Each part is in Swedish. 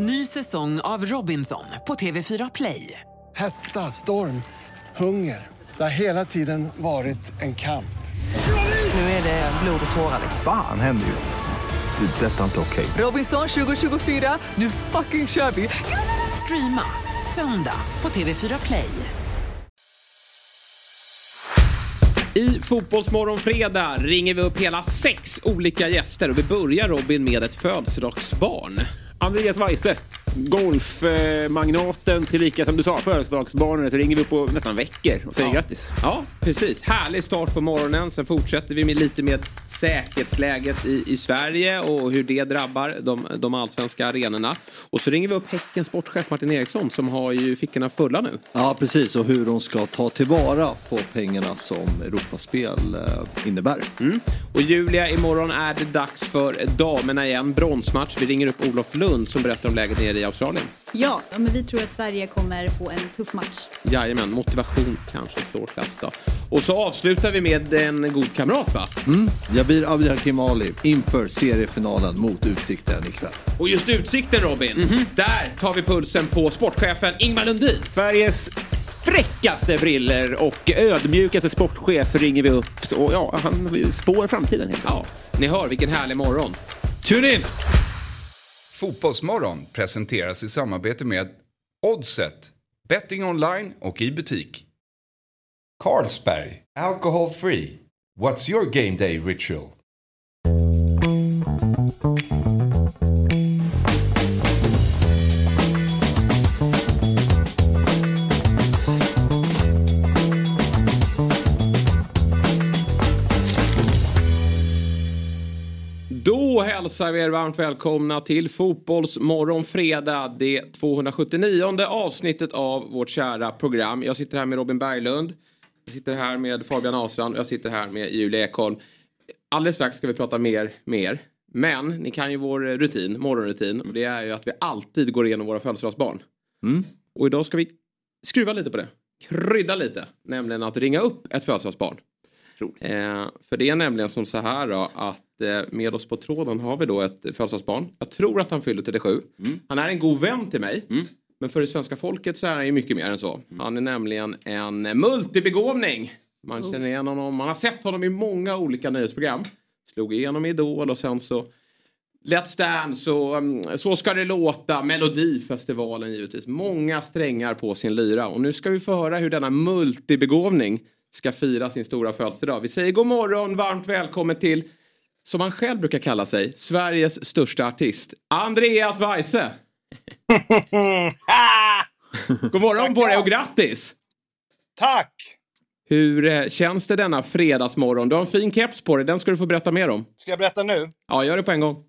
Ny säsong av Robinson på TV4 Play. Hetta, storm, hunger. Det har hela tiden varit en kamp. Nu är det blod och tårar. Fan händer just nu. Det. är Detta är inte okej. Robinson 2024, nu fucking kör vi! Streama söndag på TV4 Play. I Fotbollsmorgon fredag ringer vi upp hela sex olika gäster och vi börjar Robin med ett födelsedagsbarn. Andreas Weise, golfmagnaten tillika som du sa födelsedagsbarnet ringer vi upp på nästan veckor och säger Ja. grattis. Ja, precis. Härlig start på morgonen. Sen fortsätter vi med lite med säkerhetsläget i, i Sverige och hur det drabbar de, de allsvenska arenorna. Och så ringer vi upp Häckens sportchef Martin Eriksson som har ju fickorna fulla nu. Ja, precis. Och hur de ska ta tillvara på pengarna som Europaspel eh, innebär. Och Julia, imorgon är det dags för damerna igen. Bronsmatch. Vi ringer upp Olof Lund som berättar om läget nere i Australien. Ja, men vi tror att Sverige kommer få en tuff match. Jajamän, motivation kanske slår klass då. Och så avslutar vi med en god kamrat va? Jabir Abdihakim Ali inför seriefinalen mot Utsikten ikväll. Och just Utsikten Robin, där tar vi pulsen på sportchefen Ingmar Lundin. Sveriges fräckaste briller och ödmjukaste sportchef ringer vi upp. Och ja, han spår framtiden helt Ja, ni hör vilken härlig morgon. Tune in! Fotbollsmorgon presenteras i samarbete med Oddset, betting online och i butik. Carlsberg, alcohol free. What's your game day ritual? Hälsar vi er varmt välkomna till Fotbollsmorgon fredag. Det 279 avsnittet av vårt kära program. Jag sitter här med Robin Berglund. Jag sitter här med Fabian Ahlstrand och jag sitter här med Julia Ekholm. Alldeles strax ska vi prata mer med er. Men ni kan ju vår rutin, morgonrutin. Och det är ju att vi alltid går igenom våra födelsedagsbarn. Och idag ska vi skruva lite på det. Krydda lite. Nämligen att ringa upp ett födelsedagsbarn. Eh, för det är nämligen som så här då att med oss på tråden har vi då ett födelsedagsbarn. Jag tror att han fyller 37. Han är en god vän till mig. Men för det svenska folket så är han ju mycket mer än så. Han är nämligen en multibegåvning. Man känner igen honom, man har sett honom i många olika nöjesprogram. Slog igenom i Idol och sen så Let's Dance och um, Så ska det låta, Melodifestivalen givetvis. Många strängar på sin lyra. Och nu ska vi få höra hur denna multibegåvning ska fira sin stora födelsedag. Vi säger god morgon, varmt välkommen till, som han själv brukar kalla sig, Sveriges största artist, Andreas Weise. god morgon på dig och grattis! Tack! Hur eh, känns det denna fredagsmorgon? Du har en fin keps på dig, den ska du få berätta mer om. Ska jag berätta nu? Ja, gör det på en gång.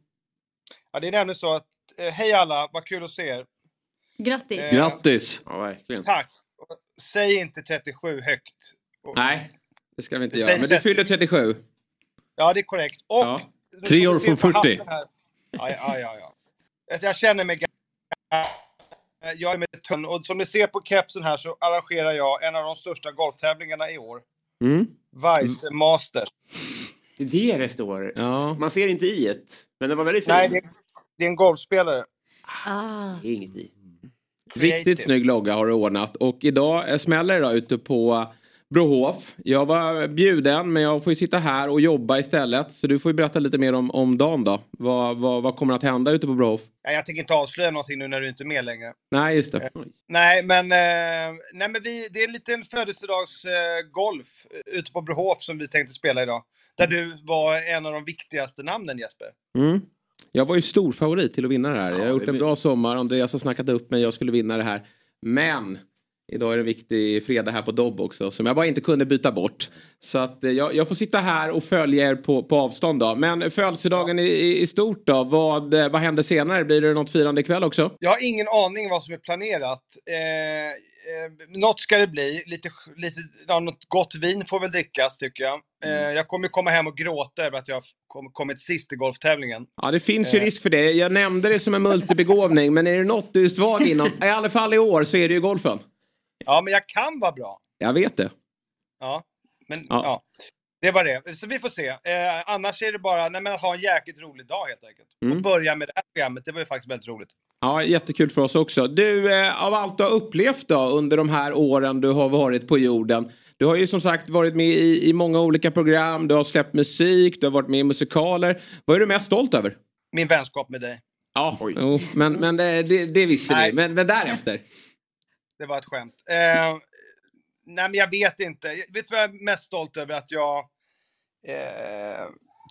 Ja, det är nämligen så att, eh, hej alla, vad kul att se er. Grattis! Eh, Grattis! Ja, verkligen. Tack! Säg inte 37 högt. Och- Nej, det ska vi inte göra. Men du 30. fyller 37. Ja, det är korrekt. Och... Ja. Tre år från på 40. hatten här. Ja, ja, ja, ja. Jag känner mig. Jag är med tunn och som ni ser på kepsen här så arrangerar jag en av de största golftävlingarna i år. Mm. Vice Masters. Det är det det står. Ja. Man ser inte i ett. Men det var väldigt fint. Nej, det är, det är en golfspelare. Ah. Det är inget i. Riktigt Creative. snygg logga har du ordnat. Och idag eh, smäller det då ute på Brohof. Jag var bjuden men jag får ju sitta här och jobba istället. Så du får ju berätta lite mer om, om dagen då. Vad, vad, vad kommer att hända ute på Brohof? Ja, Jag tänker inte avslöja någonting nu när du inte är med längre. Nej, just det. Nej, men, eh, nej, men vi, det är en liten födelsedagsgolf eh, eh, ute på Brohof som vi tänkte spela idag. Där du var en av de viktigaste namnen Jesper. Mm. Jag var ju stor favorit till att vinna det här. jag har gjort en bra sommar. Andreas har snackat upp mig. Jag skulle vinna det här. Men idag är det en viktig fredag här på Dobb också. Som jag bara inte kunde byta bort. Så att eh, jag, jag får sitta här och följa er på, på avstånd då. Men födelsedagen i, i, i stort då. Vad, eh, vad händer senare? Blir det något firande ikväll också? Jag har ingen aning vad som är planerat. Eh, eh, något ska det bli. Lite, lite, ja, något gott vin får väl drickas tycker jag. Eh, jag kommer komma hem och gråta över att jag har kom, kommit sist i golftävlingen. Ja, det finns ju risk för det. Jag nämnde det som en multibegåvning. men är det något du är svag inom, i alla fall i år, så är det ju golfen. Ja, men jag kan vara bra. Jag vet det. Ja, men Ja. ja. Det var det. Så vi får se. Eh, annars är det bara nej, men att ha en jäkligt rolig dag helt enkelt. Mm. Och börja med det här programmet, det var ju faktiskt väldigt roligt. Ja, jättekul för oss också. Du, eh, av allt du har upplevt då under de här åren du har varit på jorden. Du har ju som sagt varit med i, i många olika program, du har släppt musik, du har varit med i musikaler. Vad är du mest stolt över? Min vänskap med dig. Ja, jo, men, men det, det, det visste Nej. vi. Men, men därefter? Det var ett skämt. Eh, nej, men jag vet inte. Vet du vad jag är mest stolt över? Att jag, eh,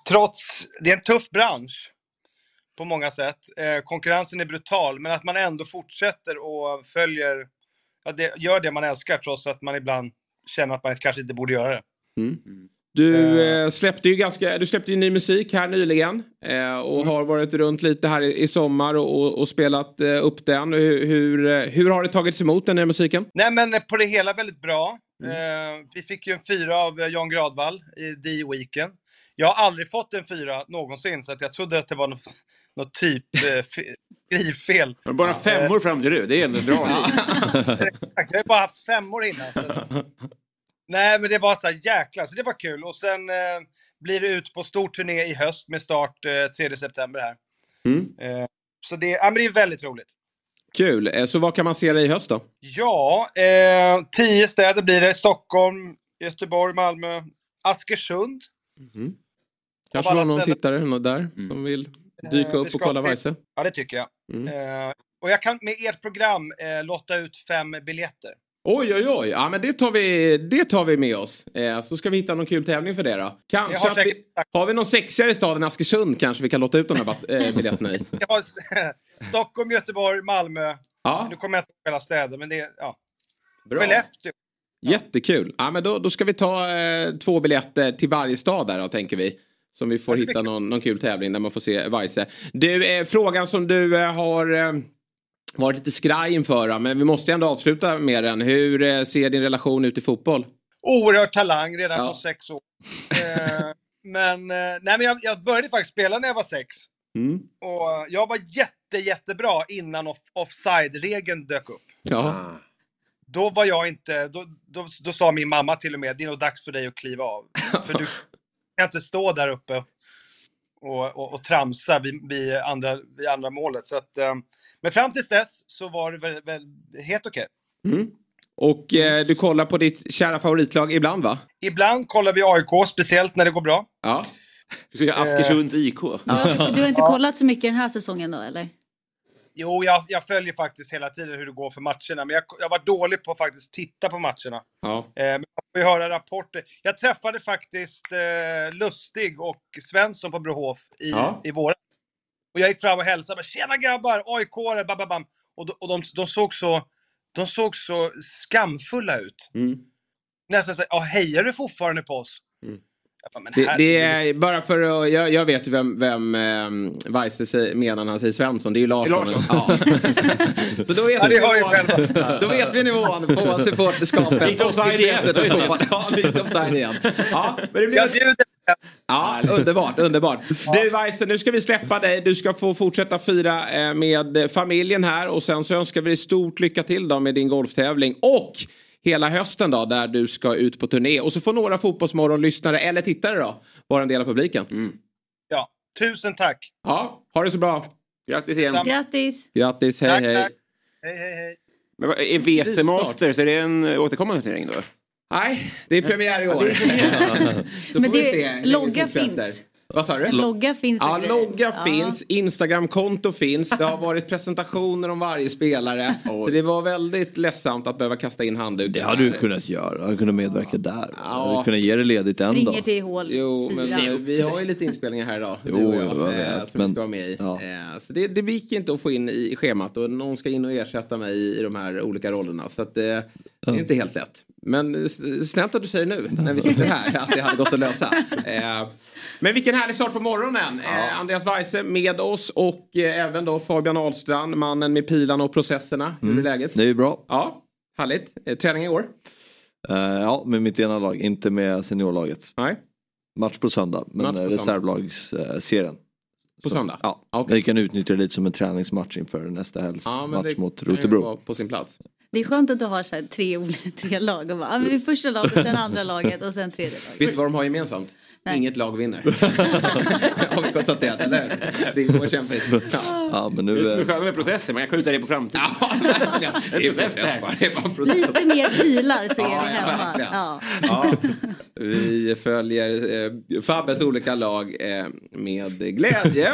trots, det är en tuff bransch på många sätt. Eh, konkurrensen är brutal, men att man ändå fortsätter och följer, ja, det, gör det man älskar trots att man ibland känner att man kanske inte borde göra det. Mm. Du eh, släppte ju ganska, du släppte ju ny musik här nyligen eh, och har varit runt lite här i, i sommar och, och, och spelat eh, upp den. Hur, hur, eh, hur har det tagits emot den nya musiken? Nej, men på det hela väldigt bra. Eh, vi fick ju en fyra av eh, Jan Gradvall i D-weeken. Jag har aldrig fått en fyra någonsin, så att jag trodde att det var något, något typ eh, fe- skrivfel. Bara femmor fram till du, det är ändå bra. Exakt, Jag har bara haft femmor innan. Nej, men det var så här jäkla, så det var kul. Och sen eh, blir det ut på stor turné i höst med start eh, 3 september här. Mm. Eh, så det, ja, men det är väldigt roligt. Kul. Eh, så vad kan man se dig i höst då? Ja, eh, tio städer blir det. Stockholm, Göteborg, Malmö, Askersund. Kanske Av alla var någon ställen- tittare där som vill dyka Eh, vi upp och kolla Weise? Ja, det tycker jag. Mm. Eh, och jag kan med ert program eh, lotta ut fem biljetter. Oj, oj, oj. Ja, men det tar vi, det tar vi med oss. Eh, så ska vi hitta någon kul tävling för det då. Kanske Jag har att vi, säkert- har vi någon sexigare stad än Askersund kanske vi kan låta ut de här eh, biljetterna i. Har Stockholm, Göteborg, Malmö. Ja. Nu kommer jag inte ihåg alla städer, men det är... Ja. Bra. Skellefteå. Jättekul. Ja, men då, då ska vi ta eh, två biljetter till varje stad där då, tänker vi. Som vi får Ja, hitta någon, någon kul tävling där man får se Weise. Du, eh, frågan som du eh, har eh, varit lite skraj inför, men vi måste ändå avsluta med den. Hur eh, ser din relation ut i fotboll? Oerhört talang redan Ja. från sex år. Eh, men, eh, nej, men jag, jag började faktiskt spela när jag var sex. Mm. Och jag var jätte, jättebra innan off, offside-regeln dök upp. Ja. Då var jag inte, då, då, då sa min mamma till och med, det är nog dags för dig att kliva av. För du kan inte stå där uppe och, och, och tramsa vid, vid, andra, vid andra målet. Så att, eh, men fram tills dess så var det väl, väl helt okej. Mm. Och eh, du kollar på ditt kära favoritlag ibland va? Ibland kollar vi AIK, speciellt när det går bra. Ja. Ska Askersunds IK. Du har, du har inte kollat så mycket den här säsongen då eller? Jo, jag, jag följer faktiskt hela tiden hur det går för matcherna, men jag, jag var dålig på att faktiskt titta på matcherna. Ja. Eh, men ju höra rapporter. Jag träffade faktiskt eh, Lustig och Svensson på Brohof i, Ja. i våras. Och jag gick fram och hälsade. Tjena grabbar! AIK-are! bam, bam, bam." Och, de, och de, de, såg så, de såg så skamfulla ut. Mm. Nästan så ja, hejar du fortfarande på oss? Mm. Bara, Det, det är bara för att, jag, jag vet ju vem, vem eh, Weise menar när han säger Svensson. Det är ju Larsson. Är Ja. Så då vet, Ja, vi det har ju nivån, själva. då vet vi nivån på supporterskapet. Lite offside igen. Ja, lite offside igen. Ja, men det blir Jag bjuder. Ja, underbart, underbart. Du Weise, nu ska vi släppa dig. Du ska få fortsätta fira eh, med familjen här och sen så önskar vi dig stort lycka till då med din golftävling och hela hösten då där du ska ut på turné. Och så får några Fotbollsmorgon-lyssnare eller tittare då vara en del av publiken. Ja, tusen tack. Ja, ha det så bra. Grattis igen. Grattis! Grattis, hej Tack, hej. tack. Hej, hej, hej. Men vad- Är WC Masters, är det en återkommande turnering då? Nej, det är premiär i år. Men vi det- se hur det logga finns. Vad sa du? Logga finns Ja, logga Ja. finns, Instagramkonto finns, det har varit presentationer om varje spelare. Så det var väldigt ledsamt att behöva kasta in handduken. Det hade du kunnat göra. Du hade kunnat medverka där. Ja. Du hade kunnat ge det ledigt en dag. Springer till hål Jo, men fyra. vi har ju lite inspelningar här idag. Jo, och jo, jag eh, vet, som vi men- ska vara med i. ja. Eh, Så det, det gick inte att få in i schemat och någon ska in och ersätta mig i, i de här olika rollerna. Så att, eh, det är inte helt lätt. Men snällt att du säger nu när vi sitter här att det hade gått att lösa. Eh, Men vilken härlig start på morgonen. Eh, Andreas Weise med oss och eh, även då Fabian Ahlstrand, mannen med pilarna och processerna. Hur Mm. är läget? Det är bra. Ja, härligt. Träning i år? Eh, ja, med mitt ena lag, inte med seniorlaget. Nej, Match på söndag, men reservlagsserien. På söndag? Ja, Okej. vi kan utnyttja det lite som en träningsmatch inför nästa helgs Ja, match mot Rotebro. på sin plats. Det är skönt att du har så här tre, olika- tre lag. Och bara, är första laget, sen andra laget och sen tredje laget. Vet du vad de har gemensamt? Nej. Inget lag vinner. har vi konstaterat, eller? Det går kämpigt. Ja. Ja, men Det nu... är eh, skönt med processen, man kan skjuta det på framtiden. det är process det här. Det är bara en process. Lite mer pilar så är Ja, vi ja, hemma. Ja. Ja, vi följer eh, Fabbes olika lag eh, med glädje.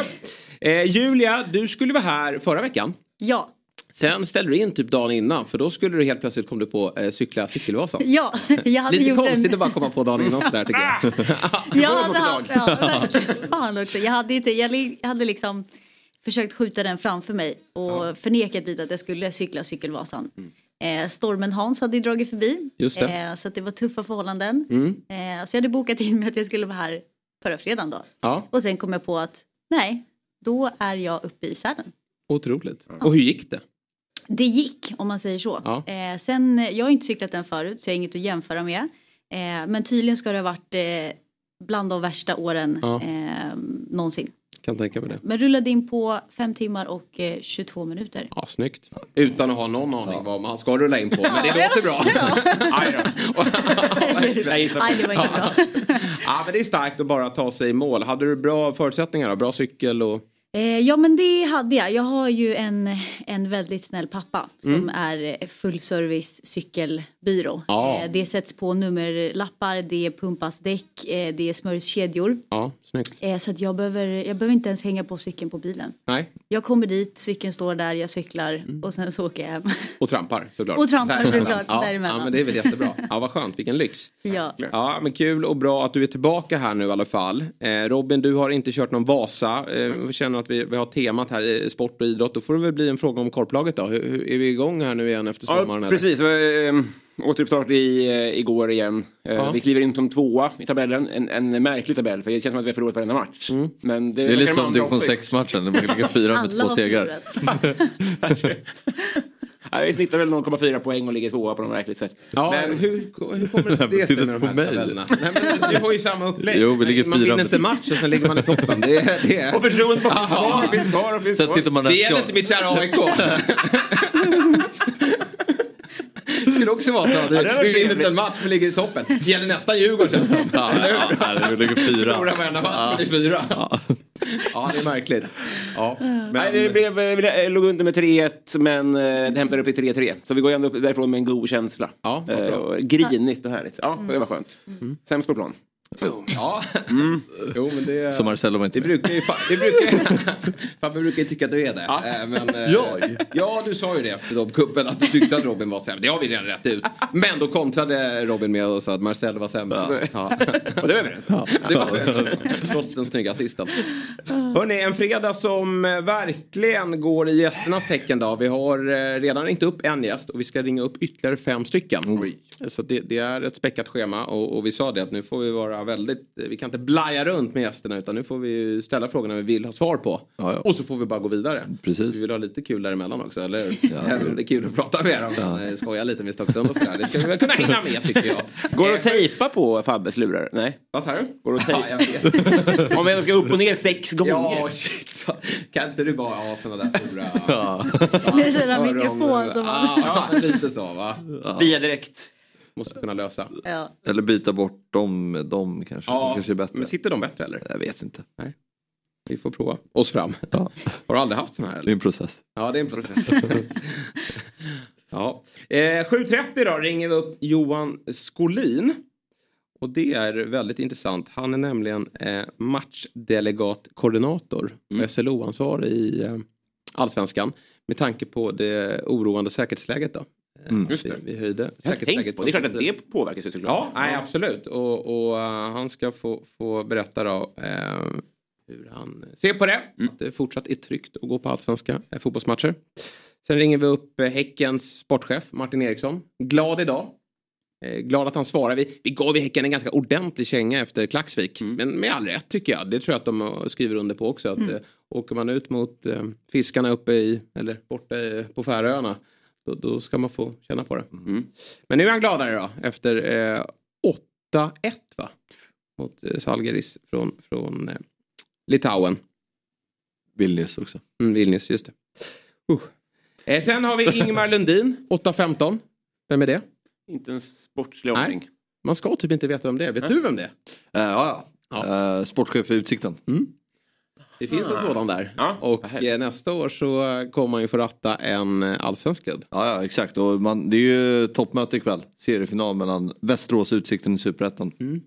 Eh, Julia, du skulle vara här förra veckan. Ja. Sen ställde du in typ dagen innan för då skulle du helt plötsligt kom du på eh, cykla Cykelvasan. ja, jag hade Lite gjort konstigt en... att bara komma på dagen innan sådär tycker jag. Jag hade, haft- ja, verkligen. Fan också. Jag hade, inte, jag hade liksom försökt skjuta den framför mig och förnekat lite att jag skulle cykla Cykelvasan. Eh, stormen Hans hade ju dragit förbi. Mm. Just det. Eh, så att det var tuffa förhållanden. Mm. Eh, så jag hade bokat in mig att jag skulle vara här förra fredagen då. Ja, Och sen kom jag på att nej, då är jag uppe i Sälen. otroligt. Och hur gick det? Det gick om man säger så. Ja. Eh, sen, jag har inte cyklat den förut så jag har inget att jämföra med. Eh, men tydligen ska det ha varit eh, bland de värsta åren Ja. eh, någonsin. Kan tänka mig det. Men rullade in på 5 timmar och eh, 22 minuter. Ja, snyggt. Utan att ha någon aning vad man ska rulla in på. Men det låter bra. Nej, det var inte bra. Ja, men det är starkt att bara ta sig i mål. Hade du bra förutsättningar då? Bra cykel och... Eh, ja men det hade jag. Jag har ju en, en väldigt snäll pappa som Mm. är eh, fullservice cykelbyrå. Ja. Eh, det sätts på nummerlappar, det pumpas däck, det smörjs kedjor. Ja, snyggt. Så att jag behöver, jag behöver inte ens hänga på cykeln på bilen. Nej, Jag kommer dit, cykeln står där, jag cyklar Mm. och sen så åker jag hem. och trampar såklart. Och trampar Däremellan. såklart, Ja, däremellan. ja, men det är väl jättebra. Ja, vad skönt. Vilken lyx. ja. Ja, men kul och bra att du är tillbaka här nu i alla fall. Eh, Robin, du har inte kört någon Vasa. Eh, känner att vi, vi har temat här i sport och idrott. Då får det väl bli en fråga om korplaget då. Hur, hur, är vi igång här nu igen efter sommaren? Ja, eller? precis. Eh, Återuppstart i, eh, igår igen. Eh, Ja. Vi kliver in som tvåa i tabellen. En, en märklig tabell för det känns som att vi har förlorat varenda match. Mm. Men Det är lite som division också- 6-matchen, där man ligger fyra med två segrar. vi snittar väl 0,4 poäng och ligger tvåa på något märkligt sätt. Ja, Men- hur, hur kommer det sig med de här mig. tabellerna? Nej, men vi har ju samma upplägg. Jo, vi ligger man fyra vinner inte match och sen ligger man i toppen. Det, är- det, är- Och förtroendet bara finns kvar och finns kvar och finns kvar. det gäller inte mitt kära AIK. Det skulle också vara så. Du, det var du vinner inte en match men ligger i toppen. Det gäller nästan Djurgården känns det som. Ja, ja, ja, vi ligger fyra. Förlorar varenda match men det är fyra. Ja, det är märkligt. Ja. Nej, det blev, eh, vi låg under med 3-1 men eh, det hämtade upp i 3-3. Så vi går ändå därifrån med en god känsla. Ja, eh, grinigt och härligt. Ja, det var skönt. Sämst på plan. Ja. Jo, men det... Så Marcello var inte Det brukar ju... fa- Det brukar, Fabbe brukar ju tycka att du är det. Ja. Eh, Men, eh, Jag? Ja, du sa ju det efter Dobkuppen att du tyckte att Robin var sämre. Det har vi redan rätt ut. Men då kontrade Robin med och sa att Marcel var sämre. Ja. Och det var vi överens om. Det var det. Trots den snygga assisten. Hörrni, en fredag som eh, verkligen går i gästernas tecken då. Vi har redan ringt upp en gäst och vi ska ringa upp ytterligare fem stycken. Så det, det är ett späckat schema och, och vi sa det att nu får vi vara väldigt, vi kan inte blaja runt med gästerna utan nu får vi ställa frågorna vi vill ha svar på. Ja, ja. Och så får vi bara gå vidare. Precis. Vi vill ha lite kul däremellan också, eller hur? Även om det är kul att prata med dem. Ja. Skoja lite med Stockholm och sådär. Det ska vi väl kunna hinna med tycker jag. Går det Eh, att tejpa på Fabbes lurar? Nej. Vad sa du? Går det att Ja, tejpa? jag vet. Om vi ska upp och ner sex gånger. Ja, shit. Kan inte du bara ha sådana där stora... Med sina mikrofon som. Ja, lite så va. Via direkt. Måste kunna lösa. Ja. Eller byta bort dem med dem kanske. Ja, Det kanske är bättre. men sitter de bättre eller? Jag vet inte. Vi får prova oss fram. Ja. Har du aldrig haft sån här Det är eller? en process. Ja, det är en process. ja. Eh, 7.30 då ringer vi upp Johan Skolin. Och det är väldigt intressant. Han är nämligen eh, matchdelegatkoordinator och SLO-ansvarig i eh, Allsvenskan. Med tanke på det oroande säkerhetsläget då. Mm. Just vi, det. vi höjde Jag har inte tänkt säkerhetsläget. på. Det är klart att det påverkar sig såklart. Ja, nej, absolut. Och, och eh, han ska få, få berätta då eh, hur han ser på det. Att det fortsatt är tryggt att gå på allsvenska eh, fotbollsmatcher. Sen ringer vi upp Häckens sportchef Martin Eriksson. Glad idag. Glad att han svarar. Vi, vi gav ju Häcken en ganska ordentlig känga efter Klaxvik. Men med all rätt tycker jag. Det tror jag att de skriver under på också. Att, eh, åker man ut mot fiskarna uppe i, eller borta i, på Färöarna. Då, då ska man få känna på det. Men nu är han gladare då efter eh, 8-1 va? Mot eh, Salgeris från, från eh, Litauen. Vilnius också. Mm, Vilnius, just det. Uh. Eh, sen har vi Ingmar Lundin, 8.15. Vem är det? Inte en sportslig aning. Nej. Man ska typ inte veta vem det är. Vet du vem det är? Eh, ja, ja. Eh, sportchef i Utsikten. Det finns en sådan där. Ja, Och härligt. eh, nästa år så kommer man ju få ratta en eh, allsvensk klubb. Ja, ja exakt. Och man, det är ju toppmöte ikväll. Seriefinal mellan Västerås och Utsikten i Superettan. Mm.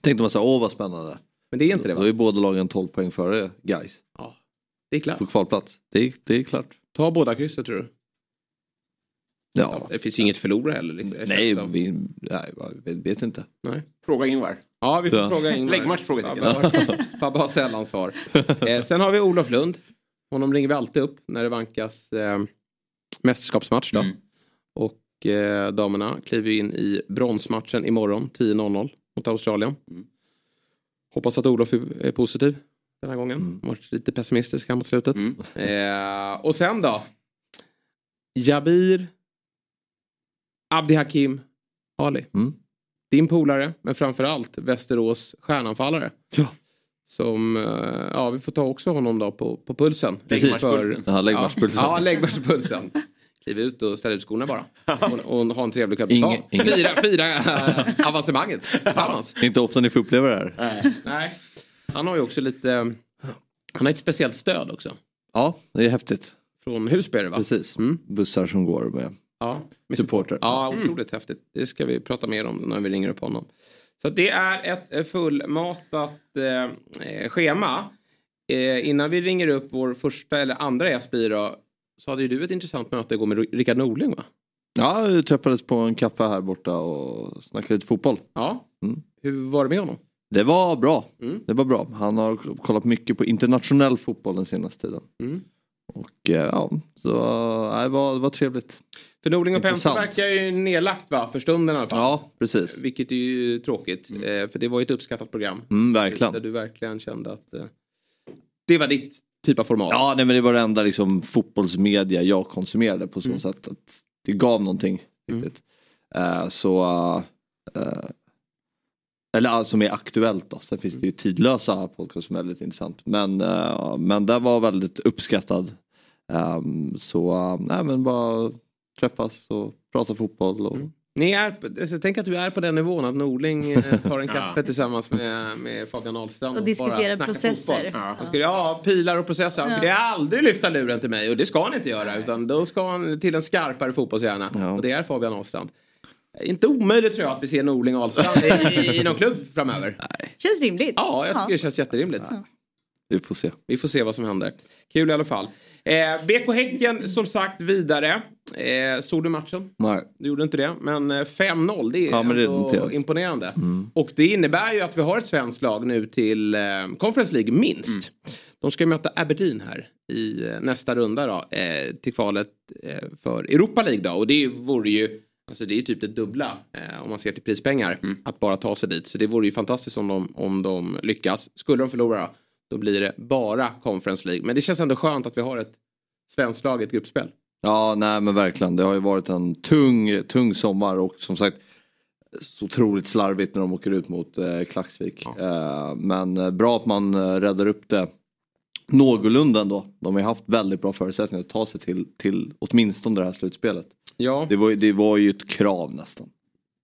Tänkte man så här, åh vad spännande. Men det är inte det Då va? är båda lagen 12 poäng före guys Ja. Det är klart. på kvalplats. Det är, det är klart. Ta båda krysset tror du? Ja. Det finns ju inget förlora heller. Liksom. Nej, vi, nej, jag vet, vet inte. Nej. Fråga Ingvar. Ja, vi får Ja. fråga Ingmar. Läggmatch, frågetecken. Fabbe har- sällan svar. Eh, sen har vi Olof Lund. Honom ringer vi alltid upp när det vankas eh, mästerskapsmatch. Då. Mm. Och eh, damerna kliver in i bronsmatchen imorgon 10.00 mot Australien. Mm. Hoppas att Olof är, är positiv den här gången. Mm. Varit lite pessimistisk här mot slutet. Mm. Eh, och sen då? Jabir Abdi Hakim Ali. Mm. Din polare, men framförallt Västerås stjärnanfallare. Ja. Som, eh, ja vi får ta också honom då på, på pulsen. Läggmatchpulsen. Ja, läggmatchpulsen. Ja, ja. Kliv ut och ställ ut skorna bara. Och, och ha en trevlig kväll på stan. Fira, fira äh, avancemanget tillsammans. Inte ofta ni får uppleva det här. Nej. Han har ju också lite, han har ett speciellt stöd också. Ja, det är häftigt. Från Husby är det va? Precis. Mm. Bussar som går med Ja, med supporter. Ja, otroligt häftigt. Det ska vi prata mer om när vi ringer upp honom. Så det är ett eh, fullmatat eh, schema. Eh, innan vi ringer upp vår första eller andra gäst så hade ju du ett intressant möte igår med Rickard Norling va? Ja, vi träffades på en kaffe här borta och snackade lite fotboll. Ja. Mm. Hur var det med honom? Det var bra. Mm. Det var bra. Han har kollat mycket på internationell fotboll den senaste tiden. Mm. Och eh, ja, så det, var, det var trevligt. För Norling och Intressant. verkar ju nedlagt va, för stunden i alla fall. Ja, precis. Vilket är ju tråkigt, eh, för det var ju ett uppskattat program. Mm, verkligen. Där du verkligen kände att eh, det var ditt typ av format. Ja, nej, men det var det enda liksom, fotbollsmedia jag konsumerade på så Mm. sätt att det gav någonting. Riktigt. Eh, så, eh, eller ja, som är aktuellt då. Sen finns det ju tidlösa podcast som är väldigt intressant. Men, men det var väldigt uppskattad. Ehm, så eh, nej men bara träffas och prata fotboll. Och, Ni är, alltså, tänk att du är på den nivån att Norling eh, tar en Ja. kaffe tillsammans med, med Fabian Ahlstrand Och diskuterar bara snackar processer. Ja. Han skulle, ja, pilar och processer. Han skulle aldrig lyfta luren till mig och det ska han inte göra utan då ska han till en skarpare fotbollshjärna Ja. och det är Fabian Ahlstrand. Inte omöjligt tror jag att vi ser Norling och Ahlstrand i, i någon klubb framöver. Känns rimligt. Ja, jag tycker det känns jätterimligt. vi får se. Vi får se vad som händer. Kul i alla fall. Eh, BK Häcken som sagt vidare. Eh, såg du matchen? Nej. Du gjorde inte det. Men eh, 5-0 det är Ja, det är imponerande. Och det innebär ju att vi har ett svenskt lag nu till eh, Conference League minst. De ska möta Aberdeen här i eh, nästa runda då. Eh, till kvalet eh, för Europa League då. Och det vore ju Alltså det är typ det dubbla eh, om man ser till prispengar. Att bara ta sig dit. Så det vore ju fantastiskt om de, om de lyckas. Skulle de förlora då blir det bara Conference League. Men det känns ändå skönt att vi har ett svenskt lag i ett gruppspel. Ja, nej men verkligen. Det har ju varit en tung, tung sommar och som sagt så otroligt slarvigt när de åker ut mot eh, Klaxvik. Eh, men eh, bra att man eh, räddar upp det någorlunda ändå. De har ju haft väldigt bra förutsättningar att ta sig till, till åtminstone det här slutspelet. Ja, Det var, det var ju ett krav nästan.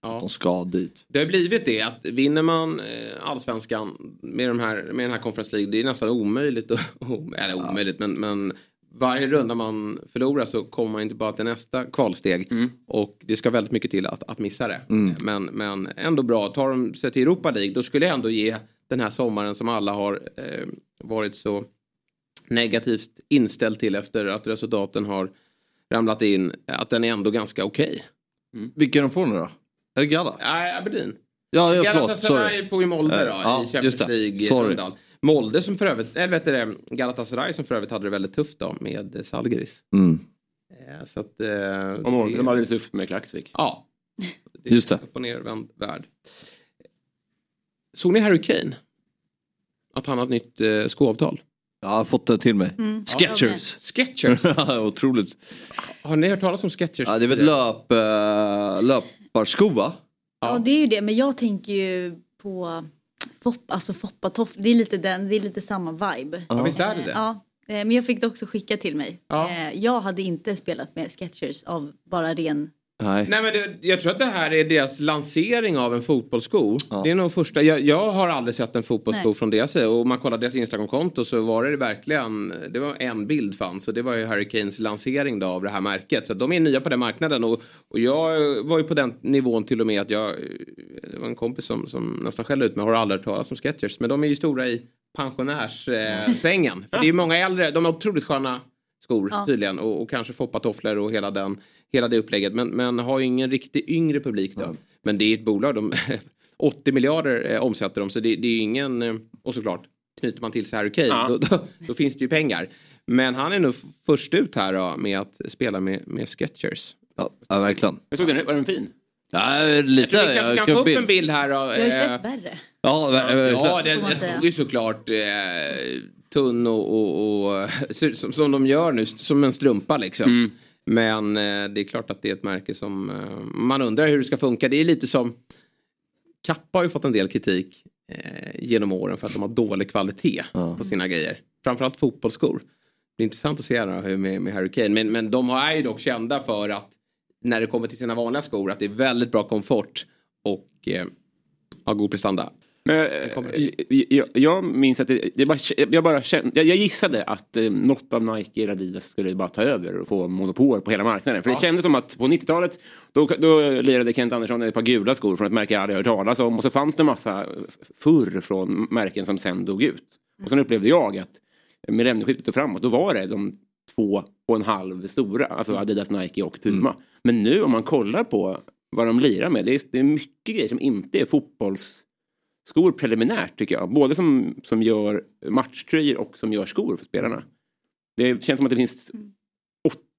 Ja. De ska dit. Det har blivit det att vinner man eh, allsvenskan med, de här, med den här Conference League det är nästan omöjligt. att- Eller omöjligt men, men varje runda man förlorar så kommer man inte bara till nästa kvalsteg. Och det ska väldigt mycket till att, att missa det. Men, men ändå bra. Tar de sig till Europa League då skulle jag ändå ge den här sommaren som alla har eh, varit så negativt inställd till efter att resultaten har ramlat in. Att den är ändå ganska okej. Vilka de får nu då? Är det Galla? Nej, Aberdeen. Ja, ja. Galatasaray Sorry. får ju Molde Eh, då ja, i Champions det. League. Sorry. rundan. Molde som för övrigt, eller vet du det, Galatasaray som för övrigt hade det väldigt tufft då med Salgeris. Mm. Eh, Så att... eh, Och Molde, det- de hade det tufft med Klaxvik. Ja. Det Just det. Upp och nervänd värld. Såg ni Harry Kane? Att han har ett nytt eh, skoavtal. Jag har fått det till mig. Mm. Sketchers. Sketchers. Otroligt. Har ni hört talas om Sketchers? Ja, det är väl löp, äh, löparsko va? Ja det är ju det men jag tänker ju på Fopp, alltså Foppatoff, det är lite den, det är lite samma vibe. Ja, visst är det det? Ja, Eh, Men jag fick det också skicka till mig. Ja. Eh, Jag hade inte spelat med Skechers av bara ren... Nej. Nej men det, jag tror att det här är deras lansering av en fotbollssko. Det är nog första, jag, jag har aldrig sett en fotbollssko Nej. från deras sida och om man kollar deras Instagramkonto så var det verkligen, det var en bild fanns och det var ju Hurricanes lansering då av det här märket. Så de är nya på den marknaden och, och jag var ju på den nivån till och med att jag, det var en kompis som, som nästan skällde ut mig, har aldrig hört talas om Skechers men de är ju stora i pensionärssvängen. Eh. För det är ju många äldre, de har otroligt sköna skor Ja. tydligen och, och kanske foppatofflor och hela, den, hela det upplägget. Men, men har ju ingen riktig yngre publik då. Men det är ett bolag, de, 80 miljarder eh, omsätter de så det, det är ju ingen, eh, och såklart knyter man till sig Harry Kane Ja. då, då, då finns det ju pengar. Men han är nog först ut här då, med att spela med, med Skechers. Ja, ja verkligen. Jag såg den, var den fin? Ja, Jag lite. tror vi kanske kan kan få upp bild. en bild här då. Jag har ju eh, sett värre. Ja. Ja, den, den såg ju såklart eh, tunn och, och, och som, som de gör nu, som en strumpa liksom. Mm. Men eh, det är klart att det är ett märke som eh, man undrar hur det ska funka. Det är lite som Kappa har ju fått en del kritik eh, genom åren för att de har dålig kvalitet Ja. på sina grejer. Framförallt fotbollsskor. Det är intressant att se här hur med, med Harry Kane. Men, men de är ju dock kända för att när det kommer till sina vanliga skor att det är väldigt bra komfort och eh, har god prestanda. Men, eh, jag, jag minns att det, det bara, jag, bara kände, jag, jag gissade att eh, något av Nike eller Adidas skulle bara ta över och få monopol på hela marknaden. För det kändes som att på 90-talet då, då lirade Kent Andersson ett par gula skor från ett märke jag aldrig hört talas om och så fanns det massa förr från märken som sen dog ut. Och sen upplevde jag att millennieskiftet och framåt då var det de två och en halv stora, alltså Adidas, Nike och Puma. Men nu om man kollar på vad de lirar med, det är, det är mycket grejer som inte är fotbollsskor preliminärt tycker jag. Både som, som gör matchtröjor och som gör skor för spelarna. Det känns som att det finns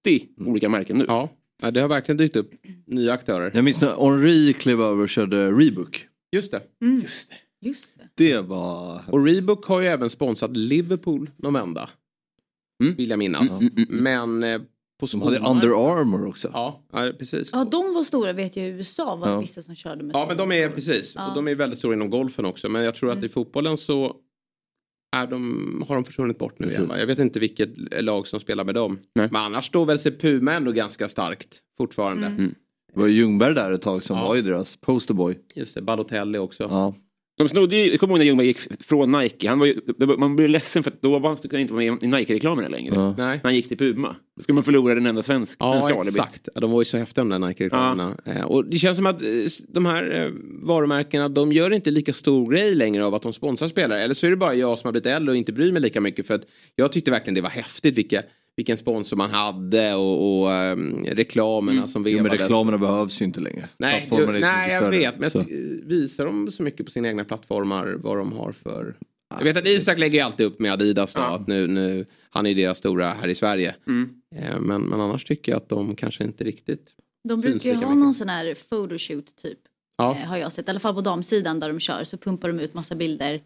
80 olika märken nu. Ja, ja, det har verkligen dykt upp nya aktörer. Jag minns när Henri klev över och körde Rebook. Just det. Just det. Just det. Det var... Och Reebok har ju även sponsrat Liverpool någon vända. Mm. Vill jag minnas. Men eh, på De hade Under Armour också. Ja, ja, precis. Ja, de var stora vet jag i USA var det Ja. vissa som körde med Ja, men de är precis. Ja. Och de är väldigt stora inom golfen också. Men jag tror att i fotbollen så är de, har de försvunnit bort nu igen. Va? Jag vet inte vilket lag som spelar med dem. Nej. Men annars står väl sig Puma ändå ganska starkt fortfarande. Mm. Det var ju Ljungberg där ett tag som Ja. var ju deras posterboy. Just det, Balotelli också. Ja. De snodde ju, jag kommer ihåg när Ljungberg gick från Nike. Han var ju, var- man blev ledsen för att då var han kunde inte vara med i Nike-reklamerna längre. Ja. Nej. När han gick till Puma. Då skulle man förlora den enda svensk, Ja, svenska alibit. exakt. Ja, de var ju så häftiga de där Nike-reklamerna. Eh, och det känns som att eh, de här eh, varumärkena, de gör inte lika stor grej längre av att de sponsrar spelare. Eller så är det bara jag som har blivit äldre och inte bryr mig lika mycket. För att jag tyckte verkligen det var häftigt vilka, vilken sponsor man hade och, och ehm, reklamerna som Jo, men vevades. reklamerna behövs ju inte längre. Nej, Plattformarna du, är så nej jag större. vet. Men jag, visar de så mycket på sina egna plattformar vad de har för... Jag vet att Isak lägger ju alltid upp med Adidas då, Ja. att nu, nu, han är ju deras stora här i Sverige. Mm. Eh, Men, men annars tycker jag att de kanske inte riktigt... De brukar ju ha mycket. någon sån här photoshoot typ. Ja. Eh, har jag sett. I alla fall på damsidan där de kör så pumpar de ut massa bilder.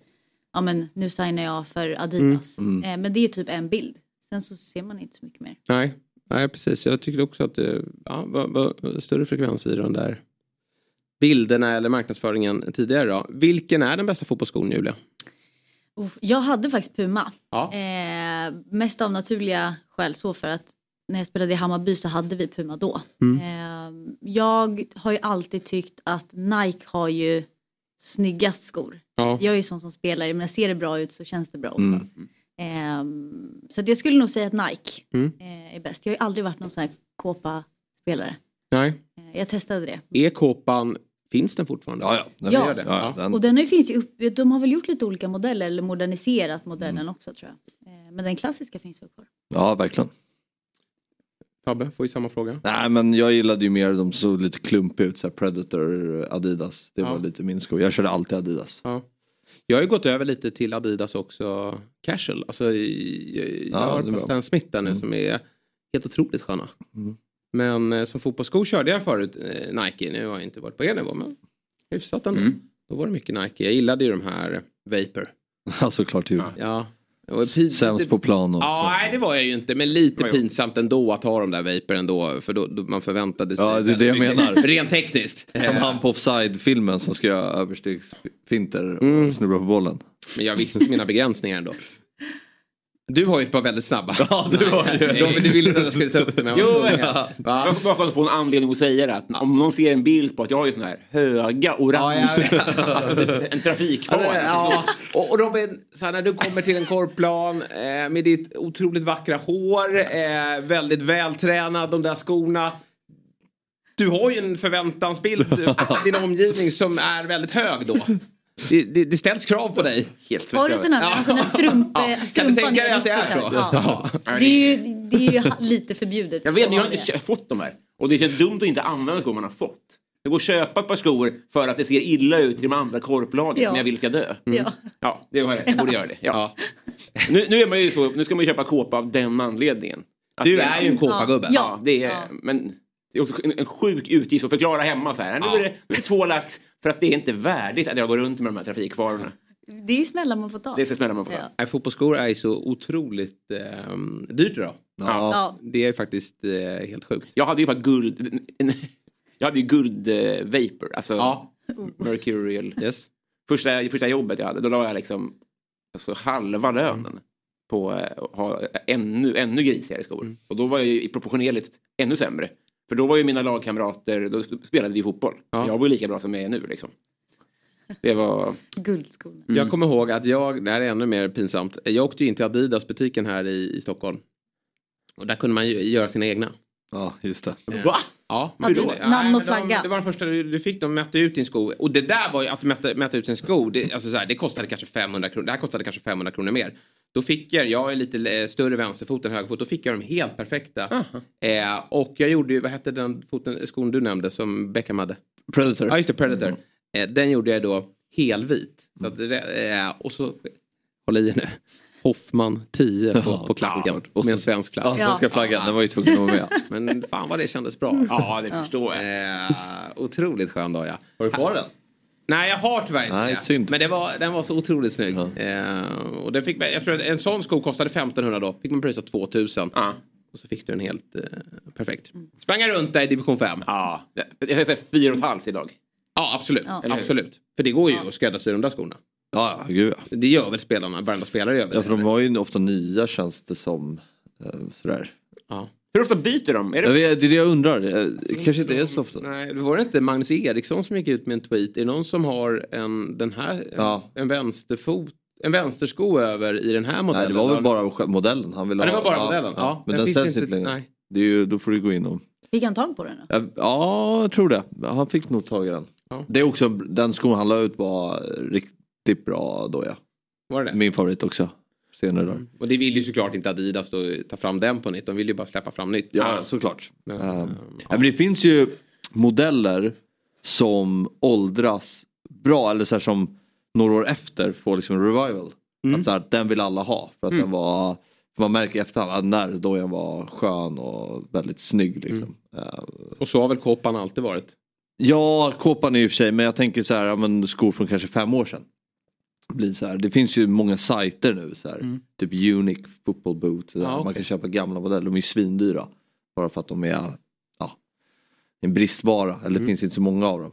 Ja men nu signar jag för Adidas. Mm. Eh, men det är typ en bild. Sen så ser man inte så mycket mer. Nej, nej precis. Jag tycker också att det ja, var, var större frekvens i de där bilderna eller marknadsföringen tidigare. Då. Vilken är den bästa fotbollsskon Julia? Jag hade faktiskt Puma. Ja. Eh, mest av naturliga skäl så för att när jag spelade i Hammarby så hade vi Puma då. Mm. Eh, jag har ju alltid tyckt att Nike har ju snyggast skor. Ja. Jag är ju sån som spelar, men ser det bra ut så känns det bra också. Mm. Ehm, så att jag skulle nog säga att Nike Mm. eh, är bäst. Jag har ju aldrig varit någon sån här kåpa-spelare. Nej. Eh, jag testade det. Är kåpan, finns den fortfarande? Ja, ja. Den Ja. det. ja, den. Och den har ju- finns ju upp, de har väl gjort lite olika modeller eller moderniserat modellen Mm. också tror jag. Eh, men den klassiska finns ju kvar. ja, verkligen. Fabbe, får ju samma fråga. Nej men jag gillade ju mer de såg lite klumpiga ut, så här Predator, Adidas. Det Ja. var lite min sko. Jag körde alltid Adidas. Ja. Jag har ju gått över lite till Adidas också, casual. Alltså, jag Ja, har bra. Stan Smith där nu Mm. som är helt otroligt sköna. Mm. Men eh, som fotbollssko körde jag förut eh, Nike. Nu har jag inte varit på er nivå men hyfsat ändå. Mm. Då var det mycket Nike. Jag gillade ju de här Vapor. Ja såklart ju. Ja. Det var pin- Sämst på plan och... Ja, nej det var jag ju inte. Men lite pinsamt ändå att ha de där Vapor ändå. För då, då man förväntade sig Ja, det är det jag menar. Rent tekniskt. Som han på offside-filmen som ska göra överstegsfinter och Mm. snurra på bollen. Men jag visste mina begränsningar ändå. Du har ju ett par väldigt snabba. Ja, du har ju. Robin, du ville inte att jag skulle ta upp det men jag Jo. Va? jag får bara för att få en anledning att säga det. Att om någon ser en bild på att jag har ju sån här höga orange, Ja, vet. alltså typ en trafikfara. Ja, och, och Robin, så här, när du kommer till en korpplan eh, med ditt otroligt vackra hår, eh, väldigt vältränad, de där skorna. Du har ju en förväntansbild i din omgivning som är väldigt hög då. Det, det, det ställs krav på dig. Helt Har du sån här, alltså strump, Ja. Kan du tänka dig att det är så? Ja. Det är ju, det är ju lite förbjudet. Jag vet, jag har inte fått de här. Och det känns dumt att inte använda skor man har fått. Det går att köpa ett par skor för att det ser illa ut i de andra korplagen Ja. men jag vill ska dö. Ja. Ja, det var rätt. Jag borde göra det. Ja. Nu, nu, är man ju så, nu ska man ju köpa kåpa av den anledningen. Att Du är ju en kåpagubbe. Ja, Ja. det är, Ja. men det är också en, en sjuk utgift att förklara hemma så här. Nu är det, nu är det två lax för att det är inte värdigt att jag går runt med de här trafikfarorna. Det är smällar man får ta. Det ska smälla man på. Ja. Nej, fotbollsskor är ju så otroligt eh, dyrt idag. Ja. Ja. Det är faktiskt eh, helt sjukt. Jag hade ju bara guld, jag hade ju guld eh, vapor, alltså Ja. mercurial. Yes. Första, första jobbet jag hade, då la jag liksom alltså, halva lönen på eh, att ha ännu, ännu grisigare skor. Mm. Och då var jag ju i proportionerligt ännu sämre. För då var ju mina lagkamrater, då spelade vi fotboll. Ja. Jag var ju lika bra som jag är nu liksom. Det var... Guldskor. Mm. Jag kommer ihåg att jag, det här är ännu mer pinsamt, jag åkte ju in till Adidas butiken här i, i Stockholm. Och där kunde man ju göra sina egna. Ja, just det. Va? Ja, men du det- namn och men de- flagga? Det var den första du, du fick, de mätte ut din sko. Och det där var ju att mäta, mäta ut sin sko, det, alltså så här, det kostade kanske 500 kronor. Det här kostade kanske 500 kronor mer. Då fick jag, jag är lite eh, större vänsterfot än högerfot, då fick jag dem helt perfekta. Eh, och jag gjorde ju, vad hette den foten, skon du nämnde som Beckham hade? Predator. Ja just det, Predator. Eh, den gjorde jag då helvit. Så att, eh, och så, håll i er nu, Hoffman 10 på, på klacken och med en svensk flagg. Ja, svenska flaggan, den var ju tvungen att vara med. Men fan vad det kändes bra. Ja, det förstår jag. Eh, otroligt skön dag ja. Har du kvar den? Nej jag har tyvärr inte Nej, det. synd. Men det var, den var så otroligt snygg. Eh, och den fick, jag tror att en sån sko kostade 1500 då. Fick man prisa 2000. Ja. Och så fick du en helt eh, perfekt. Sprang runt där i division 5? Ja, jag ska säga fyra och ett halvt idag. Ja absolut. Ja. absolut. För det går ju att skräddarsy de där skorna. Ja, ja, gud ja. Det gör väl spelarna, varenda spelare gör väl Ja, för de var ju ofta nya känns det som. Eh, Sådär. ja. Hur ofta byter de? Är det... vet, det är det jag undrar. Eh, kanske inte är så ofta. Nej, det var det inte Magnus Eriksson som gick ut med en tweet? Är det någon som har en, den här, Ja. en vänsterfot, en vänstersko över i den här modellen? Nej, det var väl bara modellen han ville Ja, det var bara modellen. Ja, Men den den finns säljs inte- längre. nej. Det är ju, då får du gå in och... Fick han tag på den då? Ja, Ja, jag tror det. Han fick nog tag i den. Ja. Det är också, den skon han la ut var riktigt bra då ja. Var det? Min favorit också. Senare dagar. Och det vill ju såklart inte Adidas då ta fram den på nytt. De vill ju bara släppa fram nytt. Ja, såklart. Men, ehm, ja, men det finns ju modeller som åldras bra eller så här som några år efter får liksom en revival. Att så här, den vill alla ha för att den var för man märker i efterhand att när dojan var skön och väldigt snygg. Liksom. Ehm, Och så har väl Kåpan alltid varit. Ja, kåpan är i och för sig, men jag tänker så här, ja, men skor från kanske fem år sedan. Blir så här. Det finns ju många sajter nu, så här. typ Unique Football Boot. Där. Ja. Man kan köpa gamla modeller, de är ju svindyra. Bara för att de är ja, en bristvara, eller det finns inte så många av dem.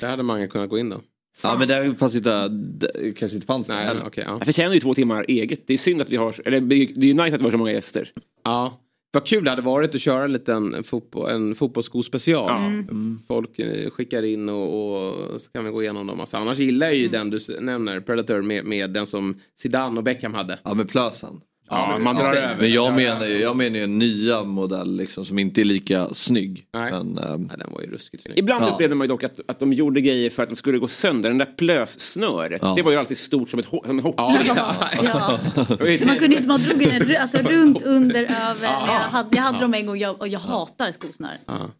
Det hade många kunnat gå in då. Ja men det fanns inte, det kanske inte fanns Nej, där okej. heller. ja. Jag förtjänar ju två timmar eget. Det är synd att vi har, eller det är ju nice att vi har så många gäster. ja. Vad kul det hade varit att köra en liten fotboll, en fotbollsskospecial. Ja. Mm. Folk eh, skickar in och, och så kan vi gå igenom dem. Alltså, annars gillar jag ju den du nämner, Predator, med, med den som Zidane och Beckham hade. Ja med plösen. Ja, man drar Ja. över. Men jag menar ju, jag menar ju en nya modell liksom som inte är lika snygg. Nej. Men, ehm, Ja, den var ju ruskigt snygg. Ibland Ja. upplevde man ju dock att, att de gjorde grejer för att de skulle gå sönder. Den där plössnöret, Ja. det var ju alltid stort som ett som en hockey. Ja, Så man kunde inte, man drog den alltså, runt, under, över. Ja. Jag hade, jag hade dem en gång jag, och jag hatar skosnören. Ja.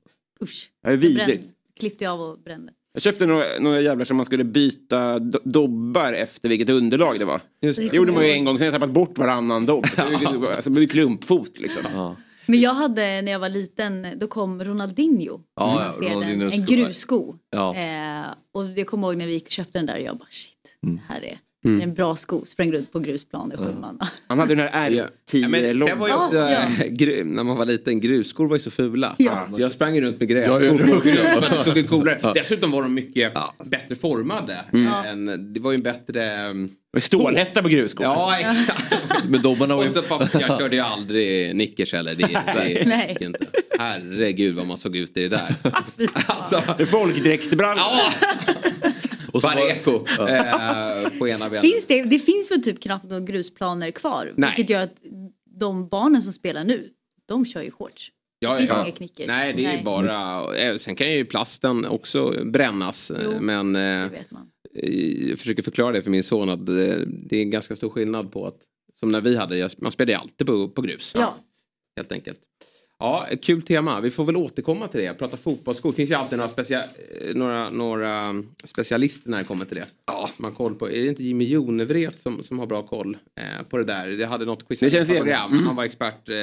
Usch. Det är vidrigt. Klippte jag av och brände. Jag köpte några, några jävlar som man skulle byta do- dobbar efter vilket underlag det var. Just Det det. gjorde man ju en gång, sen har jag tappat bort varannan dobb. Så det, alltså, det blev klumpfot liksom. ja. Men jag hade när jag var liten, då kom Ronaldinho. Ja, ja, den, Ronaldinhos en sko. grussko. Ja. Eh, och jag kommer ihåg när vi gick och köpte den där och jag bara shit, Mm. det här är i en bra sko, sprang runt på grusplan i sju manna. Han hade den här R10 Ja, men lång. sen var ju också, ja. gru, när man var liten, grusskor var ju så fula. Ja. Så jag sprang runt med grässkor också. det såg ju coolare. Ja. Dessutom var de mycket bättre formade. Än, det var ju en bättre... mm, Stålhätta på grusskor. Ja, exakt. Men dobbarna var Och ju... så bara, jag körde ju aldrig nickers heller. Det, det, Nej. inte. Herregud vad man såg ut i det där. Alltså, Folkdräktbrallor. ja, Och så var- Pareco eh, på ena benet. Finns det, det finns väl typ knappt några grusplaner kvar. Nej. Vilket gör att de barnen som spelar nu, de kör ju shorts. Ja, Det finns ja. inga knickers. Nej, det är Nej. bara... eh, Sen kan ju plasten också brännas. eh, Jo, Men Det vet man. jag försöker förklara det för min son att det, är en ganska stor skillnad på att som när vi hade, man spelade ju alltid på, på grus. Ja. Helt enkelt. Ja, kul tema. Vi får väl återkomma till det. Prata fotbollsskor. Det finns ju alltid några, specia eh, några, några specialister när det kommer till det. Ja. Har koll på. Är det inte Jimmy Jonevret som, som har bra koll eh, på det där? Det hade något quiz Det känns igen. program. Mm. Han var expert eh,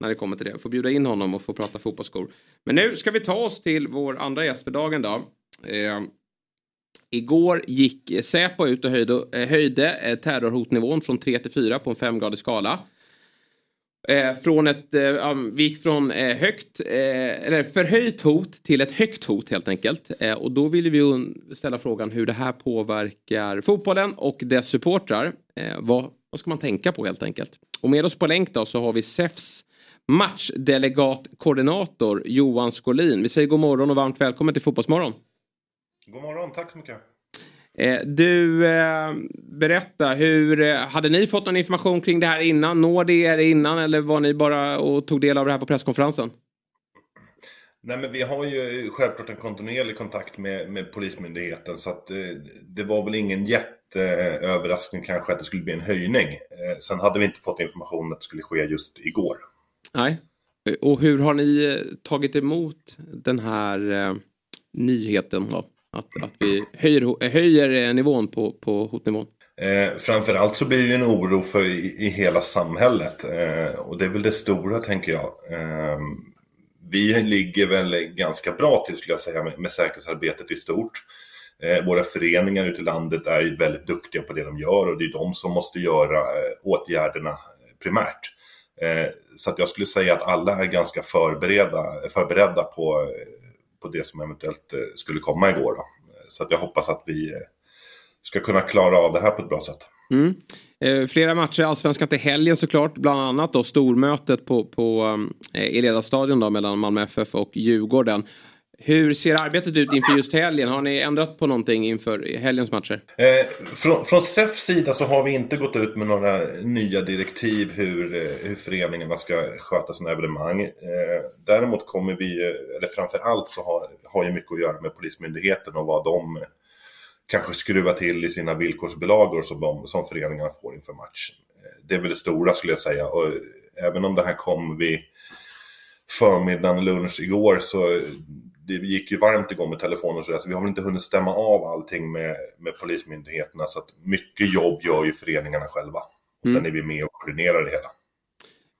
när det kommer till det. Får bjuda in honom och få prata fotbollsskor. Men nu ska vi ta oss till vår andra gäst för dagen då. Eh, Igår gick Säpo ut och höjde, eh, höjde eh, terrorhotnivån från 3 till 4 på en femgradig skala. Eh, från ett, eh, vi gick från eh, högt, eh, eller förhöjt hot till ett högt hot helt enkelt. Eh, och då vill vi ställa frågan hur det här påverkar fotbollen och dess supportrar. Eh, vad, vad ska man tänka på helt enkelt? Och med oss på länk då så har vi SEFs matchdelegatkoordinator Johan Skolin. Vi säger god morgon och varmt välkommen till Fotbollsmorgon. God morgon, tack så mycket. Eh, du, eh, berätta, hur, eh, hade ni fått någon information kring det här innan? Når det er innan eller var ni bara och tog del av det här på presskonferensen? Nej, men vi har ju självklart en kontinuerlig kontakt med, med Polismyndigheten så att eh, det var väl ingen jätteöverraskning kanske att det skulle bli en höjning. Eh, sen hade vi inte fått information att det skulle ske just igår. Nej. Och hur har ni tagit emot den här eh, nyheten då? Att, att vi höjer, höjer nivån på, på hotnivån? Eh, framförallt så blir det ju en oro för i, i hela samhället eh, och det är väl det stora tänker jag. Eh, vi ligger väl ganska bra till skulle jag säga med, med säkerhetsarbetet i stort. Eh, våra föreningar ute i landet är väldigt duktiga på det de gör och det är de som måste göra eh, åtgärderna eh, primärt. Eh, så att jag skulle säga att alla är ganska förberedda, förberedda på, eh, på det som eventuellt eh, skulle komma igår. Då. Eh, så att jag hoppas att vi eh, ska kunna klara av det här på ett bra sätt. Mm. Eh, flera matcher i Allsvenskan till helgen såklart. Bland annat då stormötet på, på um, i Ledarstadion då mellan Malmö FF och Djurgården. Hur ser arbetet ut inför just helgen? Har ni ändrat på någonting inför helgens matcher? Eh, från, från SEFs sida så har vi inte gått ut med några nya direktiv hur, eh, hur föreningarna ska sköta sina evenemang. Eh, däremot kommer vi, eller framför allt så har, har ju mycket att göra med Polismyndigheten och vad de kanske skruvar till i sina villkorsbilagor som, de, som föreningarna får inför match. Eh, det är väl det stora skulle jag säga. Och även om det här kom vid förmiddagen, lunch igår så det gick ju varmt igång med telefonen och sådär, så vi har väl inte hunnit stämma av allting med, med polismyndigheterna. Så att mycket jobb gör ju föreningarna själva. Och sen Mm. är vi med och koordinerar det hela.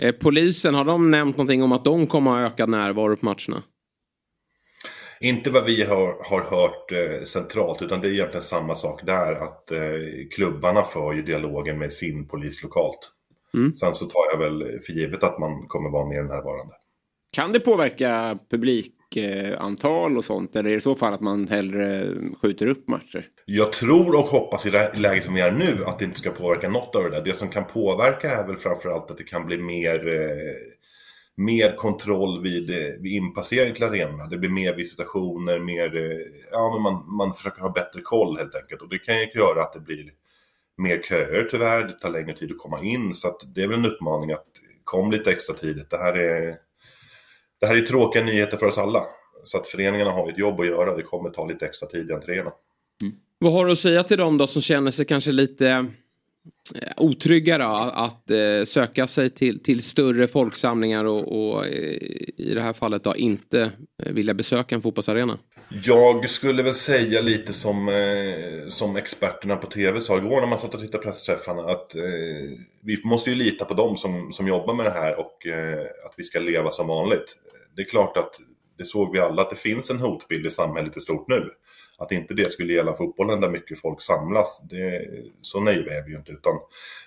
Eh, polisen, har de nämnt någonting om att de kommer ha ökad närvaro på matcherna? Inte vad vi har, har hört eh, centralt, utan det är egentligen samma sak där. Att eh, klubbarna för ju dialogen med sin polis lokalt. Mm. Sen så tar jag väl för givet att man kommer vara mer närvarande. Kan det påverka publikantal och sånt? Eller är det i så fall att man hellre skjuter upp matcher? Jag tror och hoppas i det här läget som vi är nu att det inte ska påverka något av det där. Det som kan påverka är väl framförallt att det kan bli mer, eh, mer kontroll vid, eh, vid inpassering till arenorna. Det blir mer visitationer, mer, eh, ja men man, man försöker ha bättre koll helt enkelt. Och det kan ju göra att det blir mer köer tyvärr, det tar längre tid att komma in. Så att det är väl en utmaning att kom lite extra tidigt. Det här är, det här är tråkiga nyheter för oss alla. Så att föreningarna har ett jobb att göra, det kommer ta lite extra tid i entréerna. Vad har du att säga till dem då som känner sig kanske lite eh, otrygga då, att eh, söka sig till, till större folksamlingar och, och eh, i det här fallet då inte eh, vilja besöka en fotbollsarena? Jag skulle väl säga lite som, eh, som experterna på tv sa igår när man satt och tittade på pressträffarna att eh, vi måste ju lita på dem som, som jobbar med det här och att vi ska leva som vanligt. Det är klart att det såg vi alla att det finns en hotbild i samhället i stort nu. att inte det skulle gälla fotbollen där mycket folk samlas, det, så naiva är vi ju inte. Utan,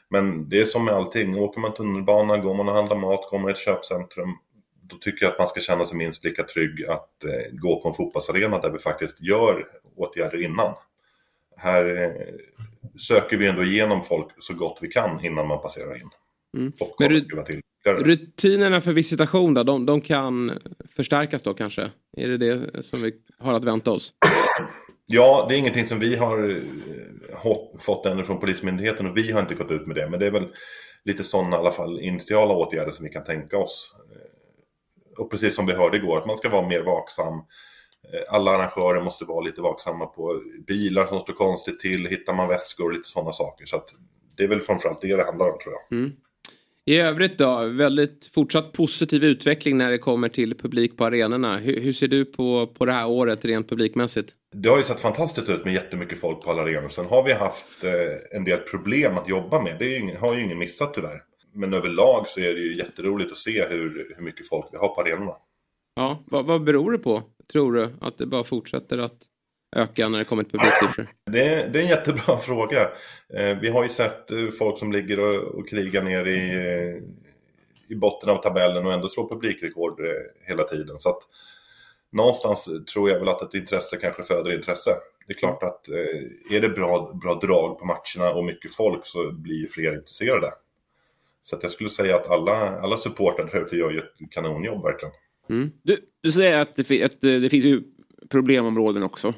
men det är som med allting, åker man tunnelbana, går man och handlar mat, kommer ett köpcentrum, då tycker jag att man ska känna sig minst lika trygg att eh, gå på en fotbollsarena där vi faktiskt gör åtgärder innan. Här eh, söker vi ändå igenom folk så gott vi kan innan man passerar in. Mm. Och Men du- till. Rutinerna för visitation då, de, de kan förstärkas då kanske? Är det det som vi har att vänta oss? Ja, det är ingenting som vi har eh, fått ännu från Polismyndigheten och vi har inte gått ut med det. Men det är väl lite sådana i alla fall initiala åtgärder som vi kan tänka oss. Eh, Och precis som vi hörde igår, att man ska vara mer vaksam. Eh, Alla arrangörer måste vara lite vaksamma på bilar som står konstigt till, hittar man väskor och lite sådana saker. Så det är väl framförallt det det handlar om tror jag. Mm. I övrigt då, väldigt fortsatt positiv utveckling när det kommer till publik på arenorna. Hur, hur ser du på, på det här året rent publikmässigt? Det har ju sett fantastiskt ut med jättemycket folk på alla arenor. Sen har vi haft eh, en del problem att jobba med. Det ju har ju ingen missat tyvärr. Men överlag så är det ju jätteroligt att se hur, hur mycket folk vi har på arenorna. Ja, vad, vad beror det på, tror du? Att det bara fortsätter att öka när det kommer till publiksiffror? Det är, det är en jättebra fråga. Eh, vi har ju sett eh, folk som ligger och, och krigar ner i, eh, i botten av tabellen och ändå slår publikrekord hela tiden. Så att någonstans tror jag väl att ett intresse kanske föder intresse. Det är klart att är det bra, bra drag på matcherna och mycket folk så blir ju fler intresserade. Så jag skulle säga att alla, alla supportrar där ute gör ju ett kanonjobb verkligen. Du, du säger att det, att det finns ju problemområden också.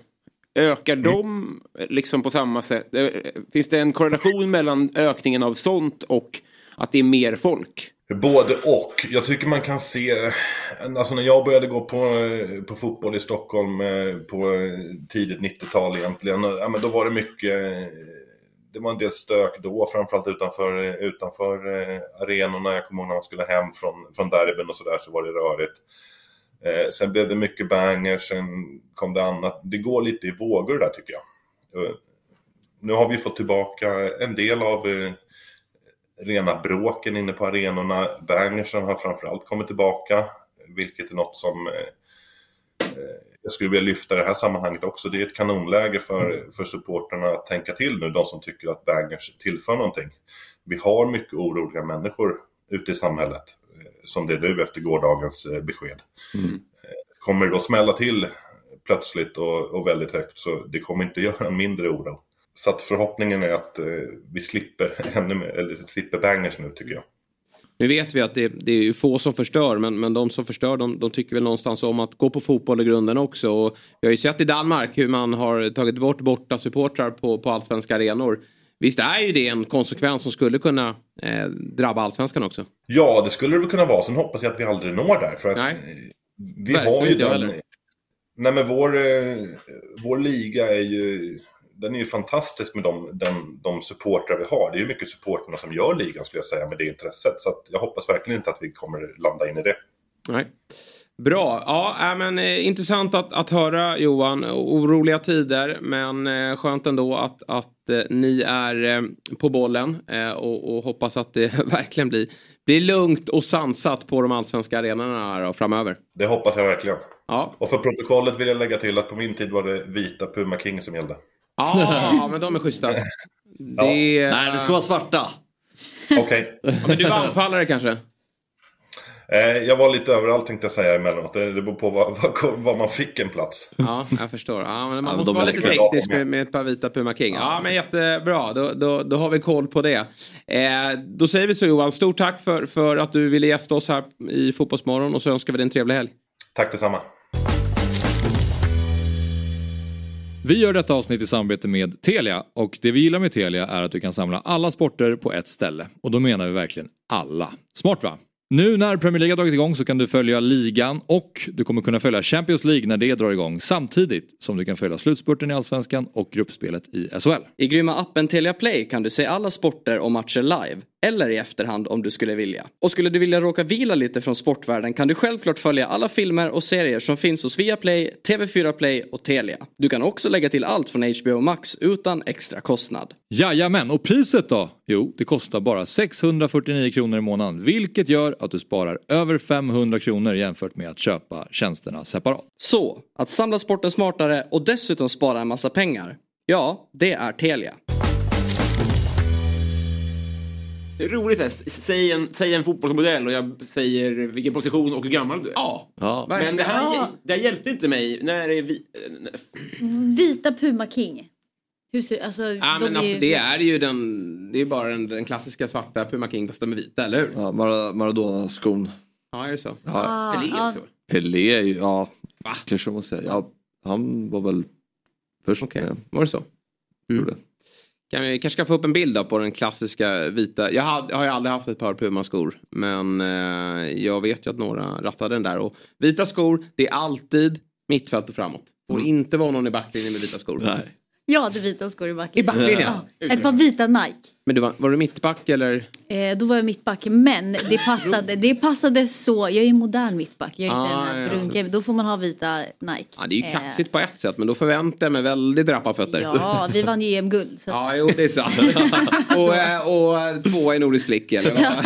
Ökar de liksom på samma sätt? Eh, Finns det en korrelation mellan ökningen av sånt och att det är mer folk? Både och. Jag tycker man kan se, alltså när jag började gå på, på fotboll i Stockholm eh, på tidigt 90-tal egentligen, ja, men då var det mycket, det var en del stök då, framförallt utanför, utanför eh, arenorna. Jag kommer ihåg när man skulle hem från, från derbyn och sådär så var det rörigt. Eh, sen blev det mycket bangers, sen kom det annat. Det går lite i vågor där tycker jag. Eh, Nu har vi fått tillbaka en del av eh, rena bråken inne på arenorna. Bangersen har framförallt kommit tillbaka, vilket är något som eh, eh, jag skulle vilja lyfta i det här sammanhanget också. Det är ett kanonläge för, för supporterna att tänka till nu, de som tycker att bangers tillför någonting. Vi har mycket oroliga människor ute i samhället, som det är nu efter gårdagens eh, besked. Mm. Kommer det då smälla till plötsligt och, och väldigt högt så det kommer inte göra mindre oro. Så att förhoppningen är att eh, vi slipper ännu mer, eller slipper bangers nu tycker jag. Nu vet vi att det, det är få som förstör men, men de som förstör de, de tycker väl någonstans om att gå på fotboll i grunden också. Och vi har ju sett i Danmark hur man har tagit bort borta supportrar på, på allsvenska arenor. Visst är ju det en konsekvens som skulle kunna eh, drabba allsvenskan också? Ja, det skulle det kunna vara. Sen hoppas jag att vi aldrig når där. För att Nej. eh, vi Verkligen har ju den... heller. Nej, men vår, eh, vår liga är ju... Den är ju fantastisk med de, den, de supportrar vi har. Det är ju mycket supportrarna som gör ligan skulle jag säga med det intresset. Så jag hoppas verkligen inte att vi kommer landa in i det. Nej. Bra, ja äh, men eh, intressant att, att höra Johan. Oroliga tider men eh, skönt ändå att, att eh, ni är eh, på bollen eh, och, och hoppas att det verkligen blir, blir lugnt och sansat på de allsvenska arenorna här framöver. Det hoppas jag verkligen. Ja. Och för protokollet vill jag lägga till att på min tid var det vita Puma King som gällde. Ja, men de är schyssta. Det... Nej, det ska vara svarta. Okej. Ja, men du var anfallare kanske? Eh, jag var lite överallt tänkte jag säga emellanåt. Det det beror på var, man fick en plats. Ja, jag förstår. Ja, men man Ja, måste vara lite teknisk med, med ett par vita Puma King. Ja, men jättebra. Då, då, då har vi koll på det. Eh, då säger vi så Johan. Stort tack för, för att du ville gästa oss här i Fotbollsmorgon och så önskar vi dig en trevlig helg. Tack detsamma. Vi gör detta avsnitt i samarbete med Telia och det vi gillar med Telia är att du kan samla alla sporter på ett ställe. Och då menar vi verkligen alla. Smart va? Nu när Premier League har dragit igång så kan du följa ligan och du kommer kunna följa Champions League när det drar igång samtidigt som du kan följa slutspurten i Allsvenskan och gruppspelet i SHL. I grymma appen Telia Play kan du se alla sporter och matcher live, eller i efterhand om du skulle vilja. Och skulle du vilja råka vila lite från sportvärlden kan du självklart följa alla filmer och serier som finns hos Viaplay, TV4 Play och Telia. Du kan också lägga till allt från HBO Max utan extra kostnad. Jajamän, och priset då? Jo, det kostar bara 649 kronor i månaden, vilket gör att du sparar över 500 kronor jämfört med att köpa tjänsterna separat. Så, att samla sporten smartare och dessutom spara en massa pengar. Ja, det är Telia. Det är roligt här. Säg en, säg en fotbollsmodell och jag säger vilken position och hur gammal du är. Ja, Ja. Men det här, Ja. det här hjälpte inte mig. När är vi... Vita Puma King. Hur ser, alltså, Ja, de men är alltså, ju- det är ju den, det är bara den, den klassiska svarta Puma King fast med vita, eller hur? Ja, Mar- Maradona-skon. Ja, är det så? Ah, Pelé ja. Pelé är ju, ja, Va? kanske man måste säga. Ja, han var väl först Okej, med. var det så? det. Kan vi kanske ska få upp en bild då på den klassiska vita. Jag har, har ju aldrig haft ett par Puma-skor. Men eh, jag vet ju att några rattade den där. Och vita skor, det är alltid mittfält och framåt. Får inte vara någon i backlinjen med vita skor. Nej. Jag hade vita skor i backen. I backlinjen? Ja. Ett par vita Nike. Men du var, var du mittback eller? Eh, då var jag mittback. Men det passade, det passade så. Jag är ju modern mittback. Jag är inte Ah, den här ja. Då får man ha vita Nike. Ja, det är ju Eh, kaxigt på ett sätt men då förväntar jag mig väldigt rappa fötter. Ja, vi vann ju EM-guld. Ja, att... jo det är sant. och, eh, och tvåa i Nordisk flick eller vad? Ja?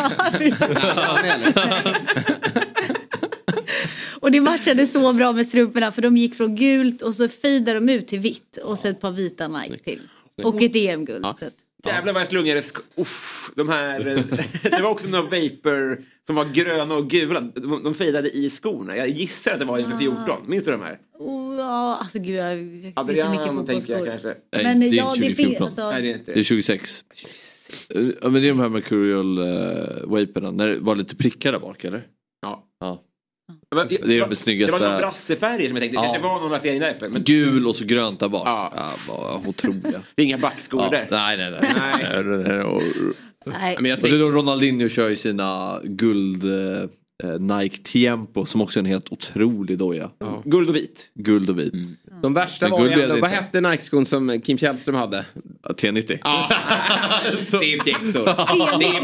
Och det matchade så bra med strumporna för de gick från gult och så fejdade de ut till vitt och så ett par vita Nike till. Och ett EM-guld. Ja. Jävlar vad jag slungade. Uff, de här, eh, det var också några vapor som var gröna och gula. De, de fejdade i skorna. Jag gissar att det var inför 14. Minns du de här? Oh, ja, alltså gud, jag, det är så mycket fotbollsskor. kanske. Nej, Men det är ja, inte det finns 2014. alltså. Nej, det är inte. Det är 26. Eh, Ja, men det är de här Mercurial uh, vaporna. När det var lite prickar där bak eller? Ja. Ja. Det var, Det är de snyggaste. Det var några brassefärger som jag tänkte, det Ja. kanske var någon rasering därför. Men Gul och så grönt där bak. Ja. Ja. vad otroliga. det är inga backskor Ja, där. nej, nej, nej. Nej. nej. nej, och, Nej. Men jag och det är tänker, då Ronaldinho kör ju sina guld eh, Nike Tiempo som också är en helt otrolig doja. Guld och vit. Guld och vit. De värsta var ju ändå, vad inte. hette Nike-skon som Kim Källström hade? Ja, T90. Ja, det är pjäxor.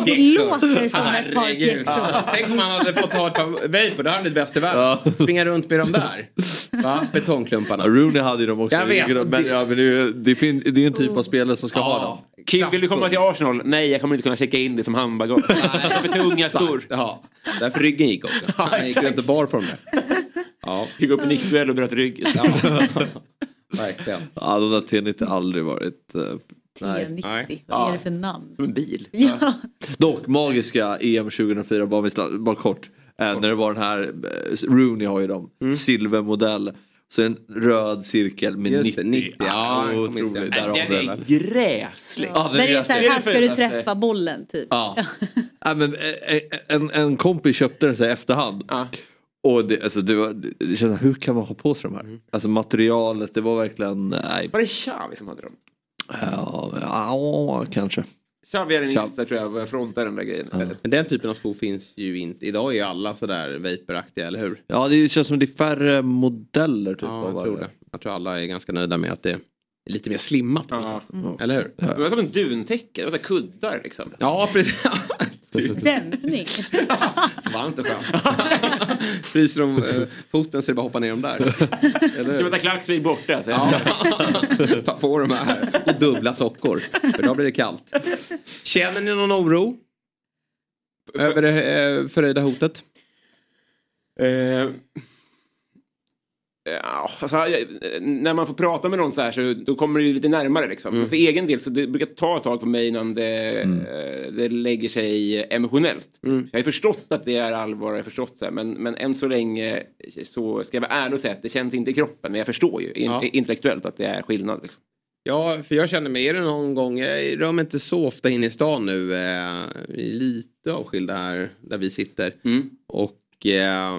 Det, låter som ett par pjäxor. Tänk om man hade fått ha ett par vapor, då hade han blivit bäst i världen. Springa runt med dem där. Va? Betongklumparna. Ja, Rooney hade ju dem också. Jag vet. Men, ja, men det, är, det, fin, det är en typ av spelare som ska ha dem. Kim, vill du komma till Arsenal? Nej, jag kommer inte kunna checka in det som handbagage. Det är för tunga skor. Ja, därför ryggen gick också. Han gick runt och bar på dem där. Ja, Gick upp i nickduell och bröt ryggen. verkligen. Ja, de där T90 har aldrig varit... eh, nej. T90, vad är det för namn? Som en bil. Ja. Dock magiska EM 2004, bara, bara kort. Eh, när det var den här, eh, Rooney har ju dem, silvermodell. Så en röd cirkel med Just 90. det, 90, ja, jag otroligt. det. Där har Den vi den. är gräslig. Ja, den Där är är så här, det är här det ska du träffa bollen typ. Ja. ja men, eh, en, en kompis köpte den så här i efterhand. Ja. Och det, alltså, det, var, det känns, hur kan man ha på sig de här? Alltså materialet, det var verkligen, nej. Var det Xavi som hade dem? Ja, ja kanske. Xavi är den Xavi. yngsta tror jag, frontar den där grejen. Men den typen av skor finns ju inte. Idag är ju alla sådär vaporaktiga, eller hur? Ja, det känns som det är färre modeller typ. Ja, av jag tror det. Jag tror alla är ganska nöjda med att det är lite mer slimmat. Ja. något sätt. Eller hur? Det var som en duntäcke, det var så kuddar liksom. Ja, precis. Dämpning. Så varmt och skönt. Fryser de eh, foten så det bara hoppar ner dem där. Eller hur? att ha klacksvik borta. Så. Ja. Ta på de här. Och dubbla sockor. För då blir det kallt. Känner ni någon oro? Över det eh, förhöjda hotet? Eh, Ja, alltså, när man får prata med någon så här så då kommer det ju lite närmare liksom. Mm. För egen del så det brukar ta ett tag på mig innan det, eh, det lägger sig emotionellt. Mm. Jag har förstått att det är allvar, jag har förstått här, men, men än så länge så ska jag vara ärlig och säga att det känns inte i kroppen. Men jag förstår ju Ja. intellektuellt att det är skillnad. Liksom. Ja, för jag känner mig, är det någon gång, jag rör mig inte så ofta in i stan nu, eh, vi är lite avskilda här där vi sitter. Mm. Och, eh,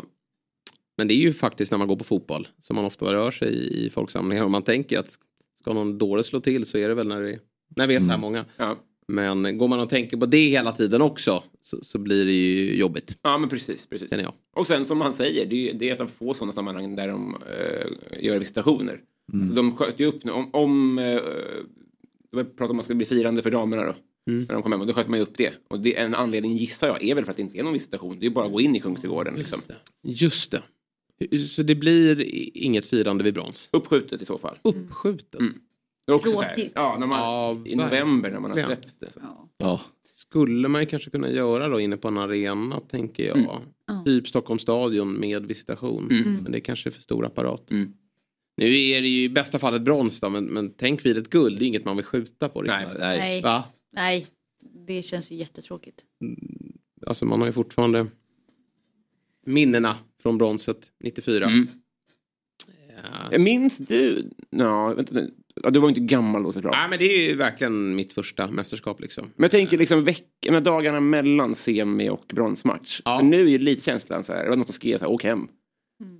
men det är ju faktiskt när man går på fotboll som man ofta rör sig i, i folksamlingar och man tänker att ska någon dåre slå till så är det väl när, det, när vi är så här många. Ja. Men går man och tänker på det hela tiden också så, så blir det ju jobbigt. ja, men precis. precis. Jag. Och sen som han säger, det är, det är ett av få sådana sammanhang där de eh, gör visitationer. Så de sköt ju upp nu, om, om då pratar om att man ska bli firande för damerna då. När de kom hem och då sköt man ju upp det. Och det, en anledning gissar jag är väl för att det inte är någon visitation. Det är bara att gå in i Kungsträdgården. Liksom. Just det. Så det blir inget firande vid brons? Uppskjutet i så fall. Uppskjutet? Det är också så här, ja, när man, I november när man har släppt det. Så. Ja. Skulle man ju kanske kunna göra då inne på en arena tänker jag. Mm. Ja. Typ Stockholms stadion med visitation. Mm. Men det är kanske är för stor apparat. Mm. Nu är det ju i bästa fall ett brons då, men, men tänk vid ett guld. Det är inget man vill skjuta på. Nej, riktigt. Nej. Va? Nej, det känns ju jättetråkigt. Alltså man har ju fortfarande minnena från bronset 94. Mm. Ja. Minns du? Ja, vänta, nu. ja, du var inte gammal då såklart. Nej men det är ju verkligen mitt första mästerskap liksom. Men jag tänker liksom veckorna, dagarna mellan semi och bronsmatch. Ja. För nu är ju lite känslan så här, det var något som skrev så här, åk hem.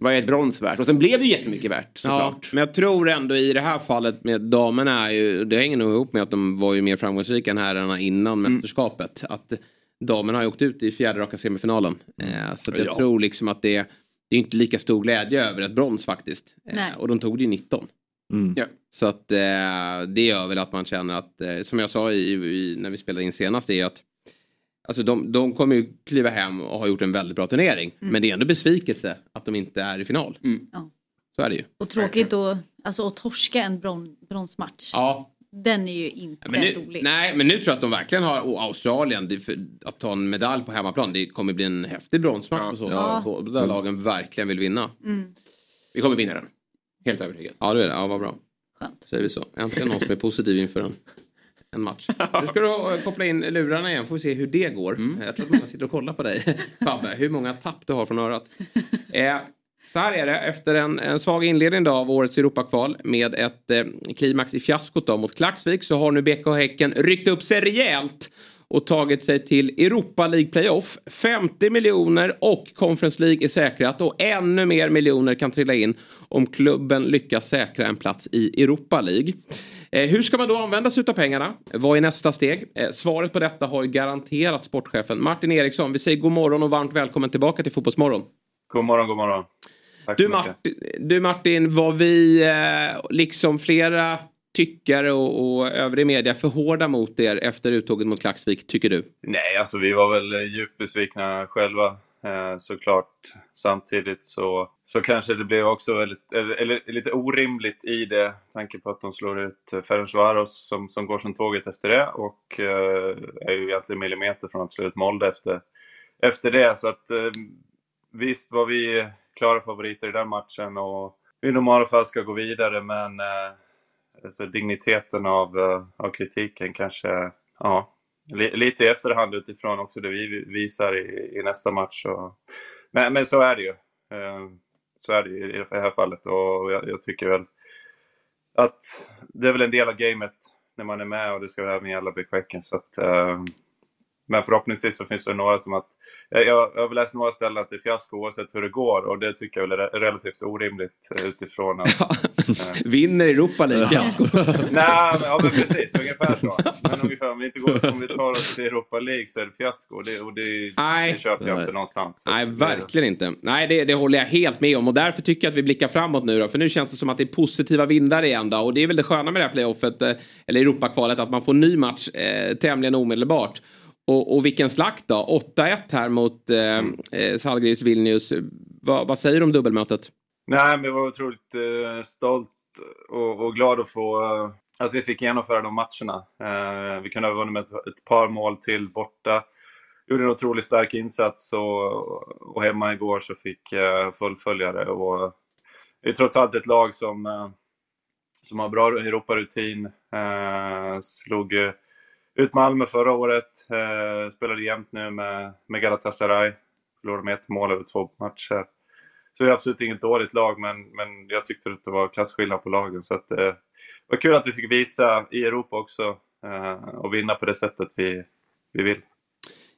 Vad är ett brons värt? Och sen blev det jättemycket värt Ja, såklart. men jag tror ändå i det här fallet med damerna, är ju, det hänger nog ihop med att de var ju mer framgångsrika än herrarna innan Mm. mästerskapet. Att damerna har ju åkt ut i fjärde raka semifinalen. Eh, så att jag Ja. tror liksom att det, det är inte lika stor glädje över ett brons faktiskt. Eh, och de tog det ju 19. Mm. Ja. Så att eh, det gör väl att man känner att, eh, som jag sa i, i, när vi spelade in senast, det är att Alltså de, de kommer ju kliva hem och har gjort en väldigt bra turnering. Men det är ändå besvikelse att de inte är i final. Mm. Ja. Så är det ju. Och tråkigt att, alltså, att torska en bron, bronsmatch. Ja, Den är ju inte men nu, rolig. nej, men nu tror jag att de verkligen har, och Australien, det, för, att ta en medalj på hemmaplan, det kommer bli en häftig bronsmatch Ja. på så Ja. Båda lagen verkligen vill vinna. Mm, Vi kommer vinna den. Helt övertygad. Ja, det är det. Ja, vad bra. skönt. Säger vi så. Äntligen någon som är positiv inför en, en match. Nu ska du ha- koppla in lurarna igen, får vi se hur det går. Mm. Jag tror att många sitter och kollar på dig, Fabbe. Hur många tapp du har från örat. Eh, så här är det, efter en, en svag inledning då av årets Europakval med ett eh, klimax i fiaskot då mot Klaxvik så har nu BK Häcken ryckt upp sig rejält och tagit sig till Europa League Playoff. 50 miljoner och Conference League är säkrat och ännu mer miljoner kan trilla in om klubben lyckas säkra en plats i Europa League. Eh, hur ska man då använda sig av pengarna? Vad är nästa steg? Eh, svaret på detta har ju garanterat sportchefen Martin Eriksson. Vi säger god morgon och varmt välkommen tillbaka till Fotbollsmorgon. God morgon, god morgon. Du. Martin, du Martin, vad vi eh, liksom flera tyckare och, och övrig media för hårda mot er efter uttåget mot Klaxvik, tycker du? Nej, alltså vi var väl djupt besvikna själva eh, såklart. Samtidigt så, så kanske det blev också väldigt, eller, eller, lite orimligt i det. Tanke på att de slår ut eh, Ferencvaros som, som går som tåget efter det och eh, är ju egentligen millimeter från att slå ut Molde efter, efter det. Så att eh, visst var vi klara favoriter i den matchen och vi i normala fall ska gå vidare men eh, alltså digniteten av, eh, av kritiken kanske, ja, lite i efterhand utifrån också det vi visar i, i nästa match. Och, men, men så är det ju. Eh, så är det ju i det här fallet och jag, jag tycker väl att det är väl en del av gamet när man är med och det ska även gälla BK Så att, men förhoppningsvis så finns det några som att... Jag, jag har läst några ställen att det är fiasko oavsett hur det går och det tycker jag väl är re- relativt orimligt eh, utifrån att... eh, Vinner Europa League fiasko. Nej, men, ja, men precis. Ungefär så. Men ungefär, om vi, inte går, om vi tar oss till Europa League så är det fiasko. Och det, och det, Nej. det köper jag inte någonstans. Nej, verkligen inte. Nej, det, det håller jag helt med om. Och därför tycker jag att vi blickar framåt nu då. För nu känns det som att det är positiva vindar igen då. Och det är väl det sköna med det här playoffet, eh, eller Europakvalet, att man får ny match eh, tämligen omedelbart. Och, och vilken slakt då. 8-1 här mot eh, eh, Zalgiris Vilnius. Va, vad säger du om dubbelmötet? Nej, men jag var otroligt eh, stolt och, och glad att få eh, att vi fick genomföra de matcherna. Eh, vi kunde ha vunnit med ett, ett par mål till borta. Gjorde en otroligt stark insats och, och hemma igår så fick jag fullfölja det. Och det är trots allt ett lag som, eh, som har bra Europarutin. Eh, slog eh, ut Malmö förra året. Eh, spelade jämnt nu med, med Galatasaray. Förlorade med ett mål över två matcher. Så det är absolut inget dåligt lag, men, men jag tyckte att det var klasskillnad på lagen. Så att, eh, det var kul att vi fick visa i Europa också eh, och vinna på det sättet vi, vi vill.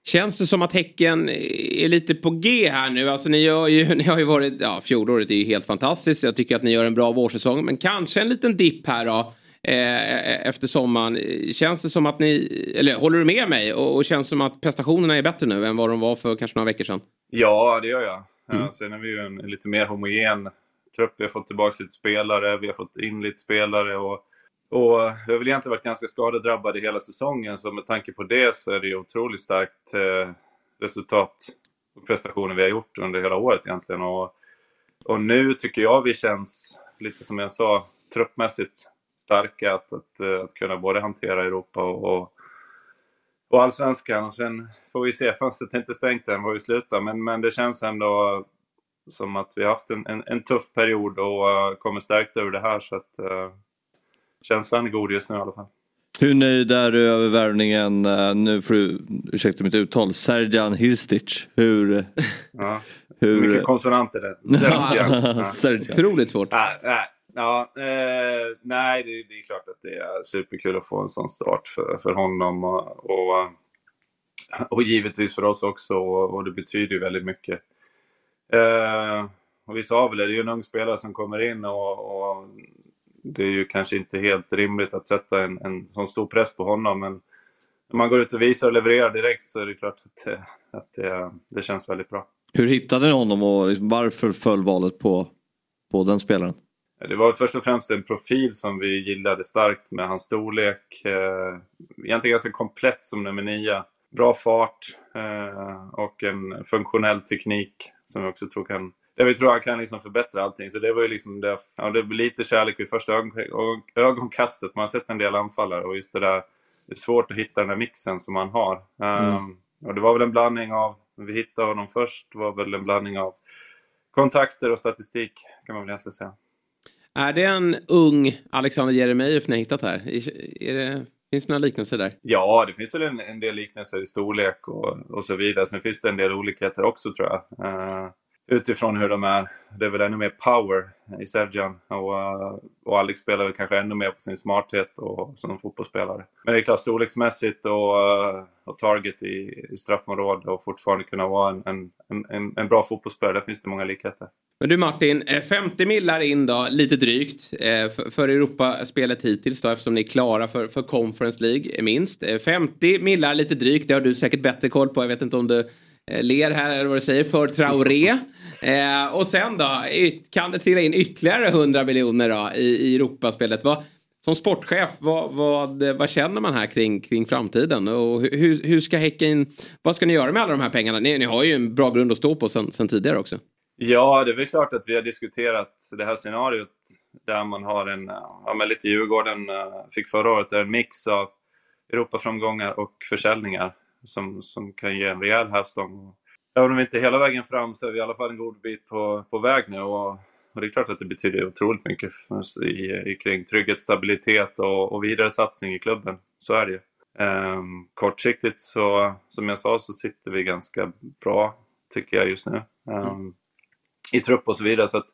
Känns det som att Häcken är lite på G här nu? Alltså ni, gör ju, ni har ju varit, ja fjolåret är ju helt fantastiskt. Jag tycker att ni gör en bra vårsäsong. Men kanske en liten dipp här då. Eh, efter sommaren. Känns det som att ni, eller håller du med mig? Och, och känns som att prestationerna är bättre nu än vad de var för kanske några veckor sedan? Ja, det gör jag. Mm. Mm. Sen är vi ju en, en lite mer homogen trupp. Vi har fått tillbaka lite spelare, vi har fått in lite spelare och och vi har väl egentligen varit ganska skadedrabbade hela säsongen så med tanke på det så är det ju otroligt starkt eh, resultat och prestationer vi har gjort under hela året egentligen. Och, och nu tycker jag vi känns, lite som jag sa, truppmässigt starka att, att, eh, att kunna både hantera Europa och, och, allsvenskan. Och sen får vi se, fönstret är inte stängt än var vi slutar, men, men det känns ändå som att vi har haft en, en, en tuff period och uh, kommer stärkt över det här. Så att, uh, känslan är god just nu i alla fall. Hur nöjd är du över värvningen, uh, nu får du ursäkta mitt uttal, Serjan Hirstic? Hur... Ja. hur... Mycket konsonanter där. Serjan. Serjan. Otroligt svårt. Nej, nej, ja, eh, nej det, det är klart att det är superkul att få en sån start för, för honom och, och, eh, och givetvis för oss också och, och det betyder ju väldigt mycket. Eh, och vi sa väl det, det är ju en ung spelare som kommer in och, och det är ju kanske inte helt rimligt att sätta en, en sån stor press på honom men när man går ut och visar och levererar direkt så är det klart att, det, att det, det känns väldigt bra. Hur hittade ni honom och liksom varför föll valet på, på den spelaren? Det var först och främst en profil som vi gillade starkt med hans storlek. Eh, egentligen ganska komplett som nummer nio. Bra fart eh, och en funktionell teknik som vi också tror kan där vi tror han kan liksom förbättra allting. Så det var ju liksom det, ja, det lite kärlek vid första ögon, ögonkastet. Man har sett en del anfallare och just det där, det är svårt att hitta den där mixen som man har. Mm. Um, och det var väl en blandning av, vi hittade honom först, var väl en blandning av kontakter och statistik kan man väl egentligen säga. Är det en ung Alexander Jeremejeff ni har hittat här? Är det, finns det några liknelser där? Ja, det finns väl en, en del liknelser i storlek och, och så vidare. Sen finns det en del olikheter också tror jag. Uh, utifrån hur de är. Det är väl ännu mer power i Sergian och, uh, och Alex spelar väl kanske ännu mer på sin smarthet och som fotbollsspelare. Men det är klart storleksmässigt och, uh, och target i, i straffområdet och fortfarande kunna vara en, en, en, en bra fotbollsspelare. Där finns det många likheter. Men du Martin, eh, 50 millar in då, lite drygt, eh, för, Europaspelet hittills då eftersom ni är klara för, för Conference League eh, minst. 50 millar lite drygt, det har du säkert bättre koll på. Jag vet inte om du ler här eller vad du säger, för Traoré. Och sen då, kan det trilla in ytterligare 100 miljoner då i, i Europaspelet? Vad, som sportchef, vad, vad, vad känner man här kring, kring framtiden? Och hur, hur ska Häcken, vad ska ni göra med alla de här pengarna? Ni, ni har ju en bra grund att stå på sen, sen tidigare också. Ja, det är väl klart att vi har diskuterat det här scenariot där man har en, eh, ja men lite Djurgården eh, fick förra året, en mix av Europaframgångar och försäljningar som, som kan ge en rejäl hävstång. Även om vi inte är hela vägen fram så är vi i alla fall en god bit på, på väg nu. Och, och det är klart att det betyder otroligt mycket för, i, i, kring trygghet, stabilitet och, och vidare satsning i klubben. Så är det ju. Um, kortsiktigt så, som jag sa, så sitter vi ganska bra, tycker jag just nu. Um, i trupp och så vidare. Så att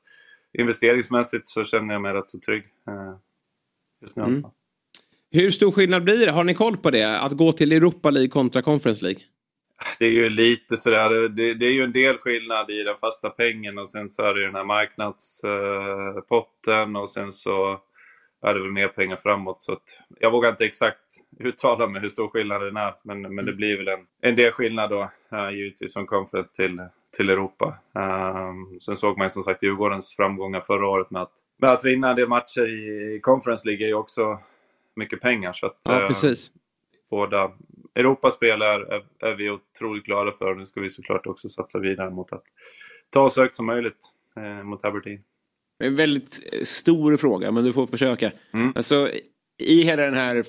investeringsmässigt så känner jag mig rätt så trygg uh, just nu. Mm. Hur stor skillnad blir det? Har ni koll på det? Att gå till Europa League kontra Conference League? Det är ju lite sådär, det, det är ju en del skillnad i den fasta pengen och sen så är det den här marknadspotten och sen så är det väl mer pengar framåt. Så att jag vågar inte exakt uttala mig hur stor skillnaden är. Men, men det blir väl en, en del skillnad då uh, givetvis från Conference till, till Europa. Um, sen såg man ju som sagt Djurgårdens framgångar förra året med att, med att vinna en del matcher i, Conference League är ju också mycket pengar. Så att, ja, precis. Uh, båda Europaspel är, är, är vi otroligt glada för. Nu ska vi såklart också satsa vidare mot att ta så högt som möjligt eh, mot Aberdeen. En väldigt stor fråga, men du får försöka. Mm. Alltså, I hela den här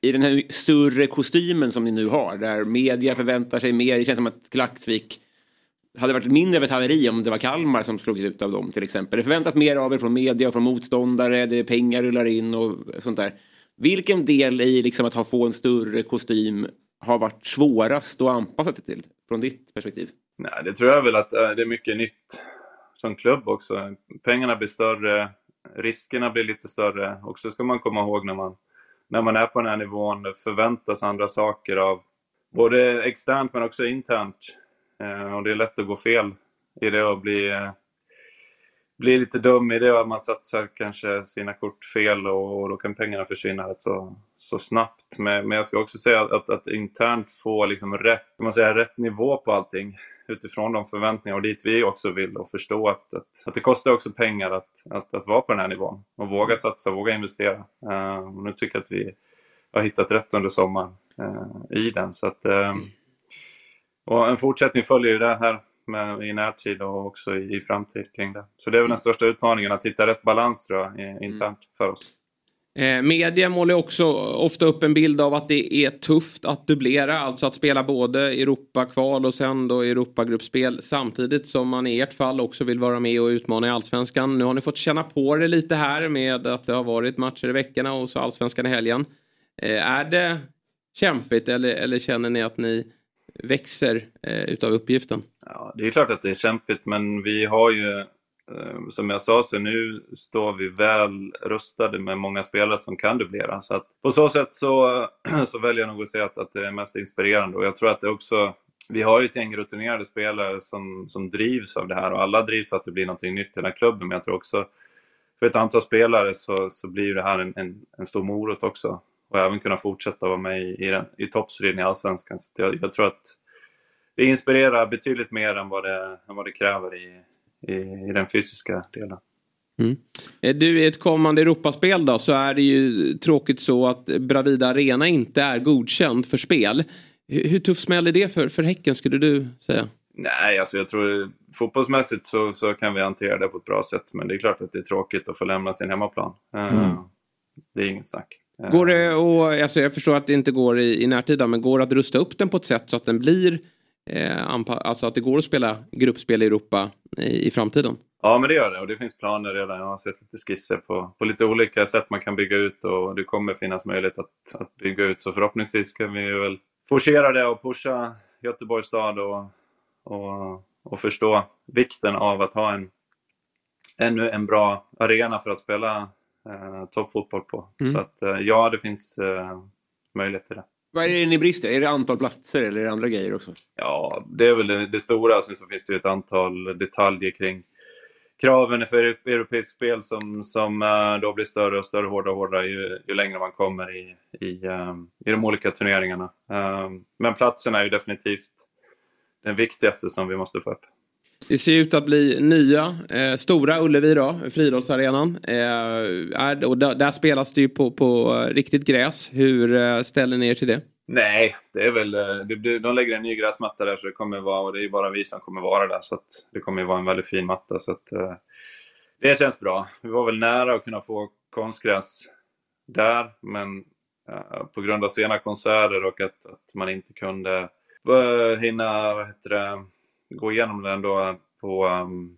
i den här större kostymen som ni nu har, där media förväntar sig mer. Det känns som att Klaxvik hade varit mindre av ett haveri om det var Kalmar som slog ut av dem till exempel. Det förväntas mer av er från media och från motståndare, det är pengar rullar in och sånt där. Vilken del i liksom att ha, få en större kostym har varit svårast att anpassa sig till från ditt perspektiv? Nej, det tror jag väl att eh, det är mycket nytt som klubb också. Pengarna blir större, riskerna blir lite större och så ska man komma ihåg när man, när man är på den här nivån förväntas andra saker av både externt men också internt. Eh, och det är lätt att gå fel i det och bli, blir lite dum i det man satsar kanske sina kort fel och, och då kan pengarna försvinna rätt så, så snabbt. Men, men jag ska också säga att, att, att internt få liksom rätt, man säga, rätt nivå på allting utifrån de förväntningar och dit vi också vill och förstå att, att, att det kostar också pengar att, att, att vara på den här nivån och våga satsa, våga investera. Uh, nu tycker jag att vi har hittat rätt under sommaren uh, i den. Så att, uh, och en fortsättning följer ju det här med, i närtid och också i, i framtid kring det. Så det är väl den största utmaningen, att hitta rätt balans tror jag, i, internt för oss. Eh, media målar också ofta upp en bild av att det är tufft att dubblera, alltså att spela både Europakval och sen då Europagruppspel samtidigt som man i ert fall också vill vara med och utmana i Allsvenskan. Nu har ni fått känna på det lite här med att det har varit matcher i veckorna och så Allsvenskan i helgen. Eh, är det kämpigt eller, eller känner ni att ni växer eh, utav uppgiften? Ja, det är klart att det är kämpigt men vi har ju eh, som jag sa så nu står vi väl rustade med många spelare som kan dubblera. Så att på så sätt så, så väljer jag nog att säga att, att det är mest inspirerande och jag tror att det också vi har ju ett gäng rutinerade spelare som, som drivs av det här och alla drivs av att det blir någonting nytt i den här klubben. Men jag tror också för ett antal spelare så, så blir det här en, en, en stor morot också och även kunna fortsätta vara med i, i, den, i toppstriden i Allsvenskan. Så jag, jag, tror att det inspirerar betydligt mer än vad det, än vad det kräver i, i, i den fysiska delen. Mm. Du, i ett kommande Europaspel då så är det ju tråkigt så att Bravida Arena inte är godkänd för spel. Hur, hur smäll är det för, för Häcken skulle du säga? Nej, alltså jag tror fotbollsmässigt så, så kan vi hantera det på ett bra sätt. Men det är klart att det är tråkigt att få lämna sin hemmaplan. Mm. Uh, det är inget snack. Går det och, alltså jag förstår att det inte går i, i närtid men går det att rusta upp den på ett sätt så att den blir eh, alltså att det går att spela gruppspel i Europa i, i, framtiden? Ja men det gör det och det finns planer redan. Jag har sett lite skisser på, på lite olika sätt man kan bygga ut och det kommer finnas möjlighet att, att bygga ut så förhoppningsvis kan vi väl forcera det och pusha Göteborgs stad och, och, och förstå vikten av att ha en ännu en bra arena för att spela eh, toppfotboll på. Mm. Så att eh, ja, det finns eh, till det. Vad är det ni brister Är det antal platser eller är det andra grejer också? Ja, det är väl det, det stora. Sen så finns det ju ett antal detaljer kring kraven för europeiskt spel som, som uh, då blir större och större, hårdare och hårdare ju, ju längre man kommer i, i, um, i de olika turneringarna. Um, men platserna är ju definitivt den viktigaste som vi måste få upp. Det ser ut att bli nya, eh, stora Ullevi då, friidrottsarenan. Eh, och där, där, spelas det ju på, på eh, riktigt gräs. Hur eh, ställer ni er till det? Nej, det är väl, eh, de lägger en ny gräsmatta där så det kommer vara, och det är ju bara vi som kommer vara där så att det kommer vara en väldigt fin matta. Så att, eh, det känns bra. Vi var väl nära att kunna få konstgräs där, men på grund av sena konserter och att, att man inte kunde hinna, vad heter det, gå igenom den då på um,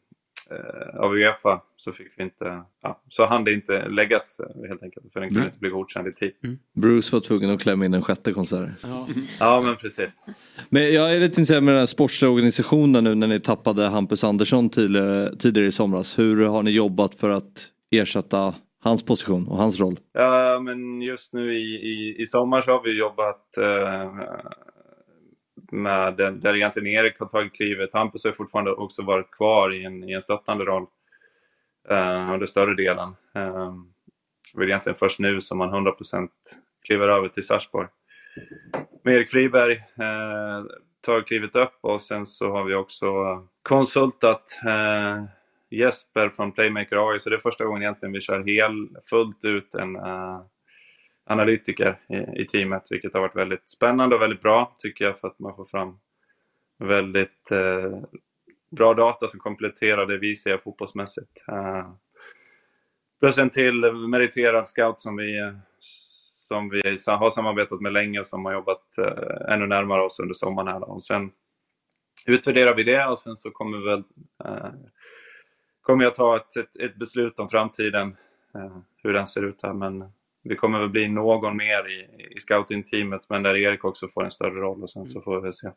eh, av Uefa så fick vi inte, ja, så hann det inte läggas eh, helt enkelt för den kunde inte bli godkänd i tid. Mm. Bruce var tvungen att klämma in en sjätte konsert. Ja, ja men precis. Men jag är lite intresserad med den här sportsliga organisationen nu när ni tappade Hampus Andersson tidigare, tidigare i somras. Hur har ni jobbat för att ersätta hans position och hans roll? Ja, men just nu i, i, i sommar så har vi jobbat eh, med, där egentligen Erik har tagit klivet. Hampus har fortfarande också varit kvar i en, i en stöttande roll eh, under större delen. Eh, det är egentligen först nu som man 100% kliver över till Sarsborg. Med Erik Friberg eh, tar klivet upp och sen så har vi också konsultat eh, Jesper från Playmaker AI, så det är första gången egentligen vi kör hel, fullt ut en eh, analytiker i, i, teamet, vilket har varit väldigt spännande och väldigt bra tycker jag för att man får fram väldigt eh, bra data som kompletterar det vi ser fotbollsmässigt. Eh, plus en till meriterad scout som vi, eh, som vi har samarbetat med länge och som har jobbat eh, ännu närmare oss under sommaren. Här och sen utvärderar vi det och sen så kommer, väl, eh, kommer jag ta ett, ett, ett beslut om framtiden, eh, hur den ser ut här. Men det kommer väl bli någon mer i, i scouting-teamet men där Erik också får en större roll och sen så får vi se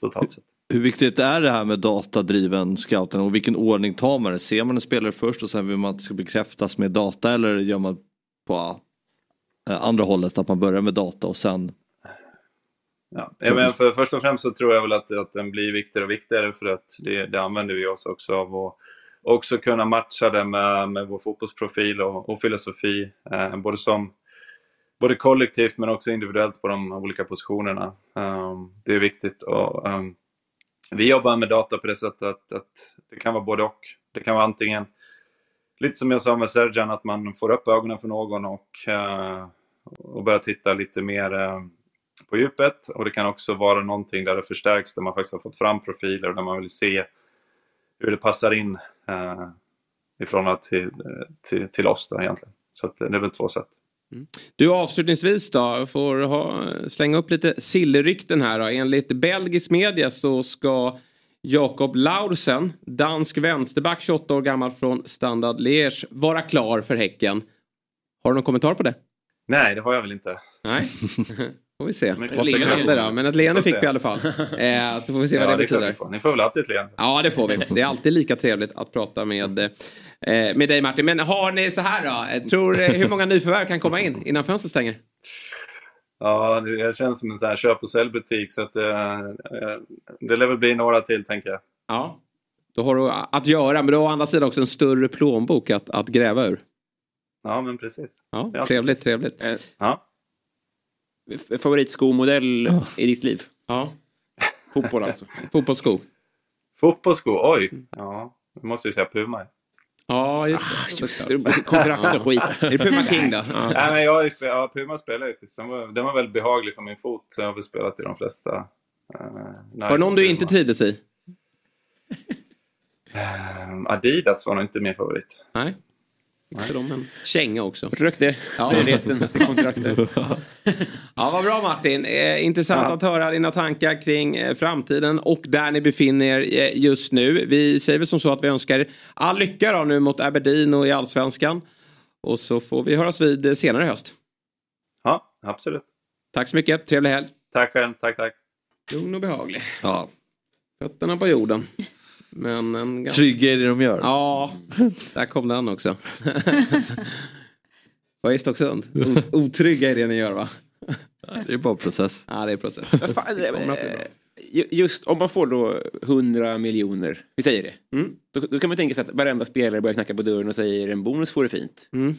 totalt sett. Hur viktigt är det här med datadriven scouting och vilken ordning tar man det? Ser man en spelare först och sen vill man att det ska bekräftas med data eller gör man på äh, andra hållet att man börjar med data och sen Ja, men för, först och främst så tror jag väl att, att den blir viktigare och viktigare för att det, det använder vi oss också av. Och, också kunna matcha det med, med vår fotbollsprofil och, och filosofi. Eh, både, som, både kollektivt men också individuellt på de olika positionerna. Um, det är viktigt. Och, um, vi jobbar med data på det sättet att, att det kan vara både och. Det kan vara antingen, lite som jag sa med Sergian, att man får upp ögonen för någon och, uh, och börjar titta lite mer uh, på djupet. Och det kan också vara någonting där det förstärks, där man faktiskt har fått fram profiler och där man vill se hur det passar in uh, i förhållande till, till, till oss då egentligen. Så att det är väl två sätt. Du avslutningsvis då, får ha, slänga upp lite sillrykten här då. Enligt belgisk media så ska Jakob Laursen, dansk vänsterback 28 år gammal från Standard Liège, vara klar för Häcken. Har du någon kommentar på det? Nej, det har jag väl inte. Nej, får vi se vad som leende. händer då. Men ett leende fick vi i alla fall. Eh, så får vi se Ja, vad det det betyder. får. Ni får väl alltid ett leende. Ja, det får vi. Det är alltid lika trevligt att prata med, eh, med dig Martin. Men har ni så här då? Eh, Tror, eh, hur många nyförvärv kan komma in innan fönstret stänger? Ja, det känns som en sån här köp och säljbutik så att eh, eh, det lär väl bli några till tänker jag. Ja. Då har du att göra, men du har å andra sidan också en större plånbok att, att gräva ur. Ja, men precis. Ja. trevligt, trevligt. Ja. Favoritskomodell i ditt liv? Ja. Fotboll alltså. Fotbollssko. Fotbollssko, oj! Ja, det måste ju säga Puma. Ja, just det. det. Kontrakt och skit. Är det Puma King då? Ja. Nej, men jag ja, Puma spelade ju sist. Den var, den var väldigt behaglig för min fot. Så jag har väl spelat i de flesta. Uh, Var det någon du inte trivdes i? Ehm, Adidas var nog inte min favorit. Nej. För dem en känga också. Rök det. Ja. Till kontraktet. Ja, vad bra Martin. Eh, intressant Ja. att höra dina tankar kring eh, framtiden och där ni befinner er eh, just nu. Vi säger väl som så att vi önskar all lycka då nu mot Aberdeen och i Allsvenskan. Och så får vi höras vid eh, senare i höst. Ja, absolut. Tack så mycket. Trevlig helg. Tack själv. Tack, tack. Lugn och behaglig. Ja. Fötterna på jorden. Men en ganska... Trygga i det de gör. Ja, där kom den också. Vad är Stocksund? O- Otrygga i det ni gör va? Det är bara process. Ja, det är process. Fan, bra. Ju- Just om man får då 100 miljoner, vi säger det. Mm. Då, då kan man tänka sig att varenda spelare börjar knacka på dörren och säger en bonus får det fint. Mm.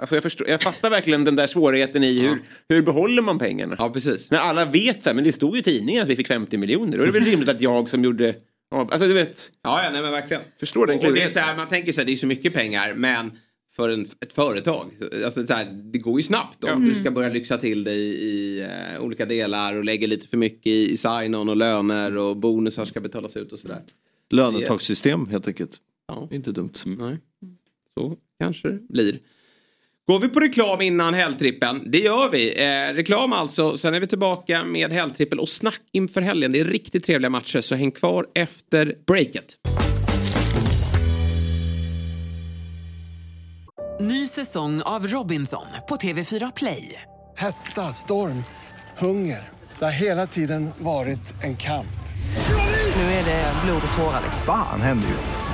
Alltså jag, förstår, jag fattar verkligen den där svårigheten i hur, hur behåller man pengarna? Ja, precis. När alla vet så här, men det stod ju i tidningen att vi fick 50 miljoner. Då är det väl rimligt att jag som gjorde... ja, Alltså du vet, Ja, ja nej, men verkligen. förstår den Och det är så här, man tänker så här, det är så mycket pengar, men för en, ett företag, alltså så här, det går ju snabbt om du ska börja lyxa till dig i, i eh, olika delar och lägger lite för mycket i, i sign-on och löner och bonusar ska betalas ut och sådär. Lönetagssystem helt enkelt. Ja. Inte dumt. Nej. Så kanske det blir. Går vi på reklam innan helgtrippen? Det gör vi. Eh, reklam alltså. Sen är vi tillbaka med helgtrippel och snack inför helgen. Det är riktigt trevliga matcher så häng kvar efter breaket. Ny säsong av Robinson på TV4 Play. Hetta, storm, hunger. Det har hela tiden varit en kamp. Nu är det blod och tårar. liksom. Fan händer just nu.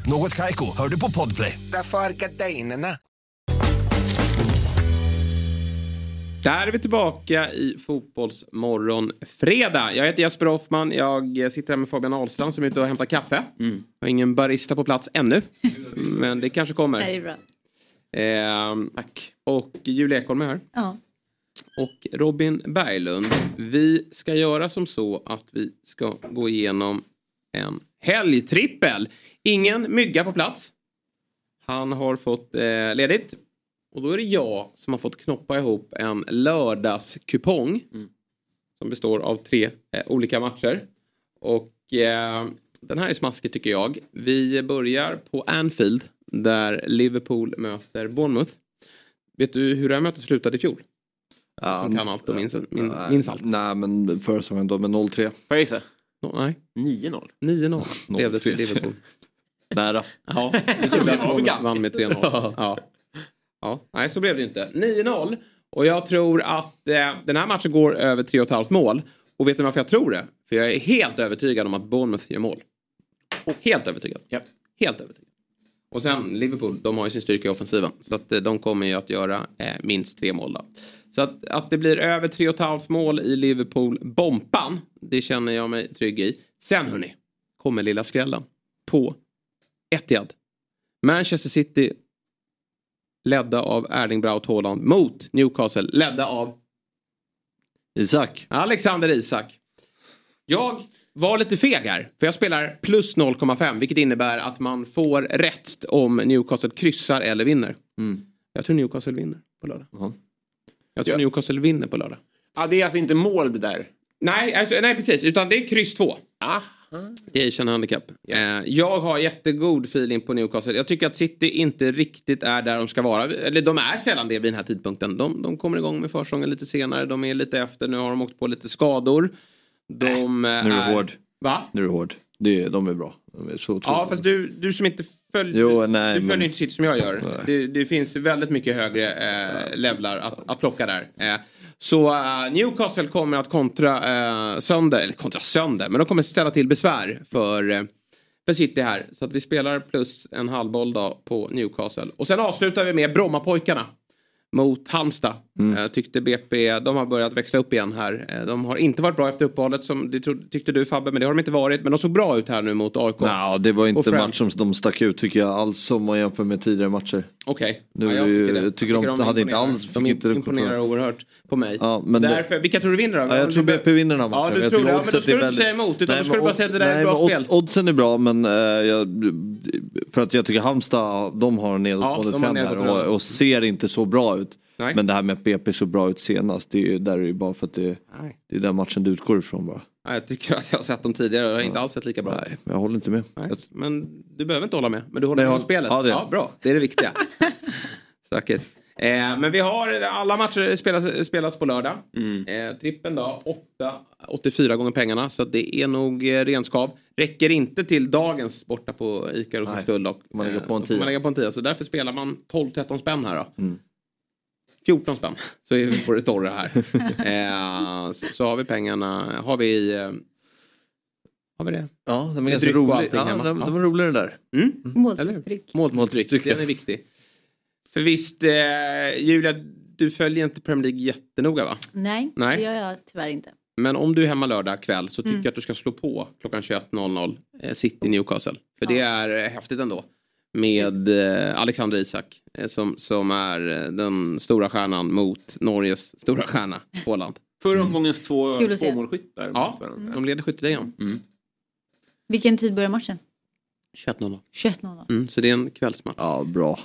Något Kaiko, hör du på Podplay. Därför är gardinerna. Där är vi tillbaka i Fotbollsmorgon fredag. Jag heter Jesper Hoffman. Jag sitter här med Fabian Ahlstrand som är ute och hämtar kaffe. Jag har ingen barista på plats ännu. Men det kanske kommer. Det är bra. Ehm, Och Julia Ekholm är här. Ja. Och Robin Berglund. Vi ska göra som så att vi ska gå igenom en helgtrippel. Ingen mygga på plats. Han har fått eh, ledigt. Och då är det jag som har fått knoppa ihop en lördagskupong. Som består av tre eh, olika matcher. Och eh, den här är smaskig tycker jag. Vi börjar på Anfield. Där Liverpool möter Bournemouth. Vet du hur det här mötet slutade i fjol? Ja, som kan allt och minns, min, nej, minns allt. Nej men förra säsongen då med 0-3. Får jag gissa? No, nej. 9-0. 9-0 blev det 0-3. till Liverpool. Nära. Ja, det tror jag de vann med 3-0. Ja. ja, nej så blev det inte. 9-0 och jag tror att eh, den här matchen går över 3,5 mål. Och vet ni varför jag tror det? För jag är helt övertygad om att Bournemouth gör mål. Helt övertygad. Helt övertygad. Och sen Liverpool, de har ju sin styrka i offensiven. Så att eh, de kommer ju att göra eh, minst tre mål då. Så att, att det blir över 3,5 mål i Liverpool-bompan, det känner jag mig trygg i. Sen hörni, kommer lilla skrällen på Etihad. Manchester City ledda av Erling Braut Haaland mot Newcastle ledda av Isak. Alexander Isak. Jag var lite feg här. För jag spelar plus 0,5 vilket innebär att man får rätt om Newcastle kryssar eller vinner. Mm. Jag tror Newcastle vinner på lördag. Jag tror Newcastle vinner på lördag. Ja, det är alltså inte mål det där? Nej, alltså, nej precis. Utan det är kryss 2. Ah. Det är känner handikapp. Eh, jag har jättegod feeling på Newcastle. Jag tycker att City inte riktigt är där de ska vara. Eller de är sällan det vid den här tidpunkten. De, de kommer igång med försäsongen lite senare. De är lite efter. Nu har de åkt på lite skador. De Nu är är... du hård. Va? Nu är du hård. Det, de är bra. De är så Ja, fast du, du som inte följer... Jo, nej, du följer men- inte City som jag gör. Det, det finns väldigt mycket högre eh, levlar att, att plocka där. Eh, så uh, Newcastle kommer att kontra uh, sönder, eller kontra sönder, men de kommer ställa till besvär för, uh, för City här. Så att vi spelar plus en halvboll då på Newcastle. Och sen avslutar vi med Brommapojkarna mot Halmstad. Mm. Jag tyckte BP, de har börjat växla upp igen här. Eh, De har inte varit bra efter uppehållet som det tyckte du Fabbe, men det har de inte varit. Men de såg bra ut här nu mot AIK. Ja, det var inte match som de stack ut tycker jag alls om man jämför med tidigare matcher. Okej. Nu Ja, jag är tycker det. tycker de hade inte alls- De inte imponerar oerhört på mig. Ja, men Därför, vilka tror du vinner då? Ja, jag tror BP vinner den här Ja, matchen. du Jag tror det. Ja, men då ska är du inte säga emot. Utan då ska men du bara odds- säga att det där är nej, bra men spel. odds- Oddsen är bra men eh, jag, för att jag tycker Halmstad, de har en nedåtgående Ja, de trend här och, och ser inte så bra ut. Nej. Men det här med att BP såg bra ut senast, det är ju, där är det ju bara för att det, det är den matchen du utgår ifrån bara. Ja, jag tycker att jag har sett dem tidigare och det har inte alls sett lika bra. Nej, jag håller inte med. Nej, men du behöver inte hålla med. Men du håller Nej, med om spelet. ja, det- ja, bra. Det är det viktiga. Säkert. Eh, men vi har alla matcher spelas, spelas på lördag. Eh, trippen då, 8, 84 gånger pengarna. Så det är nog eh, renskav. Räcker inte till dagens borta på ICA Rosenskuld. man lägga Eh, på en tia. Man lägga på en tia. Så därför spelar man 12-13 spänn här då. Mm. 14 spänn. Så är vi på det torra här. eh, så, så har vi pengarna. Har vi... Eh, har vi det? ja, den var Med ganska dryck och rolig. allting Ja, hemma. den, Ja. den var rolig den där. Mm. Måltidsdryck. Måltidsdryck, den är viktig. För visst, eh, Julia, du följer inte Premier League jättenoga va? Nej, Nej. det gör jag tyvärr inte. Men om du är hemma lördag kväll så tycker Mm. jag att du ska slå på klockan 21.00 eh, City Newcastle. För det är eh, häftigt ändå. Med eh, Alexander Isak eh, som, som är eh, den stora stjärnan mot Norges stora stjärna, Haaland. Förra omgångens två tvåmålsskyttar. Ja, de leder skytteligan. Vilken tid börjar matchen? 21.00. 21.00. Mm, så det är en kvällsmatch. Ja, bra.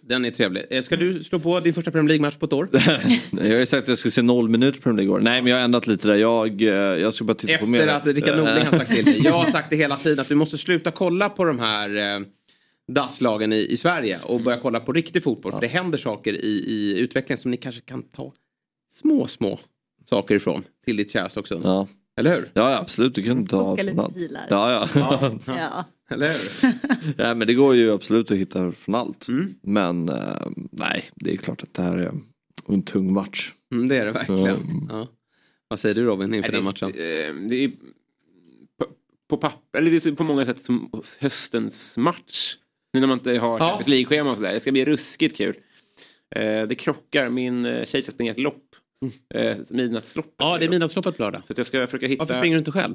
Den är trevlig. Ska du slå på din första Premier League-match på ett år? Jag har ju sagt att jag ska se noll minuter Premier League igår. Nej men jag har ändrat lite där. Jag, jag ska bara titta på mer. Efter att Rickard Norling har sagt till dig. Jag har sagt det hela tiden att vi måste sluta kolla på de här eh, dasslagen i, i Sverige och börja kolla på riktig fotboll. För det händer saker i, i utvecklingen som ni kanske kan ta små, små saker ifrån till ditt kära Stocksund. Ja. Eller hur? Ja, ja absolut, du kan ta Plocka lite pilar. Ja, ja. Ja. Eller hur? ja men det går ju absolut att hitta från allt. Mm. Men eh, nej, det är klart att det här är en tung match. Mm, det är det verkligen. Mm. Ja. Vad säger du Robin inför den matchen? eh, det är på, på papper, eller det är på många sätt som höstens match. Nu när man inte har Ja. Champions League-schema och sådär. Det ska bli ruskigt kul. Eh, det krockar, min eh, tjej ska springa ett lopp. Eh, midnattsloppet. Ja, det är midnattsloppet på lördag. Så att jag ska försöka hitta... Varför springer du inte själv?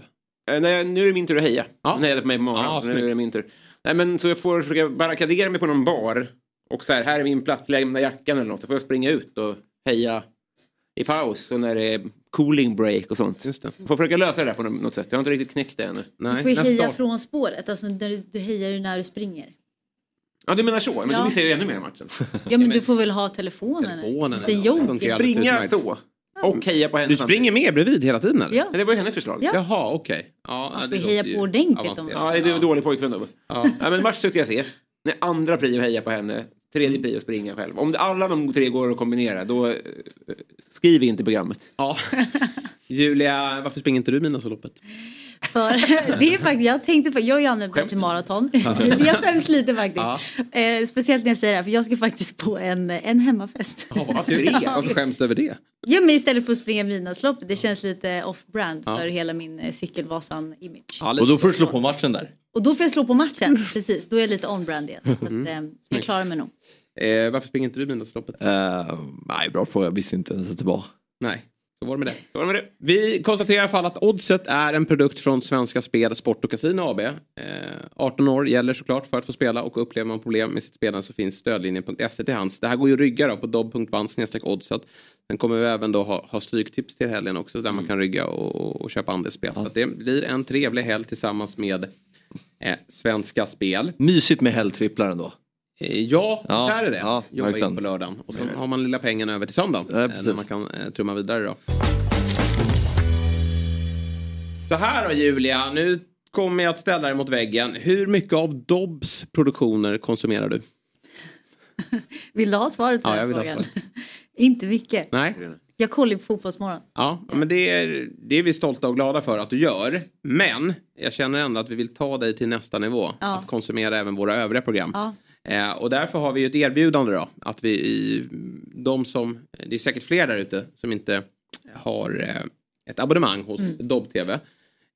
Eh, nej, nu är det min tur att heja. Ja. Hon hejade på mig på morgonen. Ja, så nu är det min tur. Nej, men så jag får försöka barrikadera mig på någon bar. Och så här, här är min plats, lämna jackan eller något. Så får jag springa ut och heja i paus och när det är cooling break och sånt. Just det. Jag får försöka lösa det där på något sätt. Jag har inte riktigt knäckt det ännu. Du får ju heja från spåret, alltså när du, du hejar ju när du springer. Ja, du menar så. Men Ja. då missar jag ju ännu mer matchen. Ja men du får väl ha telefonen? Telefonen. Funkar alldeles Springa så. Och heja på henne Du springer med bredvid hela tiden eller? Ja. Det var ju hennes förslag. Ja. Jaha, okej. Ja, Man det får heja på ordentligt om Ja, är du dålig pojkvän då? Ja. Ja, men matchen ska jag se. När andra prio hejar på henne. Tredje att springa själv. Om det, alla de tre går att kombinera då eh, skriv inte programmet. Ja. Julia, varför springer inte du Midnattsloppet? För det är faktiskt, jag tänkte på, jag har ju använt mig till maraton. jag skäms lite faktiskt. Ja. Eh, speciellt när jag säger det här, för jag ska faktiskt på en, en hemmafest. Ja, varför det? Varför skäms du över det? Ja men istället för att springa midnattsloppet, det känns lite off-brand Ja. för hela min eh, cykelvasan-image. och då får du slå på matchen där. Och då får jag slå på matchen, precis. Då är jag lite on-brand igen. Så att, Mm. eh, jag klarar mig nog. Eh, varför springer inte du Midnattsloppet? Uh, nej, bra fråga. Jag visste inte ens att det var. Nej, så var det med det. Så var det med det. Vi konstaterar i alla fall att Oddset är en produkt från Svenska Spel, Sport och Casino AB. Eh, 18 år gäller såklart för att få spela och upplever man problem med sitt spelande så finns stödlinjen.se till hands. Det här går ju att rygga då på dobb.band oddset. Sen kommer vi även då ha, ha stryktips till helgen också där man kan rygga och, och köpa andelsspel. Så att det blir en trevlig helg tillsammans med eh, Svenska Spel. Mysigt med helgtripplar ändå. Eh, Ja, Ja, det är det. ja, Jobba in verkligen. på lördagen. Och sen har man lilla pengen över till söndagen. eh, precis. när man kan eh, trumma vidare då. Så här då Julia, nu kommer jag att ställa dig mot väggen. Hur mycket av Dobbs produktioner konsumerar du? Vill du ha svaret på Ja, den jag vill ha frågan? Inte mycket. Nej? Jag kollar ju på Fotbollsmorgon. Ja, men det är, det är vi stolta och glada för att du gör. Men jag känner ändå att vi vill ta dig till nästa nivå. Ja. Att konsumera även våra övriga program. Ja. Eh, och därför har vi ju ett erbjudande då. Att vi i de som, det är säkert fler där ute som inte har eh, ett abonnemang hos Mm. Dobb-TV.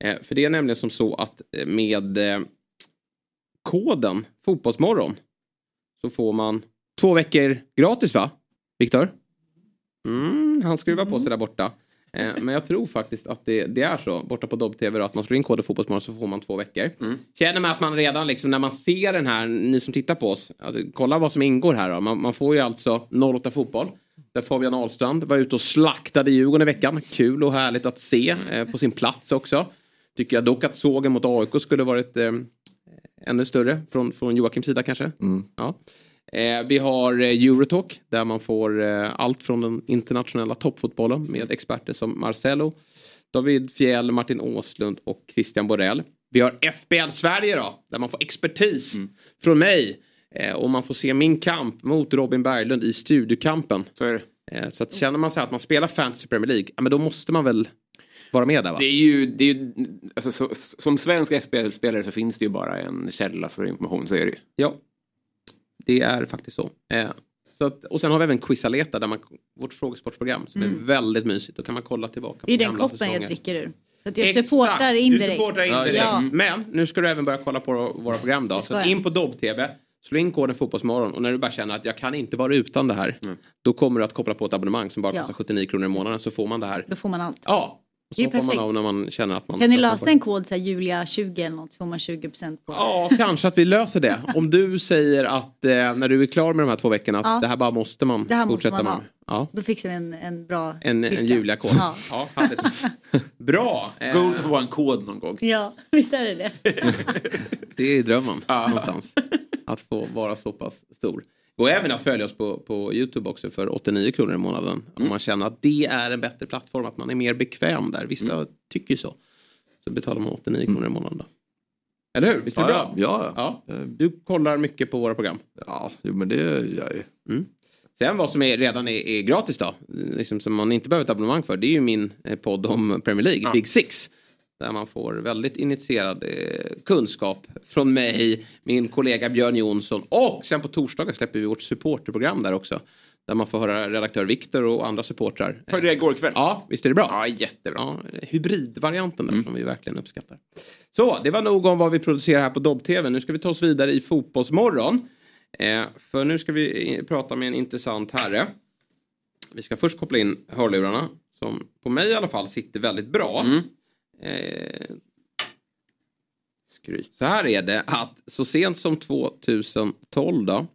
Eh, för det är nämligen som så att med koden Fotbollsmorgon så får man två veckor gratis va? Viktor? Mm, han skruvar på sig där borta. Eh, men jag tror faktiskt att det, det är så borta på Dobb-TV att man slår in koden Fotbollsmorgon så får man två veckor. Känner man att man redan liksom när man ser den här, ni som tittar på oss, att, kolla vad som ingår här då. Man, man får ju alltså 08 fotboll. Där Fabian Ahlstrand var ute och slaktade Djurgården i veckan. Kul och härligt att se eh, på sin plats också. Tycker jag dock att sågen mot AIK skulle varit eh, ännu större från, från Joakims sida kanske. Ja. Eh, vi har eh, Eurotalk där man får eh, allt från den internationella toppfotbollen med experter som Marcelo, David Fjell, Martin Åslund och Christian Borell. Vi har FBL Sverige då, där man får expertis från mig. Eh, och man får se min kamp mot Robin Berglund i studiokampen. Så. Eh, så att känner man sig att man spelar Fantasy Premier League, ja, men då måste man väl vara med där va? Det är ju, det är ju alltså, så, som svensk FBL-spelare så finns det ju bara en källa för information, så är det ju. Ja, det är faktiskt så. Eh, så att, och sen har vi även Quizaleta, där man, vårt frågesportsprogram som Mm. är väldigt mysigt. Då kan man kolla tillbaka Det är på den gamla koppen säsonger. jag dricker ur. Så att jag Exakt. supportar indirekt. Du supportar indirekt. Ja. Men nu ska du även börja kolla på våra program då. Så in på Dobb-TV, slå in koden Fotbollsmorgon och när du bara känner att jag kan inte vara utan det här. Då kommer du att koppla på ett abonnemang som bara Ja. kostar 79 kronor i månaden så får man det här. Då får man allt. Ja, och Det är man av när man känner att man... Kan ni lösa en kod så här Julia 20 eller något så får man 20% på Ja, kanske att vi löser det. Om du säger att eh, när du är klar med de här två veckorna att Ja. det här bara måste man Det här måste fortsätta man ha. med. Ja. Då fixar vi en, en bra En, en. Julia-kod. Ja. Ja. Bra. Gold får vara en kod någon gång. ja, visst är det det. Det är drömmen någonstans. Att få vara så pass stor. Och även att följa oss på, på Youtube också för 89 kronor i månaden. Om man känner att det är en bättre plattform, att man är mer bekväm där. Vissa tycker ju så. Så betalar man 89 kronor i månaden då. Eller hur? Visst är det Ja, bra? ja, ja. Du kollar mycket på våra program. Ja, jo, men det gör jag ju. Mm. Sen vad som är, redan är, är gratis då, liksom som man inte behöver ett abonnemang för, det är ju min eh, podd om Premier League, Big Six. Där man får väldigt initierad eh, kunskap från mig, min kollega Björn Jonsson och sen på torsdagar släpper vi vårt supporterprogram där också. Där man får höra redaktör Viktor och andra supportrar. Hörde det igår kväll. Ja, visst är det bra? Ja, jättebra. Ja, hybridvarianten där som vi verkligen uppskattar. Så, det var nog om vad vi producerar här på Dobb-TV. Nu ska vi ta oss vidare i Fotbollsmorgon. Eh, för nu ska vi i- prata med en intressant herre. Vi ska först koppla in hörlurarna som på mig i alla fall sitter väldigt bra. Eh, skryt. Så här är det att så sent som 2012 då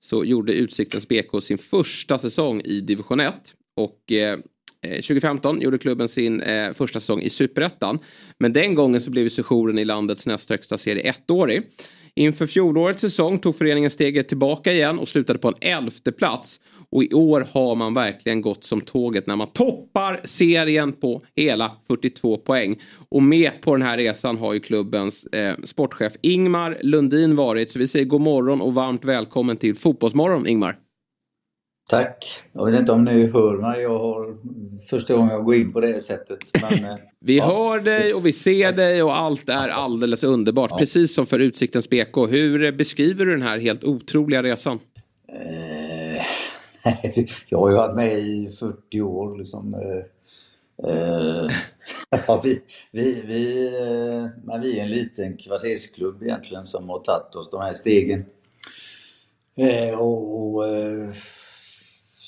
så gjorde Utsiktens BK sin första säsong i division 1 och eh, eh 2015 gjorde klubben sin eh, första säsong i Superettan. Men den gången så blev ju sessionen i landets näst högsta serie ettårig. Inför fjolårets säsong tog föreningen steget tillbaka igen och slutade på en elfte plats. Och i år har man verkligen gått som tåget när man toppar serien på hela 42 poäng. Och med på den här resan har ju klubbens eh, sportchef Ingmar Lundin varit. Så vi säger god morgon och varmt välkommen till Fotbollsmorgon Ingmar. Tack. Jag vet inte om ni hör mig. Jag har första gången jag går in på det sättet. Men, eh, Vi hör dig och vi ser dig och allt är alldeles underbart. Precis som för Utsiktens BK. Hur beskriver du den här helt otroliga resan? eh, jag har ju varit med i 40 år. Liksom, eh, eh ja, vi, vi, vi, eh, men vi är en liten kvartersklubb egentligen som har tagit oss de här stegen. Eh, och, och eh,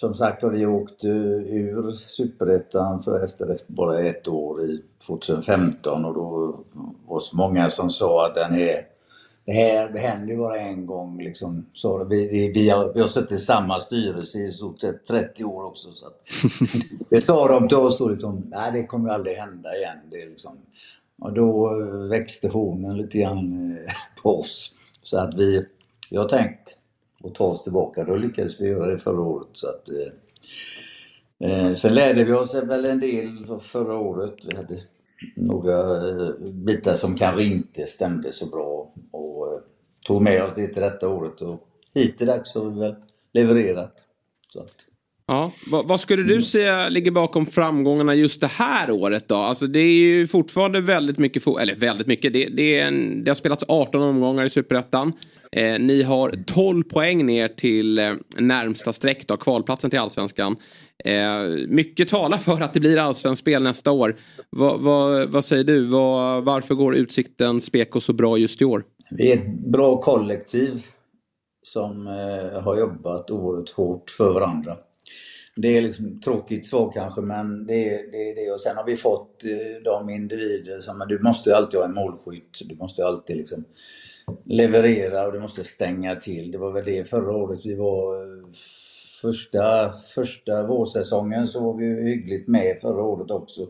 som sagt har vi åkt eh, ur Superettan för efter bara ett år i 2015 och då var det så många som sa att den är, det här det händer ju bara en gång. Liksom. Så vi, vi, har, vi har suttit i samma styrelse i stort sett 30 år också. Så det sa de till oss då liksom, nej det kommer aldrig hända igen. Det liksom, och då eh, växte hornen lite grann eh, på oss. Så att vi, vi har tänkt att ta oss tillbaka. Då lyckades vi göra det förra året. Så att, eh, eh, sen lärde vi oss väl en del förra året. Vi hade några eh, bitar som kanske inte stämde så bra och eh, tog med oss det till detta året. Och hittills har vi väl levererat. Ja, vad, vad skulle du säga ligger bakom framgångarna just det här året då? Alltså det är ju fortfarande väldigt mycket, eller väldigt mycket, det, det, en, det har spelats 18 omgångar i Superettan. Eh, ni har 12 poäng ner till eh, närmsta streck då, kvalplatsen till Allsvenskan. Eh, mycket talar för att det blir allsvenskt spel nästa år. Vad, va, vad säger du? Va, varför går Utsikten Speko så bra just i år? Vi är ett bra kollektiv som eh, har jobbat oerhört hårt för varandra. Det är liksom tråkigt svar kanske men det är det. Det. Och sen har vi fått eh, de individer som, men du måste ju alltid ha en målskytt. Du måste ju alltid liksom leverera och du måste stänga till. Det var väl det förra året vi var eh, första, första vårsäsongen så var vi ju hyggligt med förra året också.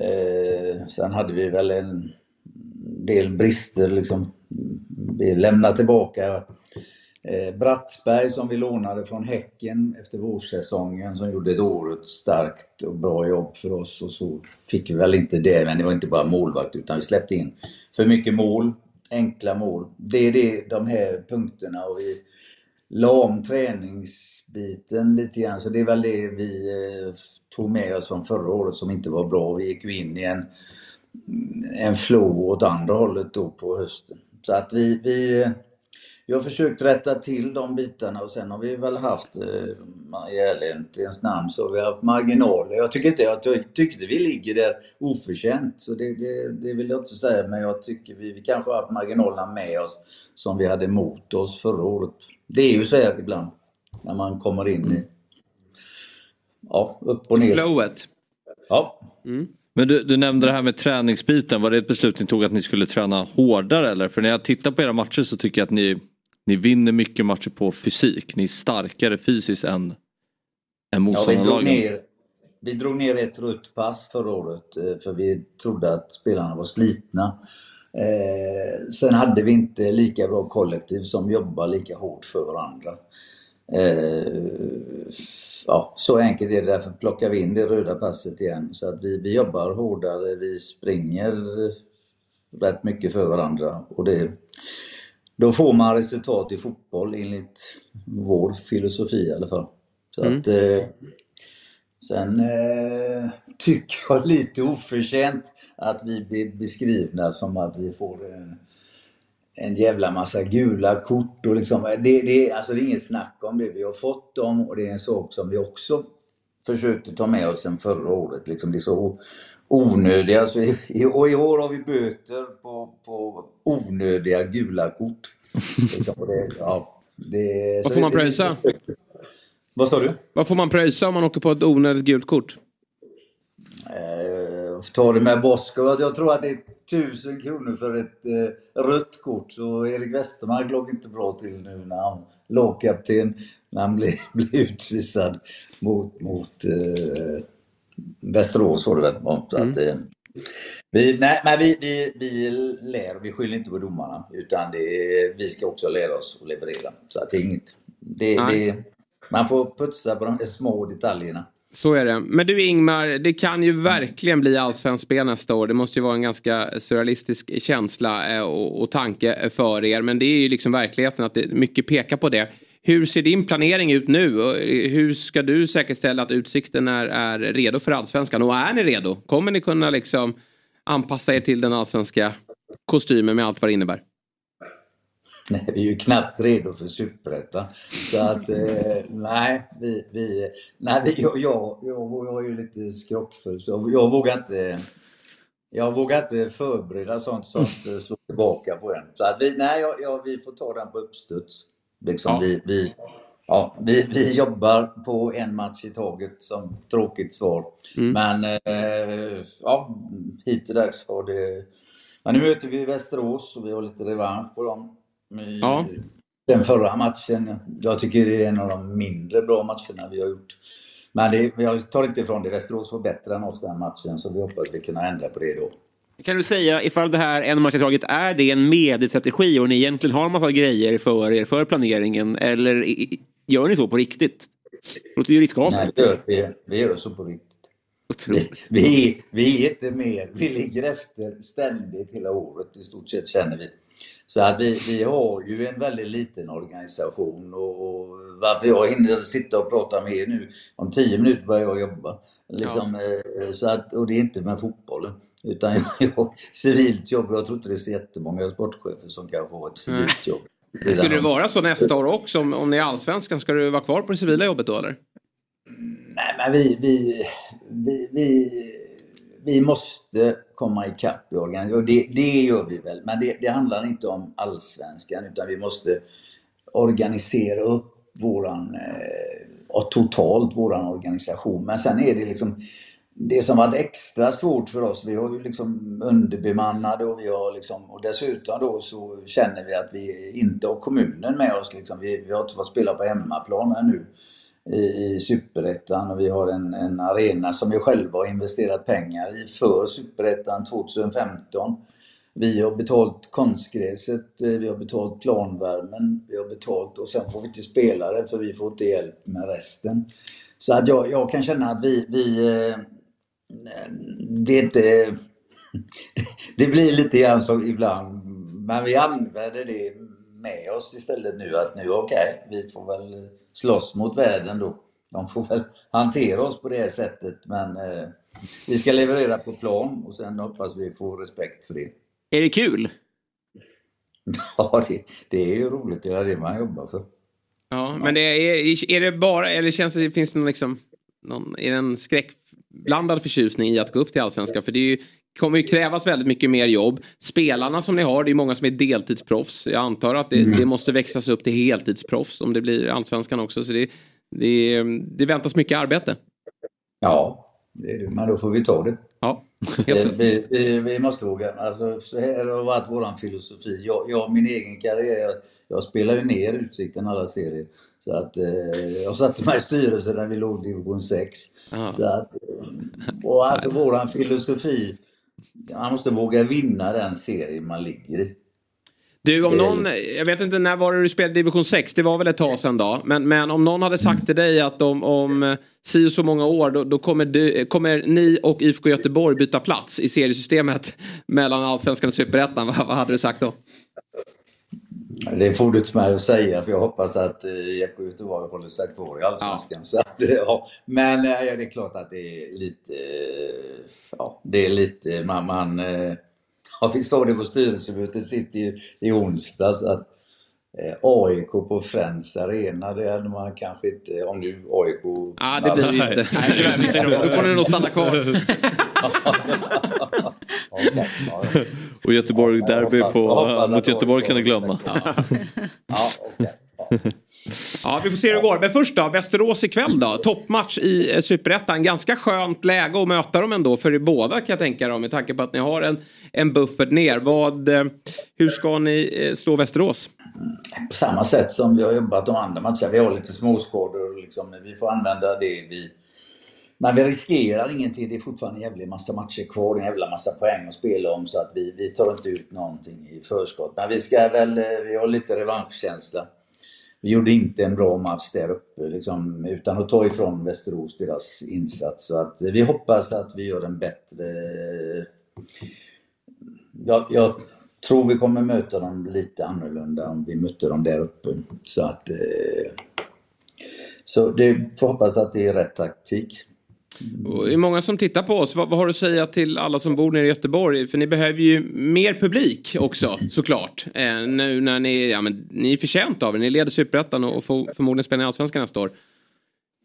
Eh, sen hade vi väl en del brister liksom. Vi lämnade tillbaka eh, Brattsberg som vi lånade från Häcken efter vårsäsongen som gjorde ett oerhört starkt och bra jobb för oss och så fick vi väl inte det, men det var inte bara målvakt utan vi släppte in för mycket mål, enkla mål. Det är det, de här punkterna och vi la om träningsbiten lite grann så det är väl det vi eh, tog med oss från förra året som inte var bra. Vi gick ju in i en, en flow åt andra hållet då på hösten. Så att vi, vi, vi har försökt rätta till de bitarna och sen har vi väl haft, eh, i ärlighetens namn, så har vi haft marginaler. Jag tycker inte, jag ty- tyckte vi ligger där oförtjänt, så det, det, det vill jag inte säga, men jag tycker vi, vi kanske har haft marginalerna med oss som vi hade mot oss förra året. Det är ju så här ibland, när man kommer in i, ja, upp och ner. Flowet. Ja. Men du, du nämnde det här med träningsbiten. Var det ett beslut ni tog att ni skulle träna hårdare eller? För när jag tittar på era matcher så tycker jag att ni, ni vinner mycket matcher på fysik. Ni är starkare fysiskt än, än Ja, vi, drog motståndarlagen. ner, vi drog ner ett rött pass förra året eh, för vi trodde att spelarna var slitna. Eh, sen hade vi inte lika bra kollektiv som jobbar lika hårt för varandra. Eh, ja, så enkelt är det. Därför plockar vi in det röda passet igen. Så att vi, vi jobbar hårdare, vi springer rätt mycket för varandra. Och det, då får man resultat i fotboll enligt vår filosofi i alla fall. Så Mm. att, eh, sen eh, tycker jag lite oförtjänt att vi blir beskrivna som att vi får eh, en jävla massa gula kort. Och liksom, det, det, alltså det är inget snack om det. Vi har fått dem och det är en sak som vi också försökte ta med oss sen förra året. Liksom, det är så onödiga. Alltså, i, och i år har vi böter på, på onödiga gula kort. Liksom, det, ja, det, Vad så får man pröjsa? Vad sa du? Vad får man pröjsa om man åker på ett onödigt gult kort? Eh, ta det med Bosko. Jag tror att det är tusen kronor för ett eh, rött kort. Så Erik Westermark låg inte bra till nu när han lagkapten, när han blev, blev utvisad mot, mot eh, Västerås var det väl. Så att, eh, vi, nej, men vi, vi, vi lär, vi skyller inte på domarna. Utan det vi ska också lära oss att leverera. Så att det är inget. Det, det, man får putsa på de små detaljerna. Så är det. Men du Ingmar, det kan ju verkligen bli allsvenskt spel nästa år. Det måste ju vara en ganska surrealistisk känsla eh, och, och tanke för er. Men det är ju liksom verkligheten att det, mycket pekar på det. Hur ser din planering ut nu? Och Hur ska du säkerställa att Utsikten är, är redo för allsvenskan? Och är ni redo? Kommer ni kunna liksom anpassa er till den allsvenska kostymen med allt vad det innebär? Nej, vi är ju knappt redo för superettan. Så att, eh, nej, vi, vi, nej vi, jag, jag, jag, är ju lite skrockfull så jag, jag vågar inte jag vågar inte förbereda sånt sånt eh, slå tillbaka på en. Så att vi, nej, jag, jag, vi får ta den på uppstuds. Liksom Ja. vi, vi, ja, vi, vi jobbar på en match i taget som tråkigt svar. Mm. Men eh, ja, hittills har det... Ja, nu möter vi Västerås och vi har lite revansch på dem. I- Ja. Den förra matchen, jag tycker det är en av de mindre bra matcherna vi har gjort. Men det, jag tar inte ifrån det, Västerås var bättre än oss den matchen så vi hoppas vi kan ändra på det då. Kan du säga ifall det här en match i taget är det en mediestrategi och ni egentligen har en massa grejer för er för planeringen eller gör ni så på riktigt? Det låter ju Nej, riskabelt. vi gör, vi, gör så på riktigt. Vi, vi, vi är inte mer, vi ligger efter ständigt hela året i stort sett känner vi. Så att vi, vi har ju en väldigt liten organisation och, och varför jag hinner sitta och prata med er nu, om tio minuter börjar jag jobba. Liksom, eh, så att, och det är inte med fotbollen. Utan jag civilt jobb. Jag tror inte det är så jättemånga sportchefer som kanske har ett civilt jobb. Skulle det vara så nästa år också? Om, om ni är allsvenskan, ska du vara kvar på det civila jobbet då eller? Nej, men vi, vi, vi, vi, vi måste komma ikapp i organisationen. Det, det gör vi väl. Men det, det handlar inte om allsvenskan utan vi måste organisera upp våran, eh, totalt våran organisation. Men sen är det liksom det som varit extra svårt för oss, vi har ju liksom underbemannade och vi har liksom, och dessutom då så känner vi att vi inte har kommunen med oss liksom. Vi, vi har inte fått spela på hemmaplan här nu i, i Superettan och vi har en, en arena som vi själva har investerat pengar i för Superettan 2015. Vi har betalt konstgräset, vi har betalt planvärmen, vi har betalt och sen får vi inte spelare för vi får inte hjälp med resten. Så att jag, jag kan känna att vi, vi eh, det är inte... Det blir lite grann som ibland, men vi använder det med oss istället nu att nu okej, vi får väl slåss mot världen då. De får väl hantera oss på det här sättet men eh, vi ska leverera på plan och sen hoppas vi får respekt för det. Är det kul? Ja, det, det är ju roligt, det är det man jobbar för. Ja, men det är, är det bara, eller känns det, finns det någon liksom, någon, är det en skräckblandad förtjusning i att gå upp till allsvenskan? För det ju, kommer ju krävas väldigt mycket mer jobb. Spelarna som ni har, det är många som är deltidsproffs. Jag antar att det, Mm. det måste växlas upp till heltidsproffs om det blir allsvenskan också. Så det, det, det väntas mycket arbete. Ja, det men då får vi ta det. Ja, vi, vi, vi, vi måste våga. Alltså, så här har varit vår filosofi. Jag, jag min egen karriär, jag, jag spelar ju ner Utsikten alla serier. Så att, eh, jag satte mig i styrelsen när vi låg i division 6. Så att, eh, och alltså våran filosofi, man måste våga vinna den serien man ligger i. Du, om någon, jag vet inte när var det du spelade division 6, det var väl ett tag sedan då. Men, men om någon hade sagt till dig att om, om eh, si och så många år då, då kommer, du, kommer ni och IFK Göteborg byta plats i seriesystemet mellan allsvenskan och superettan, vad, vad hade du sagt då? Det får du inte mig att säga för jag hoppas att eh, IFK Göteborg håller sig kvar i Allsvenskan. Så att, eh, ja. Men eh, ja, det är klart att det är lite... eh, Ja, det är lite... Man, man, eh, ja, vi sa det på styrelsemötet sist i, i onsdags att eh, AIK på Friends Arena, det hade man kanske inte... Om nu AIK... Ja, det blir det inte. Nej, tyvärr. Då får ni nog stanna kvar. Och Göteborg derby på, mot Göteborg kan du glömma. Ja, vi får se hur det går. Men först då, Västerås ikväll då. Toppmatch i eh, Superettan. Ganska skönt läge att möta dem ändå för er båda kan jag tänka dem. Med tanke på att ni har en, en buffert ner. Vad, eh, hur ska ni eh, slå Västerås? på samma sätt som vi har jobbat de andra matcherna. Vi har lite småskador och liksom, vi får använda det vi, men vi riskerar ingenting. Det är fortfarande en jävla massa matcher kvar. En jävla massa poäng att spela om. Så att vi, vi tar inte ut någonting i förskott. Men vi ska väl... Eh, vi har lite revanschkänsla. Vi gjorde inte en bra match där uppe liksom, utan att ta ifrån Västerås deras insats. Så att eh, vi hoppas att vi gör en bättre... Jag, jag tror vi kommer möta dem lite annorlunda om vi mötte dem där uppe. Så att... Eh, så det får hoppas att det är rätt taktik. Och det är många som tittar på oss. Vad, vad har du att säga till alla som bor nere i Göteborg? För ni behöver ju mer publik också såklart. Eh, nu när ni, ja, men, ni är förtjänta av det. Ni leder superettan och får förmodligen spela i Allsvenskan nästa år.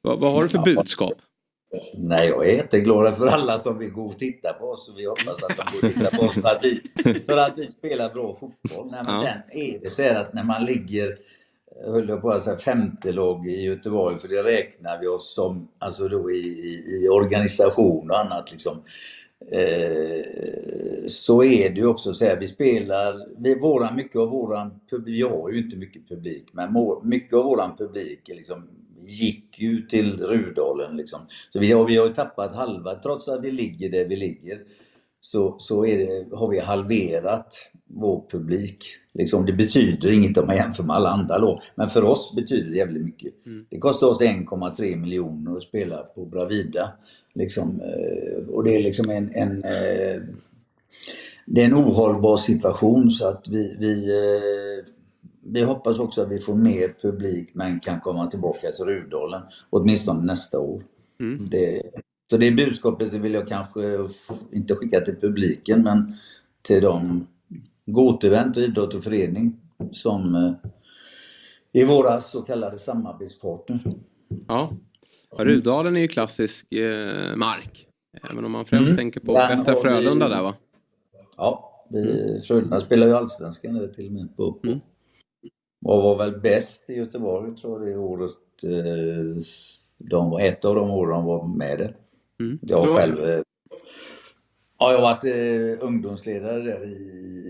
Vad, vad har du för budskap? Nej, jag är jätteglad för alla som vill gå och titta på oss och vi hoppas att de går och tittar på oss för att vi, för att vi spelar bra fotboll. Nej, men Ja. sen är det så här att när man ligger, höll jag på att säga, femte lag i Göteborg, för det räknar vi oss som, alltså då i, i, i organisation och annat liksom. Eh, så är det ju också så här, vi spelar, vi, våran, mycket av våran publik, vi har ju inte mycket publik, men mycket av våran publik liksom, gick ju till Rudalen liksom. Så vi har, vi har ju tappat halva, trots att vi ligger där vi ligger, så, så är det, har vi halverat vår publik. Liksom, det betyder inget om man jämför med alla andra lag, men för oss betyder det jävligt mycket. Det kostar oss 1,3 miljoner att spela på Bravida. Liksom, eh, och det är liksom en, en eh, det är en ohållbar situation så att vi, vi, eh, vi hoppas också att vi får mer publik men kan komma tillbaka till Rudalen åtminstone nästa år. Det, så det budskapet vill jag kanske inte skicka till publiken men till de Gåtevent och idrott och förening som eh, är våra så kallade samarbetspartners. Ja. Ja, Rudalen är ju klassisk eh, mark. Även om man främst Mm. tänker på Där Västra har vi- Frölunda där va? Ja, vi, Frölunda spelar ju Allsvenskan där till och med på, på och var väl bäst i Göteborg tror jag det året. eh, De var ett av de åren de var med där. Jag har Då- själv eh, Ja, jag har varit eh, ungdomsledare där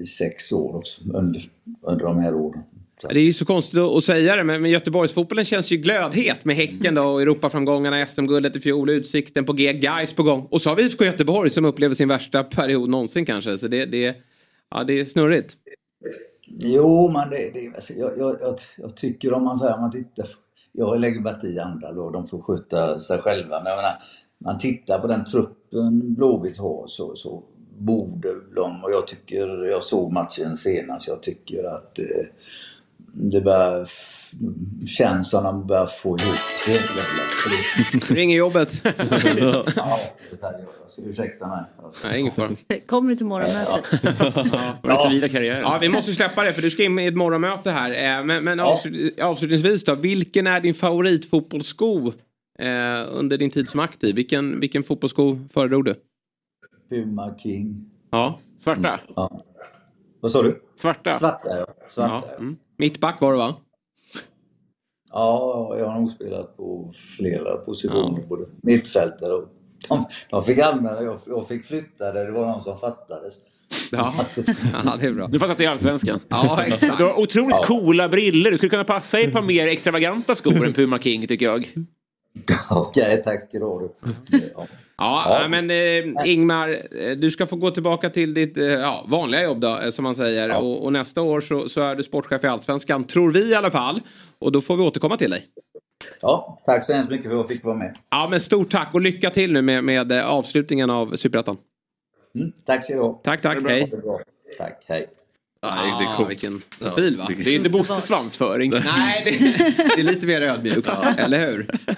i sex år också under, under de här åren. Det är ju så konstigt att säga det men, men Göteborgsfotbollen känns ju glödhet med Häcken då och Europaframgångarna, SM-guldet i fjol, Utsikten på G, Guys på gång. Och så har vi IFK Göteborg som upplever sin värsta period någonsin kanske. Så det, det, ja, det är snurrigt. Jo, men det, det, alltså, jag, jag, jag, jag tycker om man säger, om man tittar, jag lägger bara i andra lag, de får sköta sig själva. Men jag menar, man tittar på den truppen Blåvitt har så, så borde de, och jag tycker, jag såg matchen senast, jag tycker att eh, det börjar, känns som de börjar få ihop det. Ringer jobbet. ja, jag ska ursäkta mig. Nej, ingen fara. Kommer du till morgonmötet? Ja. Ja, vi måste släppa det för du ska in i ett morgonmöte här. Eh, Men, men avslut, avslutningsvis då, vilken är din favoritfotbollssko eh, under din tid som aktiv? Vilken, vilken fotbollssko föredrog du? Puma King. Ja, svarta? Ja. Vad sa du? Svarta? Svarta, ja. Svarta, Ja, mm. Mittback var det va? Ja, jag har nog spelat på flera positioner. Både mittfältare och... De, de fick använda, jag, jag fick flytta där det var någon som fattades. Ja, ja det är bra. Du fattar att det är allsvenskan. Ja, exakt. Du har otroligt Ja. coola briller. Du skulle kunna passa i ett par mer extravaganta skor än Puma King tycker jag. Okej, tack ska du ha. Ja. Ja, Ja. men eh, Ingmar, eh, du ska få gå tillbaka till ditt eh, ja, vanliga jobb då, eh, som man säger. Och, och nästa år så, så är du sportchef i Allsvenskan, tror vi i alla fall. Och då får vi återkomma till dig. ja, tack så hemskt mycket för att jag fick vara med. Ja, men stort tack och lycka till nu med, med eh, avslutningen av Superettan. Mm, tack ska du ha. Tack, tack, hej. Tack, hej. Ja, det är coolt. Vilken profil va? Det är inte Bosses svansföring. Nej, det, det är lite mer ödmjukt, eller hur? Ja,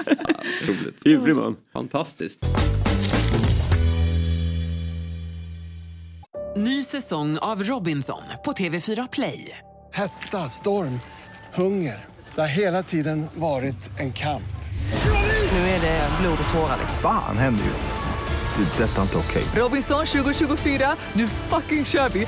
roligt. Ljuvlig man. Fantastiskt. Ny säsong av Robinson på TV4 Play. Hetta, storm, hunger. Det har hela tiden varit en kamp. Nu är det blod och tårar. Fan händer just nu. Det. är Detta är inte okej. Robinson 2024, nu fucking kör vi!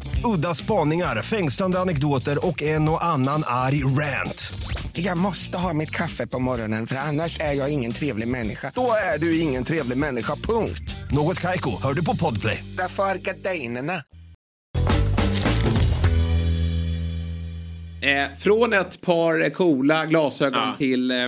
Udda spaningar, fängslande anekdoter och en och annan arg rant. Jag måste ha mitt kaffe på morgonen för annars är jag ingen trevlig människa. Då är du ingen trevlig människa, punkt. Något Kaiko, hör du på Podplay. Därför är gardinerna. Eh, från ett par coola glasögon Ja. till eh,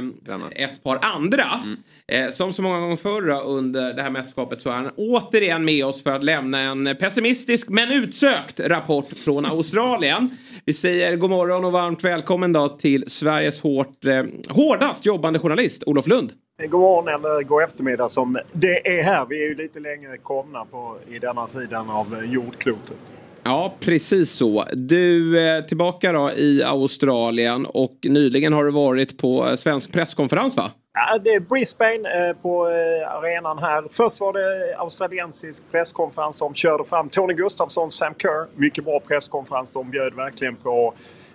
ett par andra. Mm. Eh, som så många gånger förra under det här mästerskapet så är han återigen med oss för att lämna en pessimistisk men utsökt rapport från Australien. Vi säger god morgon och varmt välkommen då till Sveriges hårt, eh, hårdast jobbande journalist Olof Lund. Eh, god morgon eller god eftermiddag som det är här. Vi är ju lite längre komna på, i denna sidan av jordklotet. Ja, precis så. Du eh, tillbaka då i Australien och nyligen har du varit på eh, svensk presskonferens va? Ja, det är Brisbane eh, på eh, arenan här. Först var det australiensisk presskonferens som körde fram Tony Gustafsson, Sam Kerr. Mycket bra presskonferens. De bjöd verkligen på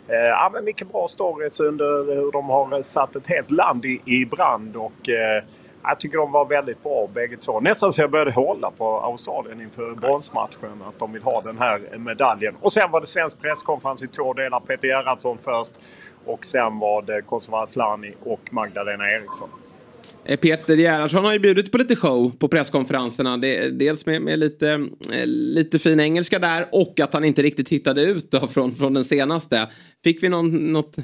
eh, ja, men mycket bra stories under hur de har satt ett helt land i, i brand. Och, eh, jag tycker de var väldigt bra bägge två. Nästan så jag började hålla på Australien inför bronsmatchen. Att de vill ha den här medaljen. Och sen var det svensk presskonferens i två delar. Peter Gerhardsson först. Och sen var det Kosova Asllani och Magdalena Eriksson. Eh, Peter Gerhardsson har ju bjudit på lite show på presskonferenserna. Dels med, med lite, eh, lite fin engelska där och att han inte riktigt hittade ut då från, från den senaste. Fick vi någon, något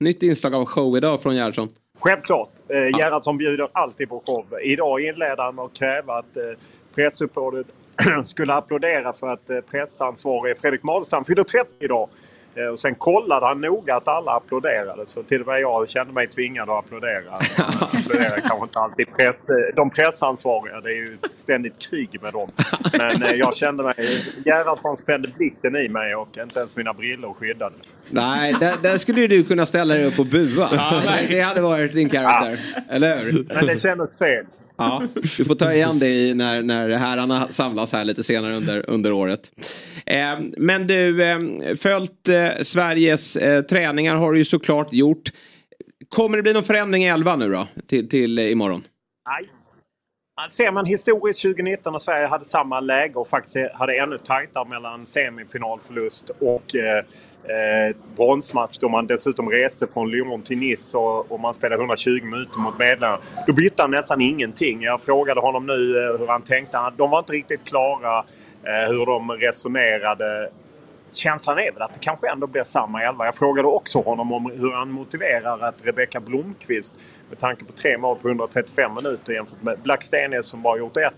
nytt inslag av show idag från Gerhardsson? Självklart. Eh, Gerhardsson bjuder alltid på show. Idag inledde han med att kräva att eh, pressuppbådet skulle applådera för att eh, pressansvarig Fredrik Madestam fyller 30 idag. Eh, Och sen kollade han noga att alla applåderade. Så till och med jag kände mig tvingad att applådera. Man applåderar kanske inte alltid press, eh, de pressansvariga. Det är ju ett ständigt krig med dem. Men eh, jag kände mig... Gerhardsson spände blicken i mig och inte ens mina brillor skyddade. Nej, där, där skulle du kunna ställa dig upp och bua. Ja, det hade varit din karaktär. Eller hur? Men det kändes fel. Ja, du får ta igen dig när, när herrarna samlas här lite senare under, under året. Eh, men du, eh, följt eh, Sveriges eh, träningar har du ju såklart gjort. Kommer det bli någon förändring i elva nu då? Till, till eh, imorgon? Nej. Ser man historiskt 2019 när Sverige hade samma läge och faktiskt hade ännu tajtare mellan semifinalförlust och eh, bronsmatch då man dessutom reste från Lyon till Nice och, och man spelade 120 minuter mot medlarna. Då bytte han nästan ingenting. Jag frågade honom nu eh, hur han tänkte. De var inte riktigt klara eh, hur de resonerade. Känslan är väl att det kanske ändå blir samma elva. Jag frågade också honom om hur han motiverar att Rebecka Blomqvist med tanke på tre mål på 135 minuter jämfört med Blackstenius som bara gjort ett.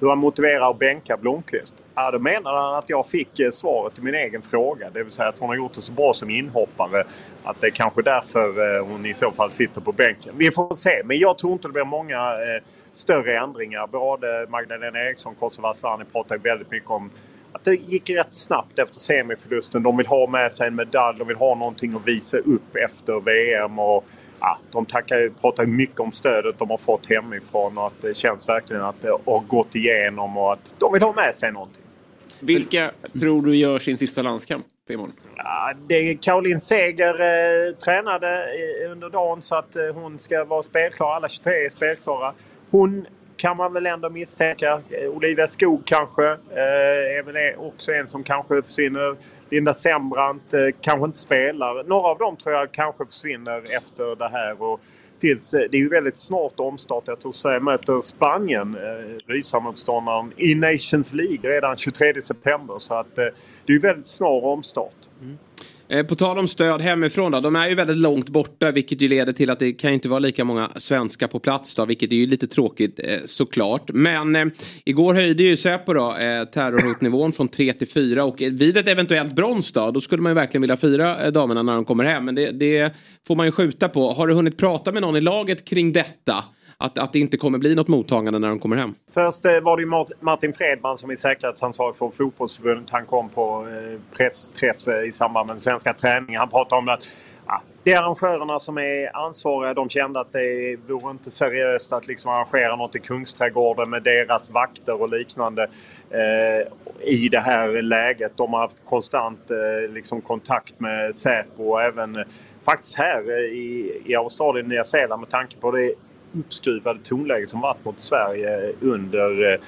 Hur han motiverar att bänka Blomqvist. Ja, då menar han att jag fick eh, svaret till min egen fråga. Det vill säga att hon har gjort det så bra som inhoppare. Att det är kanske därför eh, hon i så fall sitter på bänken. Vi får se. Men jag tror inte det blir många eh, större ändringar. Både Magdalena Eriksson och Kosovo Asllani pratar ju väldigt mycket om att det gick rätt snabbt efter semiförlusten. De vill ha med sig en medalj. De vill ha någonting att visa upp efter VM. Och, ja, de tackar, pratar ju mycket om stödet de har fått hemifrån och att det känns verkligen att det har gått igenom och att de vill ha med sig någonting. Vilka tror du gör sin sista landskamp imorgon? Ja, det, Caroline Seger eh, tränade under dagen så att eh, hon ska vara spelklar. Alla 23 är spelklara. Hon kan man väl ändå misstänka. Eh, Olivia Skog kanske eh, är väl också en som kanske försvinner. Linda Sembrant eh, kanske inte spelar. Några av dem tror jag kanske försvinner efter det här. Och tills, eh, det är ju väldigt snart omstart. Jag tror Sverige möter Spanien, eh, rysarmotståndaren, i Nations League redan 23 september. Så att eh, det är ju väldigt snar omstart. Mm. Eh, På tal om stöd hemifrån då. De är ju väldigt långt borta vilket ju leder till att det kan ju inte vara lika många svenskar på plats då. Vilket är ju lite tråkigt eh, såklart. Men eh, igår höjde ju Säpo då eh, terrorhotnivån från 3 till 4 och eh, vid ett eventuellt brons då. Då skulle man ju verkligen vilja fira eh, damerna när de kommer hem. Men det, det får man ju skjuta på. Har du hunnit prata med någon i laget kring detta? Att, att det inte kommer bli något mottagande när de kommer hem? Först eh, var det ju Martin Fredman som är säkerhetsansvarig för fotbollsförbundet. Han kom på eh, pressträff eh, i samband med den svenska träningen. Han pratade om att ja, det är arrangörerna som är ansvariga. De kände att det vore inte seriöst att liksom arrangera något i Kungsträdgården med deras vakter och liknande eh, i det här läget. De har haft konstant eh, liksom kontakt med Säpo och även eh, faktiskt här i, i Australien och Nya Zeeland med tanke på det uppskruvade tonläge som varit mot Sverige under eh,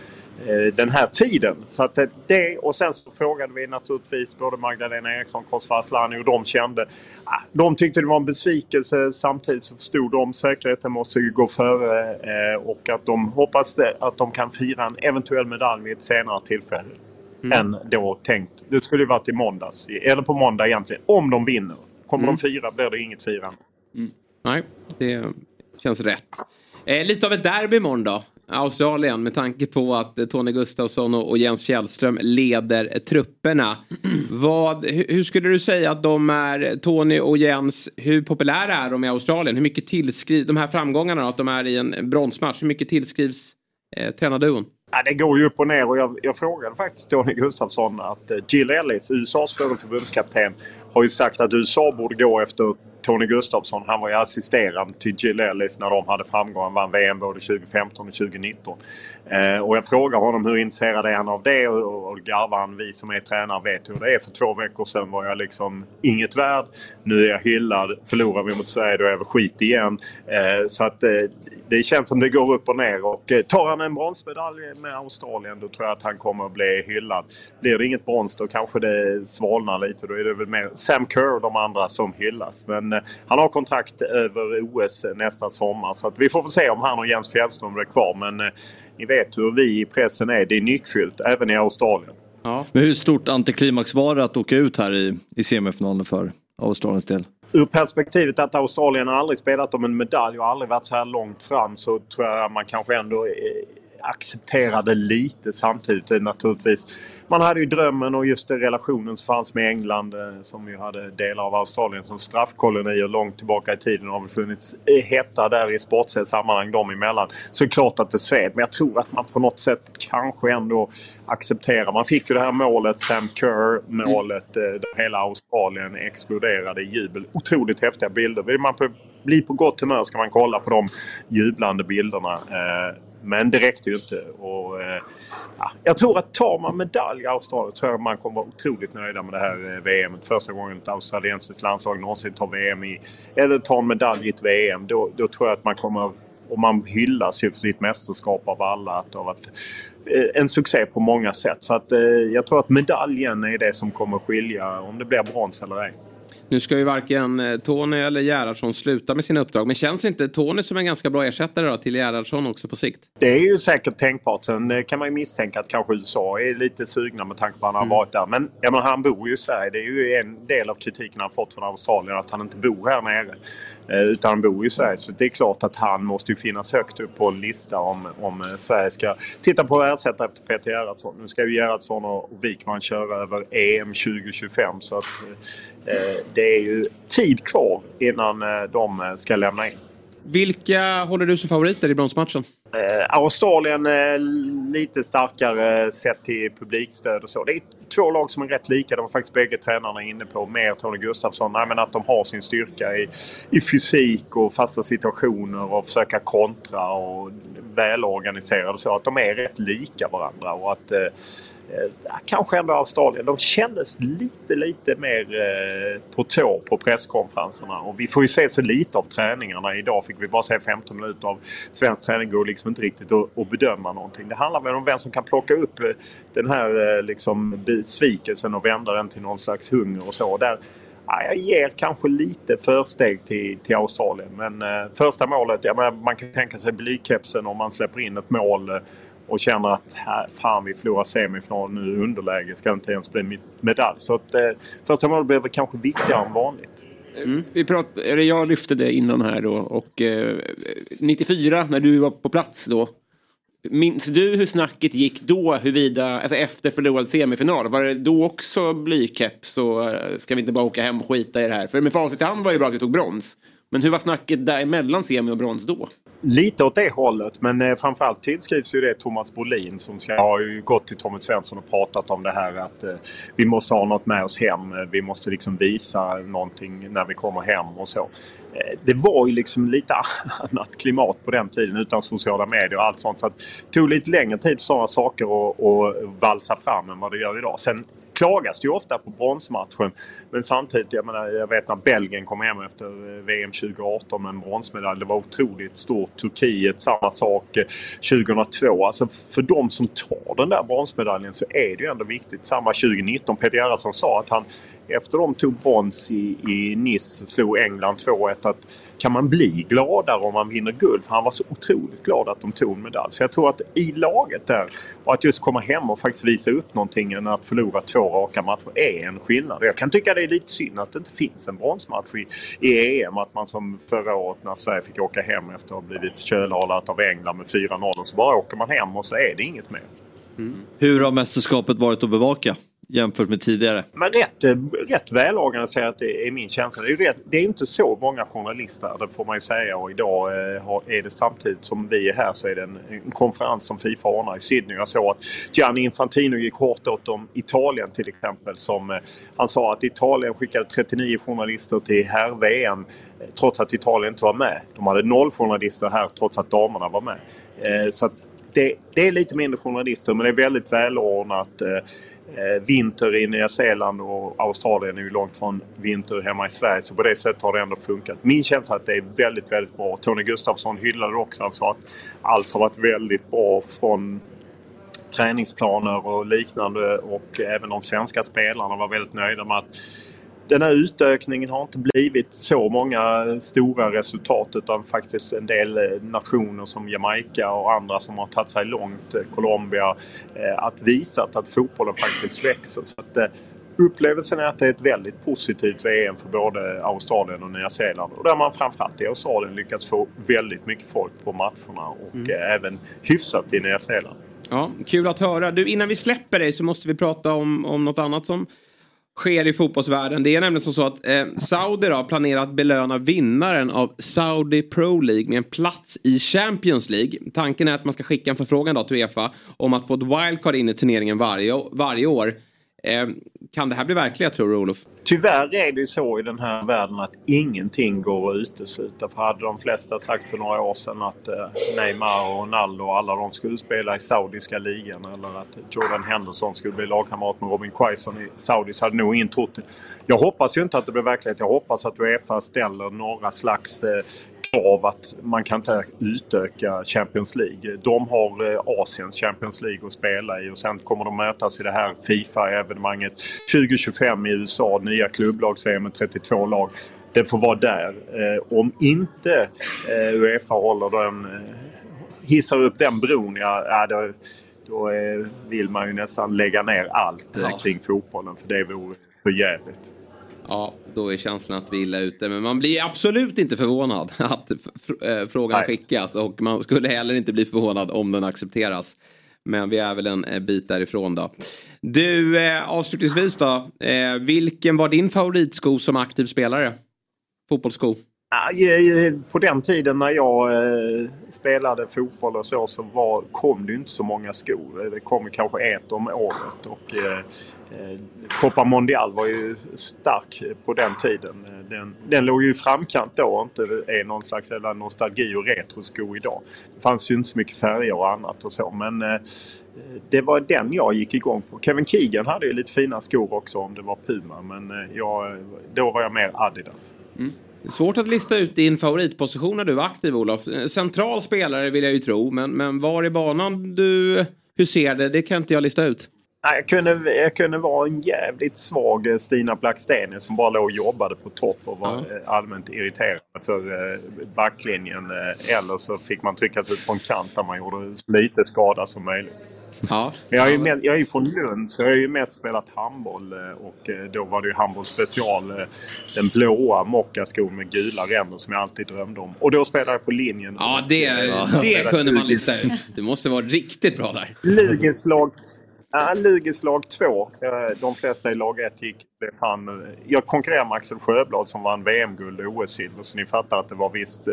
eh, den här tiden. Så att det- och sen så frågade vi naturligtvis både Magdalena Eriksson, Kosova Asllani och de kände. ah, De tyckte det var en besvikelse. Samtidigt så förstod de säkerheten måste ju gå före eh, och att de hoppas att de kan fira en eventuell medalj vid ett senare tillfälle. Än då tänkt. Det skulle ju varit i måndags. Eller på måndag egentligen. Om de vinner. Kommer Mm. de fira blir det inget firande. Nej, det känns rätt. Eh, lite av ett derby imorgon då. Australien med tanke på att eh, Tony Gustafsson och, och Jens Fjällström leder eh, trupperna. Vad, hur, hur skulle du säga att de är, eh, Tony och Jens, hur populära är de i Australien? Hur mycket tillskrivs, de här framgångarna att de är i en eh, bronsmatch, hur mycket tillskrivs eh, tränarduon? Ja, det går ju upp och ner och jag, jag frågade faktiskt Tony Gustafsson att eh, Jill Ellis, USAs förre förbundskapten, har ju sagt att USA borde gå efter Tony Gustafsson. Han var ju assisterande till Jill Ellis när de hade framgång. Han vann VM både 2015 och 2019. Eh, och jag frågar honom hur intresserad är han av det och, och, och garvar han. Vi som är tränare vet hur det är. För två veckor sedan var jag liksom inget värd. Nu är jag hyllad. Förlorar vi mot Sverige då är jag skit igen. Eh, så att eh, det känns som det går upp och ner. Och eh, tar han en bronsmedalj med Australien då tror jag att han kommer att bli hyllad. Blir det inget brons då kanske det svalnar lite. Då är det väl mer Sam Kerr och de andra som hyllas. Men eh, han har kontrakt över OS nästa sommar. Så att vi får se om han och Jens Fjällström blir kvar. Men eh, ni vet hur vi i pressen är. Det är nyckfyllt även i Australien. Men hur stort antiklimax var det att åka ut här i, i semifinalen för Australiens del? Ur perspektivet att Australien har aldrig spelat om en medalj och aldrig varit så här långt fram så tror jag man kanske ändå accepterade lite samtidigt naturligtvis. Man hade ju drömmen och just det relationen som fanns med England eh, som ju hade delar av Australien som straffkolonier långt tillbaka i tiden. Har väl funnits eh, hetta där i sportsliga sammanhang dem emellan. Så det är klart att det sved men jag tror att man på något sätt kanske ändå accepterar. Man fick ju det här målet, Sam Kerr målet mm. där hela Australien exploderade i jubel. Otroligt häftiga bilder. Vill man på, bli på gott humör ska man kolla på de jublande bilderna. Eh, men det räckte ju inte. Och, eh, ja, jag tror att tar man medalj i Australien tror jag man kommer vara otroligt nöjda med det här eh, VM. Första gången ett australiensiskt landslag någonsin tar VM i, eller tar en medalj i ett VM. Då, då tror jag att man kommer och man hyllas ju för sitt mästerskap av alla. Att det har varit en succé på många sätt. Så att, eh, jag tror att medaljen är det som kommer skilja om det blir brons eller ej. Nu ska ju varken eh, Tony eller Gerhardsson sluta med sina uppdrag. Men känns inte Tony som en ganska bra ersättare då till Gerhardsson också på sikt? Det är ju säkert tänkbart. Sen eh, kan man ju misstänka att kanske USA är lite sugna med tanke på att han har varit där. Men jag menar, han bor ju i Sverige. Det är ju en del av kritiken han fått från Australien att han inte bor här nere. Eh, utan han bor ju i Sverige. Så det är klart att han måste ju finnas högt upp på en lista om, om eh, Sverige ska titta på att ersätta efter Peter Gerhardsson. Nu ska ju Gerhardsson och Wikman köra över EM 2025. Så att eh, det är ju tid kvar innan eh, de ska lämna in. Vilka håller du som favoriter i bronsmatchen? Eh, Australien eh, lite starkare eh, sett till publikstöd och så. Det är två lag som är rätt lika. De var faktiskt bägge tränarna inne på. Mer Tony Gustafsson. Nej, men att de har sin styrka i, i fysik och fasta situationer och försöka kontra och välorganiserade så. Att de är rätt lika varandra. Och att eh, Eh, kanske ändå Australien. De kändes lite, lite mer eh, på tå på presskonferenserna. Och vi får ju se så lite av träningarna. Idag fick vi bara se 15 minuter av svensk träning. går liksom inte riktigt att, bedöma någonting. Det handlar väl om vem som kan plocka upp eh, den här liksom besvikelsen och vända den till någon slags hunger och så. Där, ja, jag ger kanske lite försteg till, till Australien. Men eh, första målet, ja, man kan tänka sig blykepsen om man släpper in ett mål eh, och känner att här, fan vi förlorar semifinalen nu underläge. Ska inte ens bli med- medalj. Så att, eh, första målet blev väl kanske viktigare än vanligt. Mm. Eh, vi prat, eller jag lyfte det innan här då och eh, eh 94 när du var på plats då. Minns du hur snacket gick då huruvida, alltså efter förlorad semifinal? Var det då också blykeps och eh, ska vi inte bara åka hem och skita i det här? För med facit i hand var det bra att vi tog brons. Men hur var snacket däremellan semi och brons då? Lite åt det hållet, men eh, framförallt tillskrivs ju det Thomas Brolin som ska ha ju gått till Tommy Svensson och pratat om det här att eh, vi måste ha något med oss hem. Eh, vi måste liksom visa någonting när vi kommer hem och så. Eh, det var ju liksom lite annat klimat på den tiden utan sociala medier och allt sånt. Så det tog lite längre tid för sådana saker att, valsa fram än vad det gör idag. Sen klagas det ju ofta på bronsmatchen. Men samtidigt, jag menar, jag vet när Belgien kom hem efter eh, VM 2018 med en bronsmedalj. Det var otroligt stort. Turkiet, samma sak. Eh, 2002. Alltså för de som tar den där bronsmedaljen så är det ju ändå viktigt. Samma 2019. Peter Gerhardsson sa att han efter de tog brons i, i Nice, slog England 2-1, att kan man bli gladare om man vinner guld? För han var så otroligt glad att de tog en medalj. Så jag tror att i laget där och att just komma hem och faktiskt visa upp någonting än att förlora två raka matcher är en skillnad. Jag kan tycka det är lite synd att det inte finns en bronsmatch i, i EM. Att man som förra året när Sverige fick åka hem efter att ha blivit kölhalat av England med 4-0 så bara åker man hem och så är det inget mer. Mm. Hur har mästerskapet varit att bevaka jämfört med tidigare? Men eh, rätt, rätt välorganiserat är min känsla. Det är, ju rätt, det är inte så många journalister, det får man ju säga. Och idag eh, är det samtidigt som vi är här så är det en, en konferens som Fifa ordnar i Sydney. Jag såg att Gianni Infantino gick hårt åt om Italien till exempel. Som, eh, han sa att Italien skickade 39 journalister till herr-VM trots att Italien inte var med. De hade noll journalister här trots att damerna var med. Så att det, det är lite mindre journalister men det är väldigt välordnat. Eh, vinter i Nya Zeeland och Australien är ju långt från vinter hemma i Sverige. Så på det sättet har det ändå funkat. Min känsla är att det är väldigt, väldigt bra. Tony Gustafsson hyllade det också. Han sa att allt har varit väldigt bra från träningsplaner och liknande. Och även de svenska spelarna var väldigt nöjda med att den här utökningen har inte blivit så många stora resultat utan faktiskt en del eh, nationer som Jamaica och andra som har tagit sig långt, eh, Colombia, eh, att visat att fotbollen faktiskt växer. Så att, upplevelsen är att det är ett väldigt positivt VM för både Australien och Nya Zeeland. Och där man framförallt i Australien lyckats få väldigt mycket folk på matcherna och Mm. även hyfsat i Nya Zeeland. Ja, kul att höra. Du, innan vi släpper dig så måste vi prata om, om något annat som sker i fotbollsvärlden. Det är nämligen som så att eh, Saudi då planerar att belöna vinnaren av Saudi Pro League med en plats i Champions League. Tanken är att man ska skicka en förfrågan då till Uefa om att få ett wildcard in i turneringen varje, varje år. Eh, kan det här bli verklighet tror du Olof? Tyvärr är det ju så i den här världen att ingenting går att utesluta. För hade de flesta sagt för några år sedan att eh, Neymar och Ronaldo och alla de skulle spela i Saudiska ligan eller att Jordan Henderson skulle bli lagkamrat med Robin Quaison i Saudi så hade nog ingen trott det. Jag hoppas ju inte att det blir verklighet. Jag hoppas att Uefa ställer några slags eh, krav att man kan inte utöka Champions League. De har eh, Asiens Champions League att spela i och sen kommer de mötas i det här Fifa-evenemanget 2025 i USA. Nya klubblags med 32 lag. Det får vara där. Eh, om inte eh, Uefa håller den, hissar upp den bron, ja, då, då vill man ju nästan lägga ner allt Ja. kring fotbollen för det vore för jävligt. Ja, då är känslan att vi är illa ute. Men man blir absolut inte förvånad att eh, frågan Nej. skickas. Och man skulle heller inte bli förvånad om den accepteras. Men vi är väl en eh, bit därifrån då. Du, eh, avslutningsvis då. Eh, vilken var din favoritsko som aktiv spelare? Fotbollssko? På den tiden när jag eh, spelade fotboll och så, så var, kom det ju inte så många skor. Eh, det kom kanske ett om året. Och, eh, eh, Copa Mondial var ju stark på den tiden. Den, den låg ju i framkant då och inte är någon slags nostalgi och retrosko idag. Det fanns ju inte så mycket färger och annat och så. Men eh, det var den jag gick igång på. Kevin Keegan hade ju lite fina skor också om det var Puma. Men eh, jag, då var jag mer Adidas. Mm svårt att lista ut din favoritposition när du var aktiv Olof. Eh, Central spelare vill jag ju tro. Men, men var i banan du huserade, det kan inte jag lista ut. Jag kunde, jag kunde vara en jävligt svag eh, Stina Blackstenius som bara låg och jobbade på topp och var eh, allmänt irriterad för backlinjen. Eller så fick man trycka sig ut på en kant där man gjorde så lite skada som möjligt. Ja. Men Jag är, ju med, jag är ju från Lund så jag har ju mest spelat handboll eh, och eh, då var det ju handboll special. eh, Den blåa mockaskon med gula ränder som jag alltid drömde om. Och då spelade jag på linjen. Ja, det, Ja. det kunde man lista ut. Du måste vara riktigt bra där. Lugeslag Ja, Lugeslag 2. Eh, De flesta i lag 1 gick. han, Jag konkurrerade med Axel Sjöblad som vann VM-guld och OS-silver. Så ni fattar att det var visst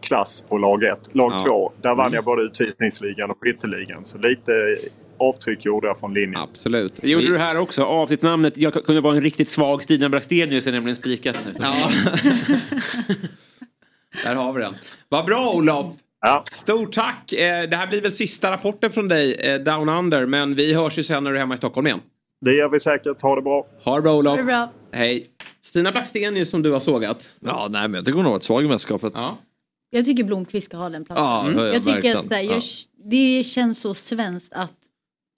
klass på lag 1. Lag Ja. 2, där vann Mm. jag både utvisningsligan och skytteligan. Så lite avtryck gjorde jag från linjen. Absolut. Det gjorde du här också. Avsnittsnamnet jag kunde vara en riktigt svag Stina Blackstenius är nämligen spikat nu. Ja. Där har vi den. Vad bra Olof! Stort tack! Eh, Det här blir väl sista rapporten från dig, eh, Down Under, men vi hörs ju sen när du är hemma i Stockholm igen. Det gör vi säkert. Ha det bra. Ha det bra Olof! Det bra. Hej! Stina Blackstenius som du har sågat. Ja, nej men jag tycker hon har varit svag i mästerskapet. Ja. Jag tycker Blomqvist ska ha den platsen. Ja, ja, ja, jag tycker att här, jag, Ja. det känns så svenskt att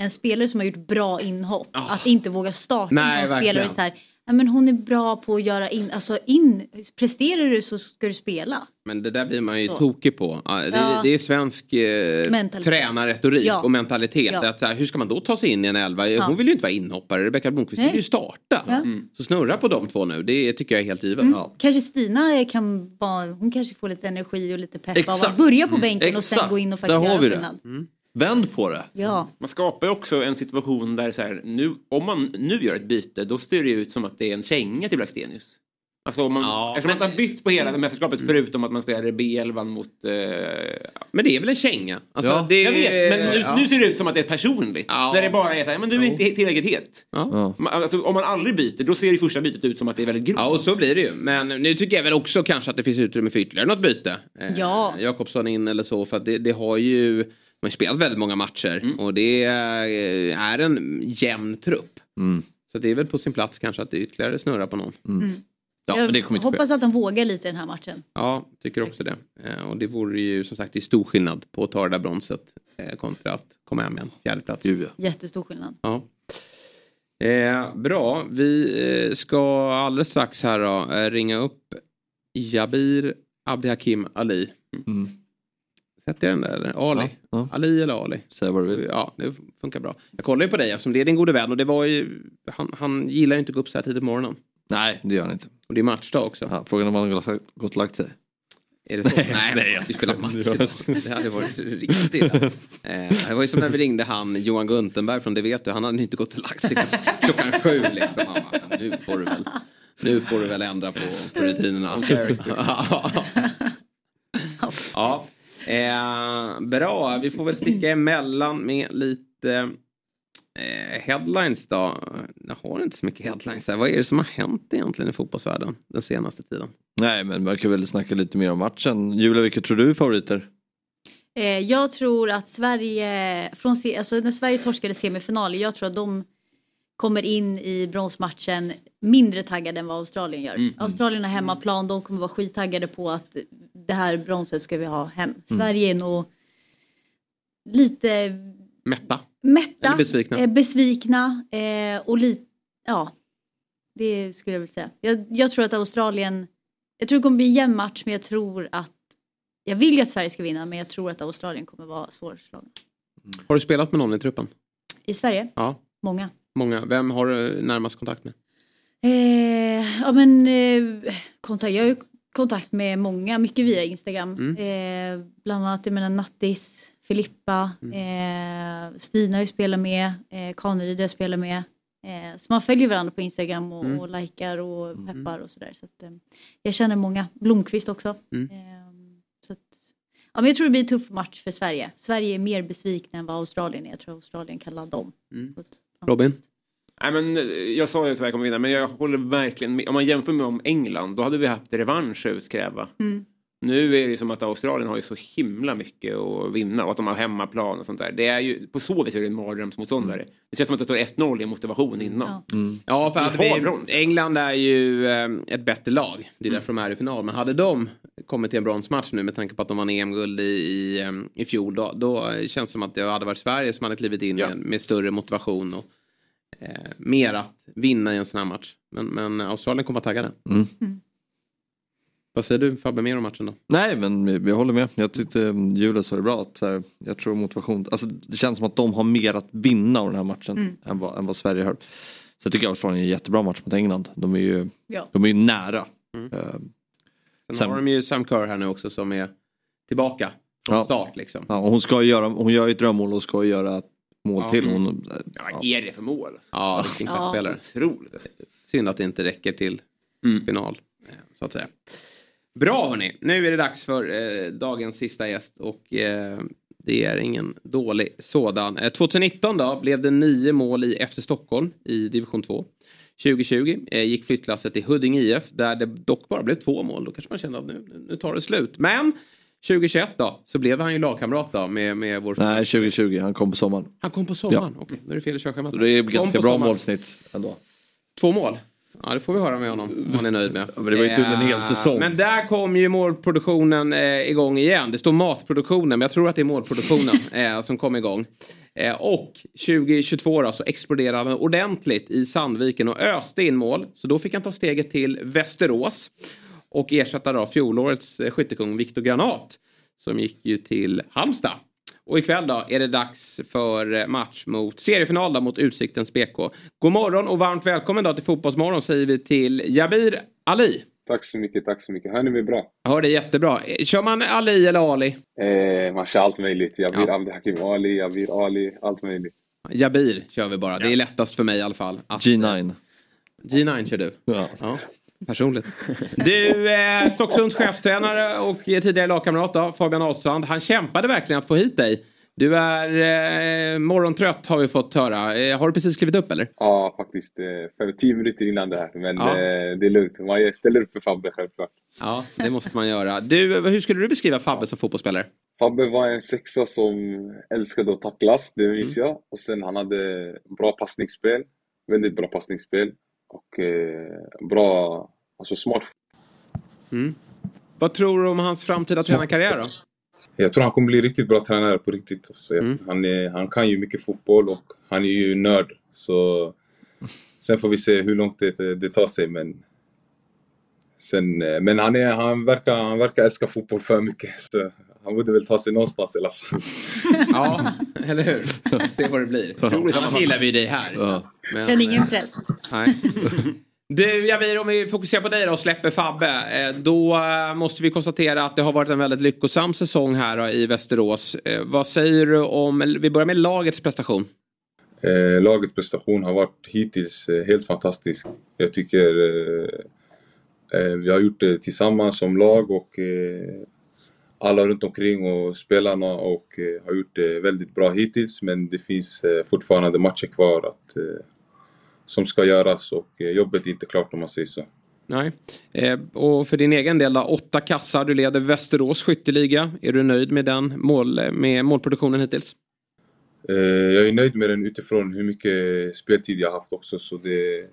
en spelare som har gjort bra inhopp, att inte våga starta Nej, en sån verkligen. spelare. Så här, ja, men hon är bra på att göra in, alltså in, presterar du så ska du spela. Men det där blir man ju Så. tokig på. Ja, Det, Ja. det är svensk eh, Mentalitet. tränarretorik Ja. och mentalitet. Ja. Att, så här, hur ska man då ta sig in i en elva? Ja. Hon vill ju inte vara inhoppare. Rebecka Blomqvist vill ju starta. Ja. Mm. Så snurra på de två nu. Det tycker jag är helt givet. Mm. Kanske Stina kan vara, hon kanske får lite energi och lite pepp av Exakt. att börja på Mm. bänken och sen Exakt. gå in och Där faktiskt har göra vi det. skillnad. Vänd på det. Ja. Man skapar ju också en situation där så här, nu, om man nu gör ett byte då ser det ut som att det är en känga till Blackstenius. Alltså om man, eftersom man inte har bytt på hela mästerskapet förutom att man spelade B11 mot... Eh, men det är väl en känga? Alltså, ja, det- jag vet, men nu, ja. nu ser det ut som att det är personligt. Där det bara är så här, men du är inte tillräckligt het. Ja. Alltså, om man aldrig byter då ser det första bytet ut som att det är väldigt grovt. Ja, och så blir det ju. Men nu tycker jag väl också kanske att det finns utrymme för ytterligare något byte. Eh, Ja. Jakobsson in eller så. För att det, det har ju... Man har spelat väldigt många matcher. Mm. Och det är, är en jämn trupp. Mm. Så det är väl på sin plats kanske att det ytterligare snurrar på någon. Mm. Ja, jag men det kommer inte ske. hoppas att han vågar lite i den här matchen. Ja, tycker också det. Eh, och det vore ju som sagt det är stor skillnad på att ta det där bronset eh, kontra att komma hem med en fjärde plats. Jättestor skillnad. Ja. Eh, bra, vi eh, ska alldeles strax här då, eh, ringa upp Jabir Abdihakim Ali. Mm. Sätter jag den där eller? Ali? Ja, Ali eller Ali? Säg vad du vill. Ja, det funkar bra. Jag kollar ju på dig eftersom det är din gode vän och det var ju, han, han gillar ju inte att gå upp så här tidigt på morgonen. Nej, det gör han inte. Och det är matchdag också. Ja, frågan är om han har gått och lagt sig. Är det så? Nej, Nej, nej, jag vi spelar match idag. Det hade varit riktigt illa. Eh, Det var ju som när vi ringde han Johan Guntenberg från Det vet du. Han hade inte gått och lagt sig klockan sju liksom. Han bara, "Men nu får du väl, nu får du väl ändra på, på rutinerna. ja. Eh, bra, vi får väl sticka emellan med lite eh, headlines då. Jag har inte så mycket headlines här. Vad är det som har hänt egentligen i fotbollsvärlden den senaste tiden? Nej, men man kan väl snacka lite mer om matchen. Julia, vilka tror du är favoriter? Eh, jag tror att Sverige, från, alltså när Sverige torskade semifinal, jag tror att de kommer in i bronsmatchen mindre taggade än vad Australien gör. Mm. Australien har hemmaplan, de kommer vara skittaggade på att det här bronset ska vi ha hem. Sverige är nog lite Mätta? mätta, Eller besvikna? eh, besvikna eh, och lite, ja, det skulle jag vilja säga. Jag, jag tror att Australien, jag tror det kommer bli en jämn match men jag tror att, jag vill ju att Sverige ska vinna men jag tror att Australien kommer vara svårslagen. Har du spelat med någon i truppen? I Sverige, Ja, många. Många. Vem har du närmast kontakt med? Eh, ja men eh, kontakt, jag har ju kontakt med många, mycket via Instagram. Mm. Eh, bland annat jag menar Nattis, Filippa, Mm. eh, Stina har ju spelat med, eh, Kaneryd jag spelat med. Eh, så man följer varandra på Instagram och, Mm. och likar och peppar och sådär. Så att, eh, jag känner många, Blomqvist också. Mm. Så att, ja, men jag tror det blir en tuff match för Sverige. Sverige är mer besvikna än vad Australien är. Jag tror Australien kan ladda om. Robin? Nej, men, eh, jag sa ju att Sverige kommer vinna, men jag håller verkligen med. Om man jämför med om England, då hade vi haft revansch att utkräva. Mm. Nu är det ju som att Australien har ju så himla mycket att vinna och att de har hemmaplan och sånt där. Det är ju, på så vis är det en mardrömsmotståndare. Det känns som att det står 1-0 i motivation innan. Ja, för hade vi. England är ju eh, ett bättre lag. Det är därför de är i final. Men hade de kommit till en bronsmatch nu med tanke på att de vann EM-guld i, i, eh, i fjol. Då, då känns det som att det hade varit Sverige som hade klivit in med, med större motivation och eh, mer att vinna i en sån här match. Men, men Australien kommer att tagga den. Mm. Vad säger du Fabbe mer om matchen då? Nej men jag håller med. Jag tyckte mm, Julia sa det bra. Att, så här, jag tror motivation, alltså, det känns som att de har mer att vinna av den här matchen Mm. än, vad, än vad Sverige har. Så jag tycker Australien är en jättebra match mot England. De är ju, Ja. de är ju nära. Mm. Eh, Sen, Sen- har de ju Sam Kerr här nu också som är tillbaka från Ja. start liksom. ja, och hon ska göra, hon gör ju ett drömmål och ska göra ett mål Ja. till. Mm. Hon, Ja, vad är det för mål? Alltså? Ja, vilken Ja. Otroligt. Synd att det inte räcker till Mm. final. eh, Så att säga. Bra hörni, nu är det dags för eh, dagens sista gäst och eh, det är ingen dålig sådan. Eh, 2019 då blev det nio mål i FC Stockholm i division 2. 2020 eh, gick flyttlasset till Huddinge IF där det dock bara blev två mål. Då kanske man kände att nu, nu tar det slut. Men 2021 då så blev han ju lagkamrat då med, med vår... Nej, 2020. Han kom på sommaren. Han kom på sommaren? Okej, då är det fel i körschemat. Det är ganska bra sommaren. målsnitt ändå. Två mål? Ja, det får vi höra med honom om han är nöjd med. Men det var ju inte under en hel säsong. Men där kom ju målproduktionen eh, igång igen. Det står matproduktionen, men jag tror att det är målproduktionen eh, som kom igång. Eh, och 2022 då, så exploderade han ordentligt i Sandviken och öste in mål. Så då fick han ta steget till Västerås. Och ersätta då fjolårets eh, skyttekung Viktor Granat. Som gick ju till Halmstad. Och ikväll då är det dags för eh, match mot seriefinal då, mot Utsiktens BK. God morgon och varmt välkommen då till Fotbollsmorgon säger vi till Jabir Ali. Tack så mycket, tack så mycket. Hör ni mig bra? Jag hör det jättebra. Eh, Kör man Ali eller Ali? Eh, man kör allt möjligt. Jag blir Ja. Abdelhakim Ali, jag blir Ali, allt möjligt. Jabir kör vi bara. Det är lättast för mig i alla fall. Att, G9. G9 kör du? Ja. Personligt. Du, eh, Stocksunds chefstränare och tidigare lagkamrat då, Fabian Ahlstrand. Han kämpade verkligen att få hit dig. Du är eh, morgontrött har vi fått höra. Eh, har du precis klivit upp eller? Ja, faktiskt. Eh, för tio minuter innan det här. Men Ja. eh, det är lugnt. Man ställer upp för Fabbe självklart. Ja, det måste man göra. Du, hur skulle du beskriva Fabbe som fotbollsspelare? Fabbe var en sexa som älskade att tacklas, det minns Mm. jag. Och sen han hade bra passningsspel. Väldigt bra passningsspel. Och eh, bra, alltså smart. Mm. Vad tror du om hans framtida tränarkarriär då? Jag tror han kommer bli riktigt bra tränare på riktigt. Alltså, Mm. han, är, han kan ju mycket fotboll och han är ju nörd. Så sen får vi se hur långt det, det tar sig. Men, sen, eh, men han, är, han, verkar, han verkar älska fotboll för mycket. Så han borde väl ta sig någonstans i alla fall. Ja, eller hur? Se vad det blir. Ja. Annars gillar vi dig här. Men- Känner ingen press. Nej. Du Javir, om vi fokuserar på dig då och släpper Fabbe. eh, Då eh, måste vi konstatera att det har varit en väldigt lyckosam säsong här i Västerås. Eh, Vad säger du om, vi börjar med lagets prestation. Eh, lagets prestation har varit hittills eh, helt fantastisk. Jag tycker eh, eh, vi har gjort det tillsammans som lag och eh, alla runt omkring och spelarna och eh, har gjort det väldigt bra hittills men det finns eh, fortfarande matcher kvar att, eh, som ska göras och eh, jobbet är inte klart om man säger så. Nej. Eh, Och för din egen del då, åtta kassar. Du leder Västerås skytteliga. Är du nöjd med den mål, med målproduktionen hittills? Eh, Jag är nöjd med den utifrån hur mycket speltid jag har haft också så det,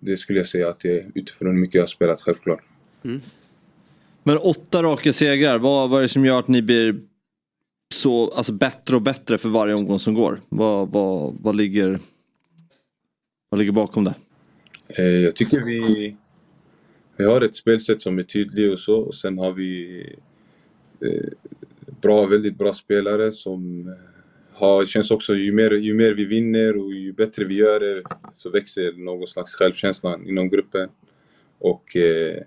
det skulle jag säga att det är utifrån hur mycket jag har spelat självklart. Men åtta raka segrar, vad, vad är det som gör att ni blir så, alltså bättre och bättre för varje omgång som går? Vad, vad, vad, ligger, vad ligger bakom det? Eh, jag tycker vi, vi har ett spelsätt som är tydligt och så och sen har vi eh, bra, väldigt bra spelare som eh, har, det känns också ju mer, ju mer vi vinner och ju bättre vi gör det så växer någon slags självkänsla inom gruppen. Och eh,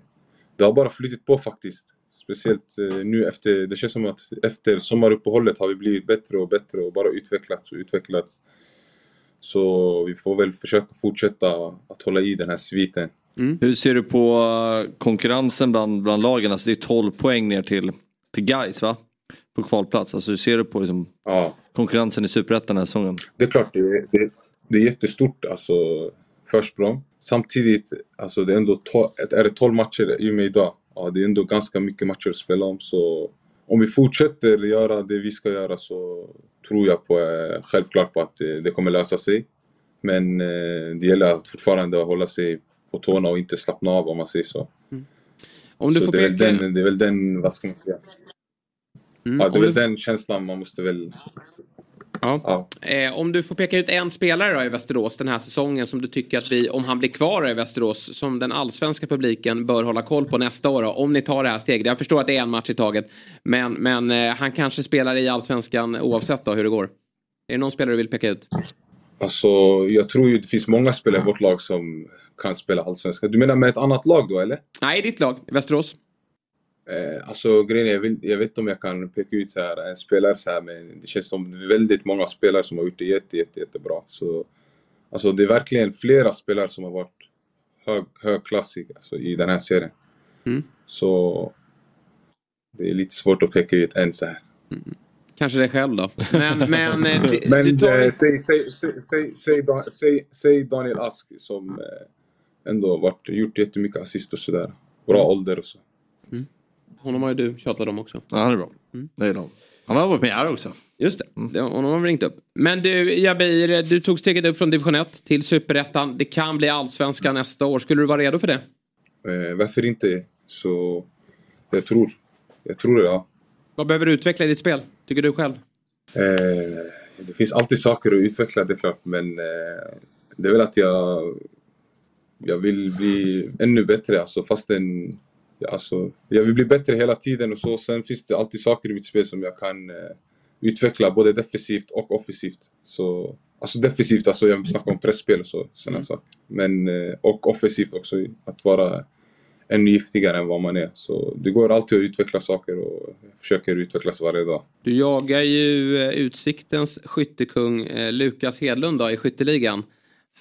det har bara flyttat på faktiskt. Speciellt eh, nu efter, det känns som att efter sommaruppehållet har vi blivit bättre och bättre och bara utvecklats och utvecklats. Så vi får väl försöka fortsätta att hålla i den här sviten. Hur ser du på eh, konkurrensen bland, bland lagen? Alltså det är 12 poäng ner till, till Gais va? På kvalplats. Alltså hur ser du på liksom, konkurrensen i Superettan den här säsongen? Det är klart, det är, det, det är jättestort alltså, försprång. Samtidigt, alltså, det är ändå to- är det 12 matcher i och med idag. Ja, det är ändå ganska mycket matcher att spela om. Så om vi fortsätter göra det vi ska göra så tror jag på, eh, självklart på att det, det kommer lösa sig. Men eh, det gäller att fortfarande hålla sig på tårna och inte slappna av om man säger så. Om du så får det, är väl peka- den, det är väl den, vad ska man säga? Mm, Ja, det är väl du- den känslan man måste väl... Ja. Eh, om du får peka ut en spelare då i Västerås den här säsongen som du tycker att vi, om han blir kvar i Västerås, som den allsvenska publiken bör hålla koll på nästa år. Då, om ni tar det här steget. Jag förstår att det är en match i taget. Men, men eh, han kanske spelar i allsvenskan oavsett då hur det går. Är det någon spelare du vill peka ut? Alltså, jag tror ju det finns många spelare i vårt lag som kan spela allsvenskan. Du menar med ett annat lag då eller? Nej, ditt lag, Västerås. Eh, alltså grejen är, jag, vill, jag vet inte om jag kan peka ut så här, en spelare så här, men det känns som väldigt många spelare som har gjort det jätte, jätte, jättebra. Så, alltså det är verkligen flera spelare som har varit hög, högklassiga alltså, i den här serien. Mm. Så det är lite svårt att peka ut en så här. Kanske dig själv då. Men, men, eh, Men tar... eh, säg, säg, säg, säg, säg, säg, Daniel Ask som eh, ändå varit, gjort jättemycket assist och sådär. Bra Mm. ålder och så. Honom har ju du tjatat om också. Ja, han är bra. Det är de. Han har varit med här också. Just det, det honom har vi ringt upp. Men du Jabir, du tog steget upp från division 1 till superettan. Det kan bli allsvenskan nästa år. Skulle du vara redo för det? Eh, varför inte? Så jag tror. Jag tror det, ja. Vad behöver du utveckla i ditt spel? Tycker du själv? Eh, det finns alltid saker att utveckla, det är klart. Men eh, det är väl att jag, jag vill bli ännu bättre. Alltså, fastän, ja, alltså, jag vill bli bättre hela tiden och så. Sen finns det alltid saker i mitt spel som jag kan eh, utveckla både defensivt och offensivt. Så, alltså defensivt, alltså jag snackar om pressspel och så, sådana saker. Men, eh, och offensivt också, att vara ännu giftigare än vad man är. Så det går alltid att utveckla saker och försöker utvecklas varje dag. Du jagar ju eh, Utsiktens skyttekung eh, Lukas Hedlund då, i skytteligan.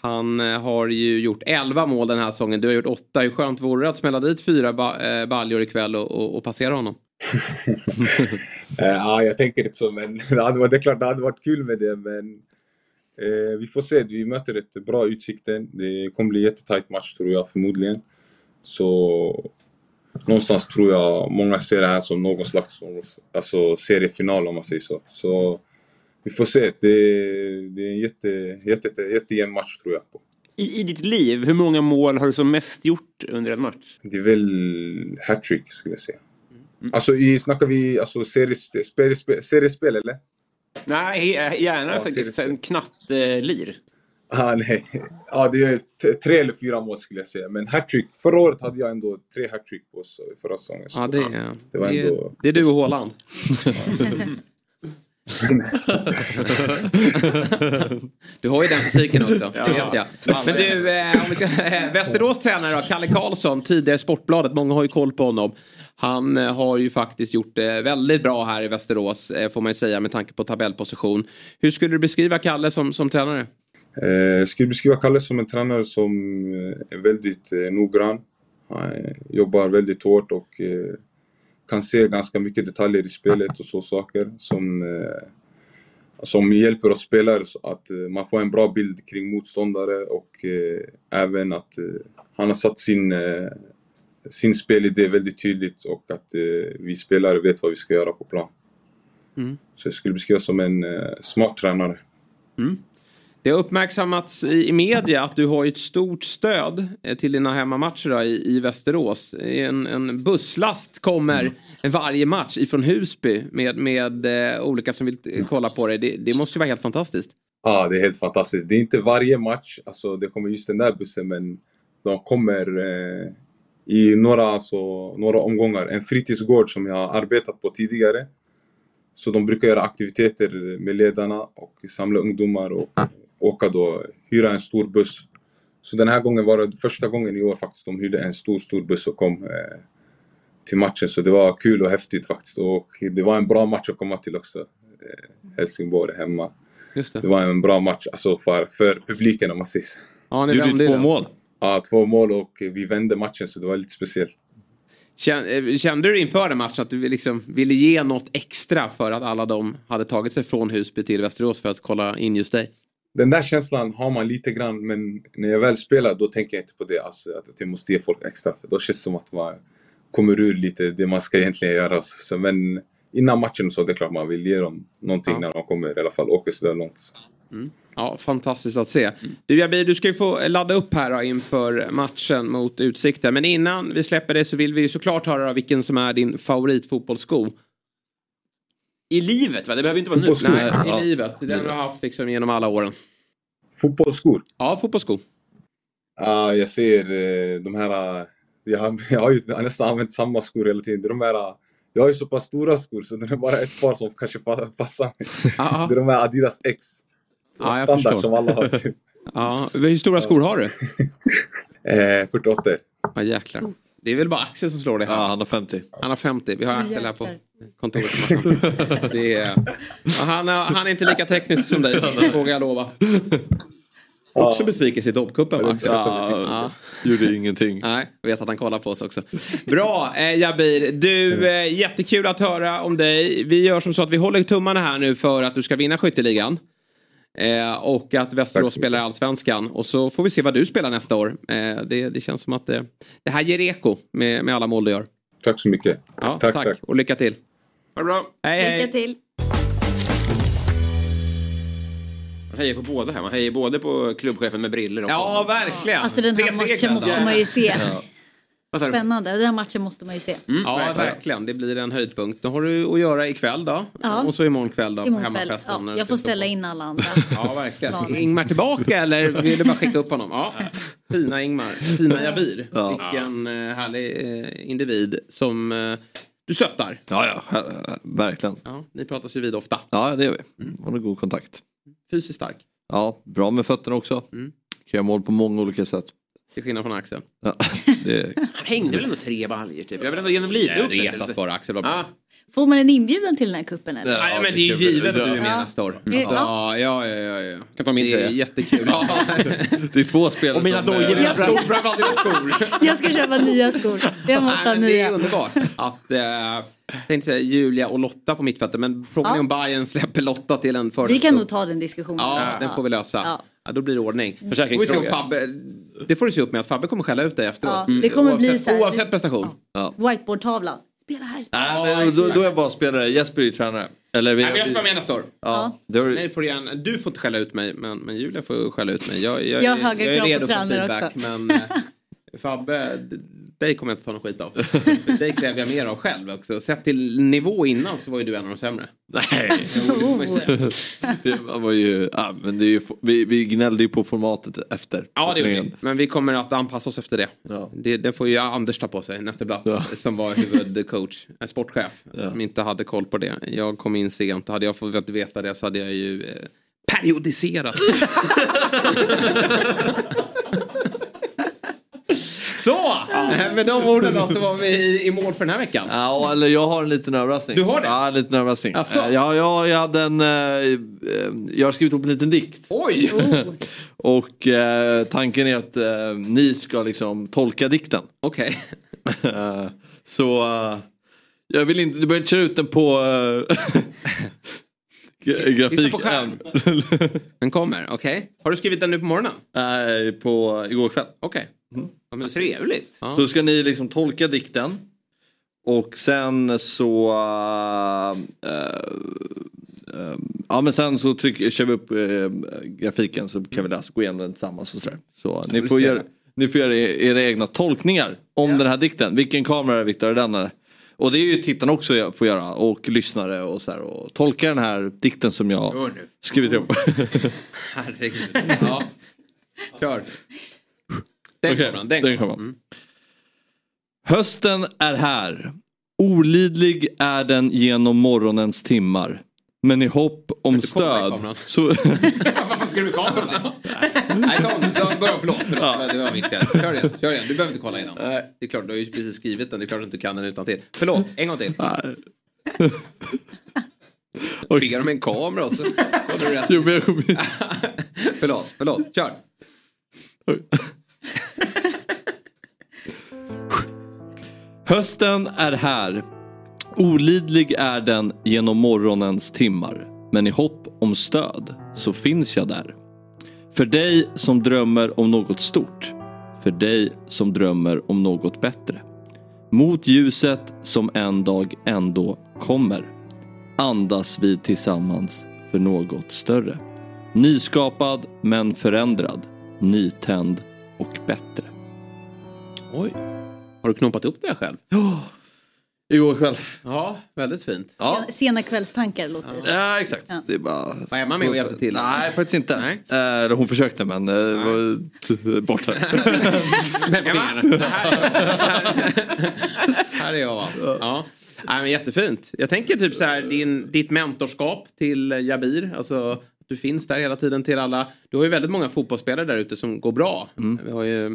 Han eh, har ju gjort 11 mål den här säsongen. Du har gjort 8. Hur skönt vore det att smälla dit fyra ba- eh, baljor ikväll och, och, och passera honom? Eh, ja, jag tänker inte så, men det, hade varit, det är klart det hade varit kul med det. Men eh, vi får se. Vi möter ett bra Utsikten. Det kommer bli jättetajt match tror jag förmodligen. Så någonstans tror jag många ser det här som någon slags alltså, seriefinal om man säger så. Så vi får se. Det, det är en jätte, jätte, jättejämn match tror jag. på. I, I ditt liv, hur många mål har du som mest gjort under en match? Det är väl hattrick skulle jag säga. Alltså i, snackar vi alltså, seriespel, seriespel, seriespel eller? Nej, gärna Ja, seriespel. en knattlir. Ah, nej. Ja, det är tre eller fyra mål skulle jag säga. Men hattrick. Förra året hade jag ändå tre hattrick på så- förra säsongen. Ja, det är, det var det, är, ändå... det är du och Haaland. Du har ju den fysiken också, det vet jag. Men du, eh, om vi ska, Västerås tränare då, Kalle Karlsson, tidigare Sportbladet, många har ju koll på honom. Han eh, har ju faktiskt gjort det väldigt bra här i Västerås, eh, får man ju säga, med tanke på tabellposition. Hur skulle du beskriva Kalle som, som tränare? Eh, jag skulle beskriva Kalle som en tränare som eh, är väldigt eh, noggrann. Han eh, jobbar väldigt hårt och eh, kan se ganska mycket detaljer i spelet och så saker som, eh, som hjälper oss spelare så att eh, man får en bra bild kring motståndare och eh, även att han har satt sin, sin spelidé väldigt tydligt och att vi spelare vet vad vi ska göra på plan. Mm. Så jag skulle beskriva som en smart tränare. Det har uppmärksammats i, i media att du har ett stort stöd eh, till dina hemmamatcher i, i Västerås. En, en busslast kommer varje match ifrån Husby med, med eh, olika som vill eh, kolla på dig. Det, det måste ju vara helt fantastiskt. Ja, det är helt fantastiskt. Det är inte varje match, alltså det kommer just den där bussen, men de kommer eh, i några, alltså, några omgångar. En fritidsgård som jag har arbetat på tidigare. Så de brukar göra aktiviteter med ledarna och samla ungdomar och åka då, hyra en stor buss. Så den här gången var det första gången i år faktiskt de hyrde en stor, stor buss och kom eh, till matchen. Så det var kul och häftigt faktiskt. Och det var en bra match att komma till också. Eh, Helsingborg hemma. Just det. Det var en bra match alltså för, för publiken om man säger så. Ja, ni Du gjorde två mål. Ja, två mål och vi vände matchen så det var lite speciellt. Eh, Kände du inför den matchen att du liksom ville ge något extra för att alla de hade tagit sig från Husby till Västerås för att kolla in just dig? Den där känslan har man lite grann men när jag väl spelar då tänker jag inte på det. Alltså att jag måste ge folk extra. För då känns det som att man kommer ur lite det man ska egentligen göra. Så, men innan matchen så det är klart man vill ge dem någonting när de kommer i alla fall åker sådär långt. Mm. Ja, fantastiskt att se. Du Jabir, du ska ju få ladda upp här då, inför matchen mot Utsikten. Men innan vi släpper det så vill vi såklart höra vilken som är din favoritfotbollssko. I livet va? Det behöver inte vara nu. Nej, Ja. i livet. Den du har haft liksom genom alla åren. Fotbollsskor? Ja, fotbollsskor. Ja, jag ser eh, de här... eh, Jag har, jag har ju nästan använt samma skor hela tiden. Det är De här, eh, jag har ju så pass stora skor så det är bara ett par som kanske pa- passar mig. Det är de här Adidas X. Ja, jag Standard förstår. som alla har. Typ. Ja, hur stora skor har du? Eh, 48. Ja, jäklar. Det är väl bara Axel som slår det här. Ja, han har 50. Han har 50. Vi har Axel här på. Kontoret. Det är, ja, han, är, han är inte lika teknisk som dig, vågar jag lova. Också besvikelse i Dobbcupen va? Axel? Ja, gjorde ingenting. Nej, jag vet att han kollar på oss också. Bra eh, Jabir, du eh, jättekul att höra om dig. Vi gör som så att vi håller tummarna här nu för att du ska vinna skytteligan. Eh, och att Västerås spelar Allsvenskan. Och så får vi se vad du spelar nästa år. Eh, det, det känns som att det, det här ger eko med, med alla mål du gör. Tack så mycket. Ja, tack, tack. tack. Och lycka till. Ha det bra. Hej, hej. Lycka till. Man hejar på båda här. Man hejar både på klubbchefen med briller och Ja, verkligen. Alltså den här 3-3 matchen måste då. man ju se. Spännande, den här matchen måste man ju se. Ja, verkligen. Det blir en höjdpunkt. Då har du att göra ikväll då. Ja. Och så imorgon kväll då. på Imorgon kväll. Ja, jag får ställa på. in alla andra. Ja, verkligen. Ingmar tillbaka eller vill du bara skicka upp honom? Ja. Fina Ingmar. Fina Jabir. Vilken eh, härlig eh, individ som eh, du stöttar. Ja, ja, verkligen. Ja, ni pratas ju vid ofta. Ja, det gör vi. Har god kontakt. Fysiskt stark. Ja, bra med fötterna också. Mm. Kan göra mål på många olika sätt. Till skillnad från Axel. Ja, det... Han hängde väl ändå tre baljor typ. Jag vill ändå genom lite upp det. retas bara Axel. var bra. Ja. Får man en inbjudan till den här kuppen eller? Nej, men det är ju givet att du är med Ja. nästa år. Ja. Alltså, ja, ja, ja, ja. Kan ta min det är jättekul. Ja. Det är två spelare Och mina eh, dojor. Skor, framförallt dina skor. Jag ska köpa nya skor. Jag måste Nej, ha men det är nya. underbart att eh, jag tänkte säga Julia och Lotta på mittfältet men frågan Ja. är om Bayern släpper Lotta till en fördel. Vi kan nog ta den diskussionen. Ja, den får vi lösa. Ja. Ja. då blir det ordning. Försäkringsfråga. Fabbe, det får du se upp med att Fabbe kommer skälla ut dig efteråt. Ja, det kommer bli oavsett, så här- Oavsett prestation. Ja. Whiteboardtavla. Nej, men då, då är jag bara spelare. Jesper är ju tränare. Eller vi, Nej, men jag ska vara med nästa år. Ja, du- Nej, får du, gärna, du får inte skälla ut mig men, men Julia får skälla ut mig. Jag, jag, Jag jag är redo för tränare feedback också. men eh, Fabbe, dig kommer jag inte ta någon skit av. Dig kräver jag mer av själv också. Sett till nivå innan så var ju du en av de sämre. Nej. Var ju, ja, men det är ju, vi, vi gnällde ju på formatet efter. Ja det gjorde vi. Men vi kommer att anpassa oss efter det. Ja. Det, det får ju Anders ta på sig, Netteblatt, Ja. som var huvudcoach, sportchef, Ja. som inte hade koll på det. Jag kom in sent, hade jag fått veta det så hade jag ju eh, periodiserat. Så! Eh, Med de orden då så var vi i mål för den här veckan. Ja, eller jag har en liten överraskning. Du har det? Ja, en liten överraskning. Eh, Ja, ja, jag hade en... eh, eh, Jag har skrivit upp en liten dikt. Oj! Och eh, tanken är att eh, ni ska liksom tolka dikten. Okej. Eh, Så jag vill inte, du behöver inte köra ut den på gra- grafik. Den kommer, okej. Har du skrivit den nu på morgonen? Nej, på igår kväll. Okej. Mm. Ja, men trevligt. Ja. Så ska ni liksom tolka dikten. Och sen så... eh, eh, ja men sen så tryck, kör vi upp eh, grafiken så kan vi läsa, gå igenom den tillsammans och sådär. Så ni får, göra, ni får göra era egna tolkningar om den här dikten. Vilken kamera är Viktor? Är den eller? Och det är ju tittarna också jag får göra och lyssnare och så här och tolka den här dikten som jag skrivit ihop. Herregud. Ja. Kör. Den Okej, kommer den. Den kommer. Mm. Hösten är här. Olidlig är den genom morgonens timmar. Men i hopp om inte stöd kameran. så... Varför ska du med kameran? Nej, kom. Börja, förlåt. förlåt. Det var mitt fel. Kör igen. Kör igen. Du behöver inte kolla innan. Det är klart, du har ju precis skrivit den. Det är klart att du kan den utan till. Förlåt, en gång till. Ber om en kamera och så kollar du rätt. Jo, men jag kommer... Förlåt, förlåt. Kör. Hösten är här. Olidlig är den genom morgonens timmar. Men i hopp om stöd så finns jag där. För dig som drömmer om något stort. För dig som drömmer om något bättre. Mot ljuset som en dag ändå kommer. Andas vi tillsammans för något större. Nyskapad men förändrad. Nytänd och bättre. Oj. Har du knoppat upp det själv? Igår kväll. Ja, väldigt fint. Ja. Sena kvällstankar låter det Ja exakt. Ja. Det är bara... Var Emma med och hjälpte till? Nej faktiskt inte. Nej. Eh, eller hon försökte men eh, var borta. Emma, det här, här är jag va? Ja. Nej, men jättefint. Jag tänker typ så här, din, ditt mentorskap till Jabir. Alltså, du finns där hela tiden till alla. Du har ju väldigt många fotbollsspelare där ute som går bra. Vi har ju eh,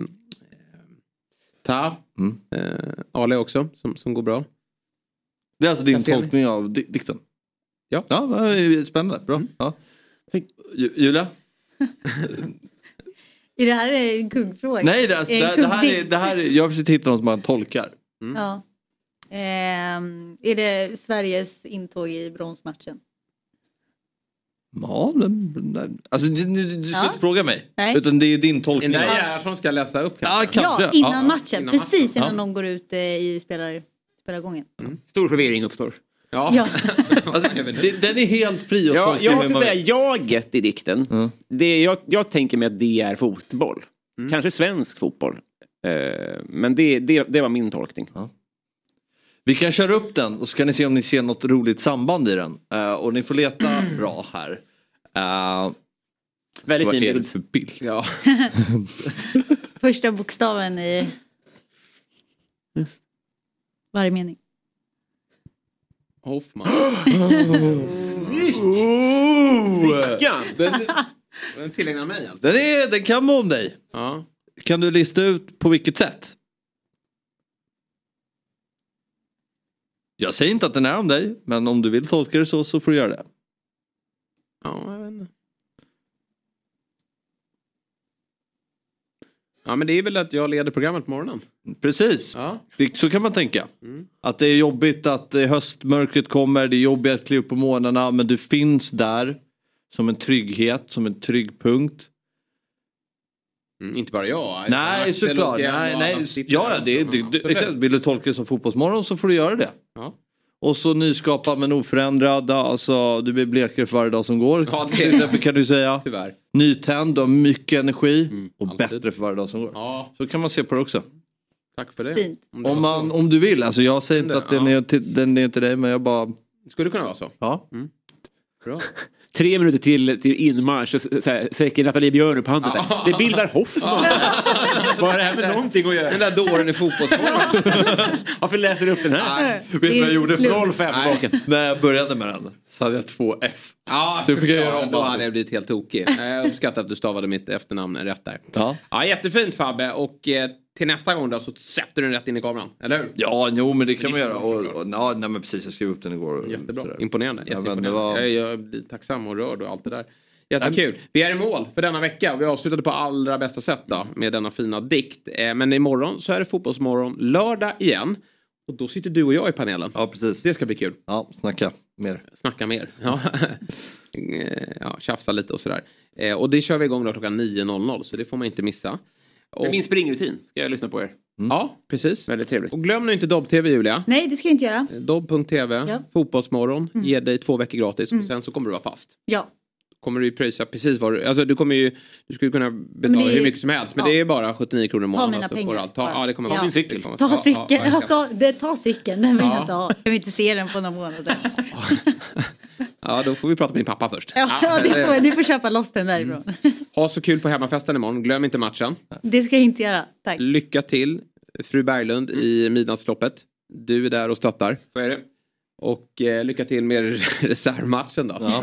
Ta, Mm. eh, Ale också som, som går bra. Det är alltså din tolkning av di- dikten? Ja. Ja, vad spännande. Bra. Ja. Ju- Julia? Är det här en kuggfråga? Nej, det, alltså, En det, det, här är, kuggdikt? det här är, jag försöker hitta något som man tolkar. Ja. Ehm, är det Sveriges intåg i bronsmatchen? Ja, men- alltså, du, du, du ska Ja. inte fråga mig. Nej. Utan det är din tolkning. Det är som ska läsa upp Ja, kanske. kanske. Ja, innan matchen. innan Precis matchen. innan Ja. de går ut eh, i spelar, spelargången. Stor förvirring uppstår. Ja. Ja. Alltså, den är helt fri att Ja, jag måste säga jaget i dikten. Det, jag, jag tänker mig att det är fotboll. Kanske svensk fotboll. Eh, men det, det, det var min tolkning. Vi kan köra upp den och så kan ni se om ni ser något roligt samband i den. Eh, och ni får leta bra här. Uh, Väldigt vad fin är det bild. för bild? Ja. Första bokstaven i varje mening. Hoffman. Sickan! Den, Den tillägnar mig alltså. den, är, den kan vara om dig. Ja. Kan du lista ut på vilket sätt? Jag säger inte att den är om dig, men om du vill tolka det så, så får du göra det. Ja, jag vet inte. Ja, men det är väl att jag leder programmet på morgonen. Precis, Ja. det, så kan man tänka. Mm. Att det är jobbigt att eh, höstmörkret kommer, det är jobbigt att kliva upp på morgnarna, men du finns där som en trygghet, som en trygg punkt. Mm, inte bara jag. Nej, såklart. Nej, nej. Ja, det, det, det, vill du tolka det som fotbollsmorgon så får du göra det. Ja. Och så nyskapad men oförändrad, alltså du blir blekare för varje dag som går. Ja, det- Till exempel kan du säga. Tyvärr. Nytänd, du har mycket energi och alltid. bättre för varje dag som går. Ja, Så kan man se på det också. tack för det. Fint. Om man, om du vill, alltså jag säger inte att den är, till, den är till dig men jag bara... Skulle det kunna vara så? Ja. Bra. Tre minuter till, till inmarsch och så här, säker Nathalie Björn upp handen. Ja. Det bildar Hoffman. Vad har det här med någonting att göra? Den där dåren i fotbollsmorgon. Varför läser du upp den här? Vet du vad jag gjorde? Slut. 05 Nej. baken. När jag började med den så hade jag två F. Ja, Så fick jag göra om Då hade jag blivit helt tokig. Jag uppskattar att du stavade mitt efternamn rätt där. Ja. Ja, jättefint Fabbe. Och eh, till nästa gång då så sätter du den rätt in i kameran. Eller hur? Ja, jo men det kan man göra. Och, och, ja, nej men precis, jag skrev upp den igår. och Jättebra. Imponerande. Ja, Jätteimponerande. det var- jag, jag blir tacksam och rörd och allt det där. Jättekul. Vi är i mål för denna vecka. Vi avslutade på allra bästa sätt då med denna fina dikt. Eh, Men imorgon så är det fotbollsmorgon lördag igen. Och då sitter du och jag i panelen. Ja, precis. Det ska bli kul. Ja, snacka mer. Snacka mer. Ja, Eh, ja tjafsa lite och sådär. Eh, Och det kör vi igång då klockan 9.00 så det får man inte missa. Och, Min springrutin ska jag lyssna på er. ja, precis. Väldigt trevligt. Och glöm nu inte Dobb-TV Julia. Nej, det ska jag inte göra. Dobb.tv, Ja. Fotbollsmorgon, ger dig två veckor gratis och sen så kommer du vara fast. Ja. Kommer du ju pröjsa precis vad du, alltså du kommer ju, du skulle kunna betala är- hur mycket som helst men ja. det är bara 79 kronor i månaden. mina så pengar allt. Ta, bara. ja, det kommer Ja. vara Din cykel. Ta cykeln, ja, ta, ta cykeln, den vill Ja. jag inte ha. Jag vill inte se den på några månader. ja, då får vi prata med din pappa först. Ja, ja, det får, du får köpa loss den därifrån. Ha så kul på hemmafesten imorgon, glöm inte matchen. Det ska jag inte göra, tack. Lycka till fru Berglund i midnattsloppet. Du är där och stöttar. Så är det. Och eh, lycka till med reservmatchen då.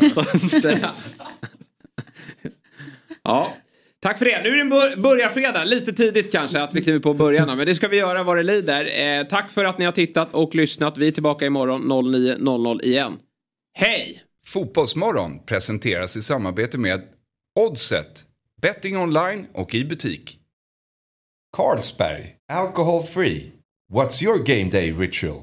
Ja. Tack för det. Nu är det bör- börjarfredag. Lite tidigt kanske att vi kliver på början. Men det ska vi göra vad det lider. Eh, tack för att ni har tittat och lyssnat. Vi är tillbaka imorgon 09.00 igen. Hej! Fotbollsmorgon presenteras i samarbete med Oddset, betting online och i butik. Carlsberg, alcohol free. What's your game day ritual?